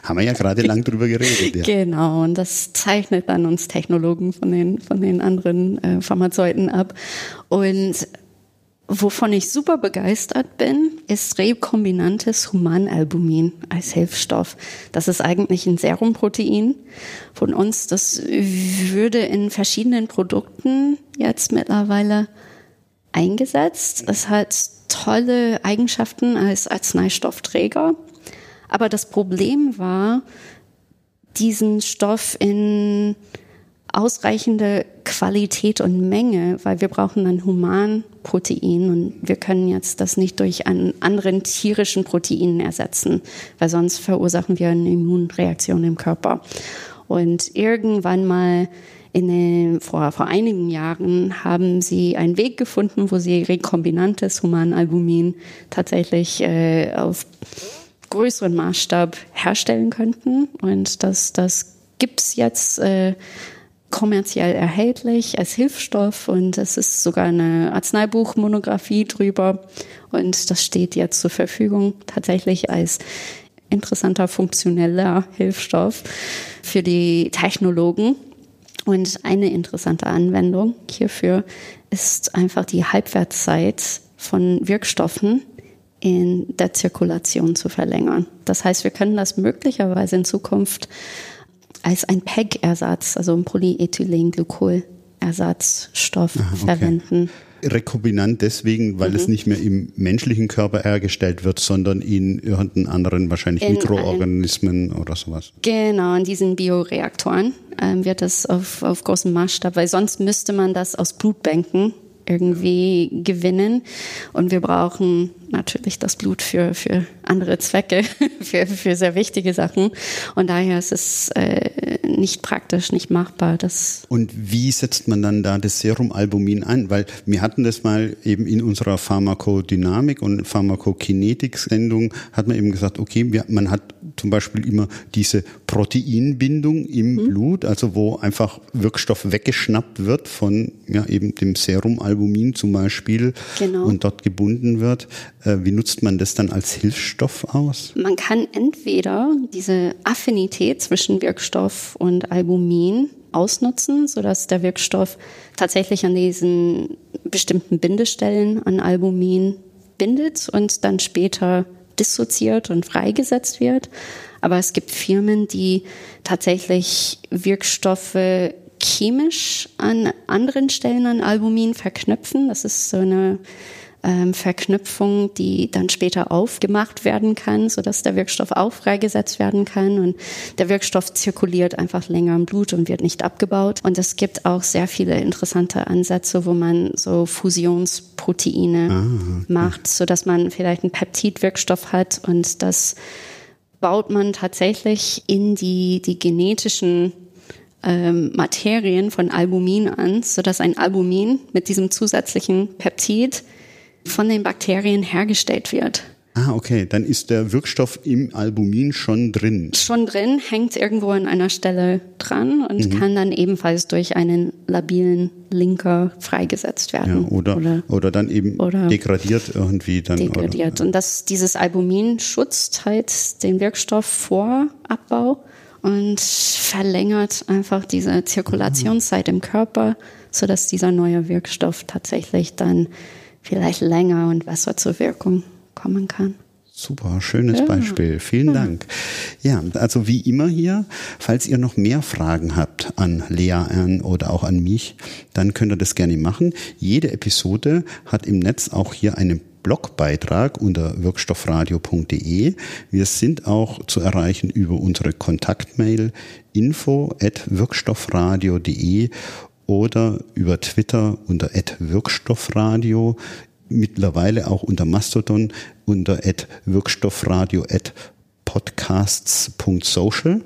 Haben wir ja gerade lang drüber geredet. Ja. Genau, und das zeichnet dann uns Technologen von den, von den anderen äh, Pharmazeuten ab. Und wovon ich super begeistert bin, ist rekombinantes Humanalbumin als Hilfsstoff. Das ist eigentlich ein Serumprotein von uns. Das würde in verschiedenen Produkten jetzt mittlerweile eingesetzt. Es hat tolle Eigenschaften als Arzneistoffträger. Aber das Problem war, diesen Stoff in ausreichende Qualität und Menge, weil wir brauchen ein Humanprotein und wir können jetzt das nicht durch einen anderen tierischen Protein ersetzen, weil sonst verursachen wir eine Immunreaktion im Körper. Und irgendwann mal in den, vor, vor einigen Jahren haben sie einen Weg gefunden, wo sie rekombinantes Humanalbumin tatsächlich äh, auf größeren Maßstab herstellen könnten. Und das, das gibt's jetzt äh, kommerziell erhältlich als Hilfsstoff und es ist sogar eine Arzneibuchmonographie drüber und das steht jetzt zur Verfügung tatsächlich als interessanter funktioneller Hilfsstoff für die Technologen. Und eine interessante Anwendung hierfür ist einfach die Halbwertszeit von Wirkstoffen in der Zirkulation zu verlängern. Das heißt, wir können das möglicherweise in Zukunft als ein PEG-Ersatz, also ein Polyethylenglykol-Ersatzstoff okay. verwenden. Rekombinant deswegen, weil mhm. es nicht mehr im menschlichen Körper hergestellt wird, sondern in irgendeinen anderen, wahrscheinlich in Mikroorganismen oder sowas. Genau, in diesen Bioreaktoren ähm, wird das auf, auf großem Maßstab, weil sonst müsste man das aus Blutbänken irgendwie gewinnen. Und wir brauchen natürlich das Blut für, für andere Zwecke, für, für sehr wichtige Sachen. Und daher ist es äh, nicht praktisch, nicht machbar. Das Und wie setzt man dann da das Serumalbumin ein? Weil wir hatten das mal eben in unserer Pharmakodynamik und Pharmakokinetik-Sendung, hat man eben gesagt, okay, wir, man hat zum Beispiel immer diese Proteinbindung im mhm. Blut, also wo einfach Wirkstoff weggeschnappt wird von ja, eben dem Serumalbumin zum Beispiel genau. und dort gebunden wird. Äh, wie nutzt man das dann als Hilfsstoff aus? Man kann entweder diese Affinität zwischen Wirkstoff und Albumin ausnutzen, sodass der Wirkstoff tatsächlich an diesen bestimmten Bindestellen an Albumin bindet und dann später dissoziiert und freigesetzt wird. Aber es gibt Firmen, die tatsächlich Wirkstoffe chemisch an anderen Stellen an Albumin verknüpfen. Das ist so eine ähm, Verknüpfung, die dann später aufgemacht werden kann, sodass der Wirkstoff auch freigesetzt werden kann. Und der Wirkstoff zirkuliert einfach länger im Blut und wird nicht abgebaut. Und es gibt auch sehr viele interessante Ansätze, wo man so Fusionsproteine ah, okay. macht, sodass man vielleicht einen Peptidwirkstoff hat und das baut man tatsächlich in die, die genetischen ähm, Materien von Albumin an, sodass ein Albumin mit diesem zusätzlichen Peptid von den Bakterien hergestellt wird. Ah, okay. Dann ist der Wirkstoff im Albumin schon drin. Schon drin, hängt irgendwo an einer Stelle dran und mhm. kann dann ebenfalls durch einen labilen Linker freigesetzt werden. Ja, oder, oder, oder dann eben oder degradiert irgendwie dann. Degradiert. Oder, Und das, dieses Albumin schützt halt den Wirkstoff vor Abbau und verlängert einfach diese Zirkulationszeit im Körper, sodass dieser neue Wirkstoff tatsächlich dann vielleicht länger und besser zur Wirkung kommen kann. Super, schönes ja. Beispiel. Vielen ja. Dank. Ja, also wie immer hier, falls ihr noch mehr Fragen habt an Lea an oder auch an mich, dann könnt ihr das gerne machen. Jede Episode hat im Netz auch hier einen Blogbeitrag unter wirkstoffradio.de. Wir sind auch zu erreichen über unsere Kontaktmail info at wirkstoffradio.de oder über Twitter unter @wirkstoffradio, mittlerweile auch unter Mastodon unter @wirkstoffradio podcasts.social.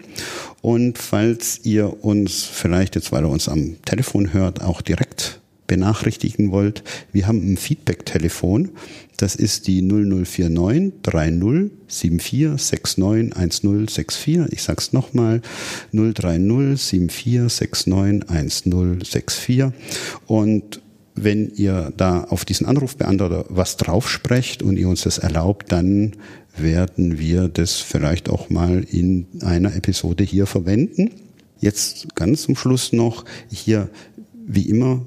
Und falls ihr uns vielleicht jetzt, weil ihr uns am Telefon hört, auch direkt benachrichtigen wollt, wir haben ein Feedback-Telefon. Das ist die 0049 30 74 69 1064. Ich sag's nochmal. 030 74 69 1064. Und wenn ihr da auf diesen Anrufbeantworter was draufsprecht und ihr uns das erlaubt, dann werden wir das vielleicht auch mal in einer Episode hier verwenden. Jetzt ganz zum Schluss noch hier, wie immer,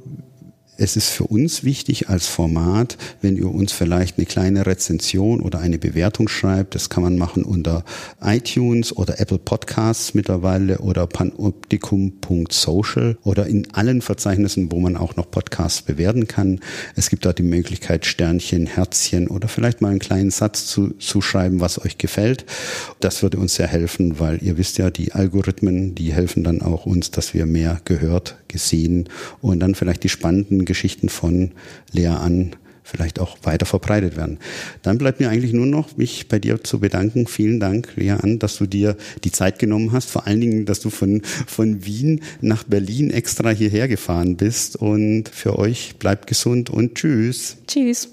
es ist für uns wichtig als Format, wenn ihr uns vielleicht eine kleine Rezension oder eine Bewertung schreibt. Das kann man machen unter iTunes oder Apple Podcasts mittlerweile oder panoptikum.social oder in allen Verzeichnissen, wo man auch noch Podcasts bewerten kann. Es gibt da die Möglichkeit, Sternchen, Herzchen oder vielleicht mal einen kleinen Satz zu, zu schreiben, was euch gefällt. Das würde uns sehr helfen, weil ihr wisst ja, die Algorithmen, die helfen dann auch uns, dass wir mehr gehört, gesehen und dann vielleicht die spannenden Geschichten von Lea an vielleicht auch weiter verbreitet werden. Dann bleibt mir eigentlich nur noch, mich bei dir zu bedanken. Vielen Dank, Lea An, dass du dir die Zeit genommen hast. Vor allen Dingen, dass du von, von Wien nach Berlin extra hierher gefahren bist. Und für euch bleibt gesund und tschüss. Tschüss.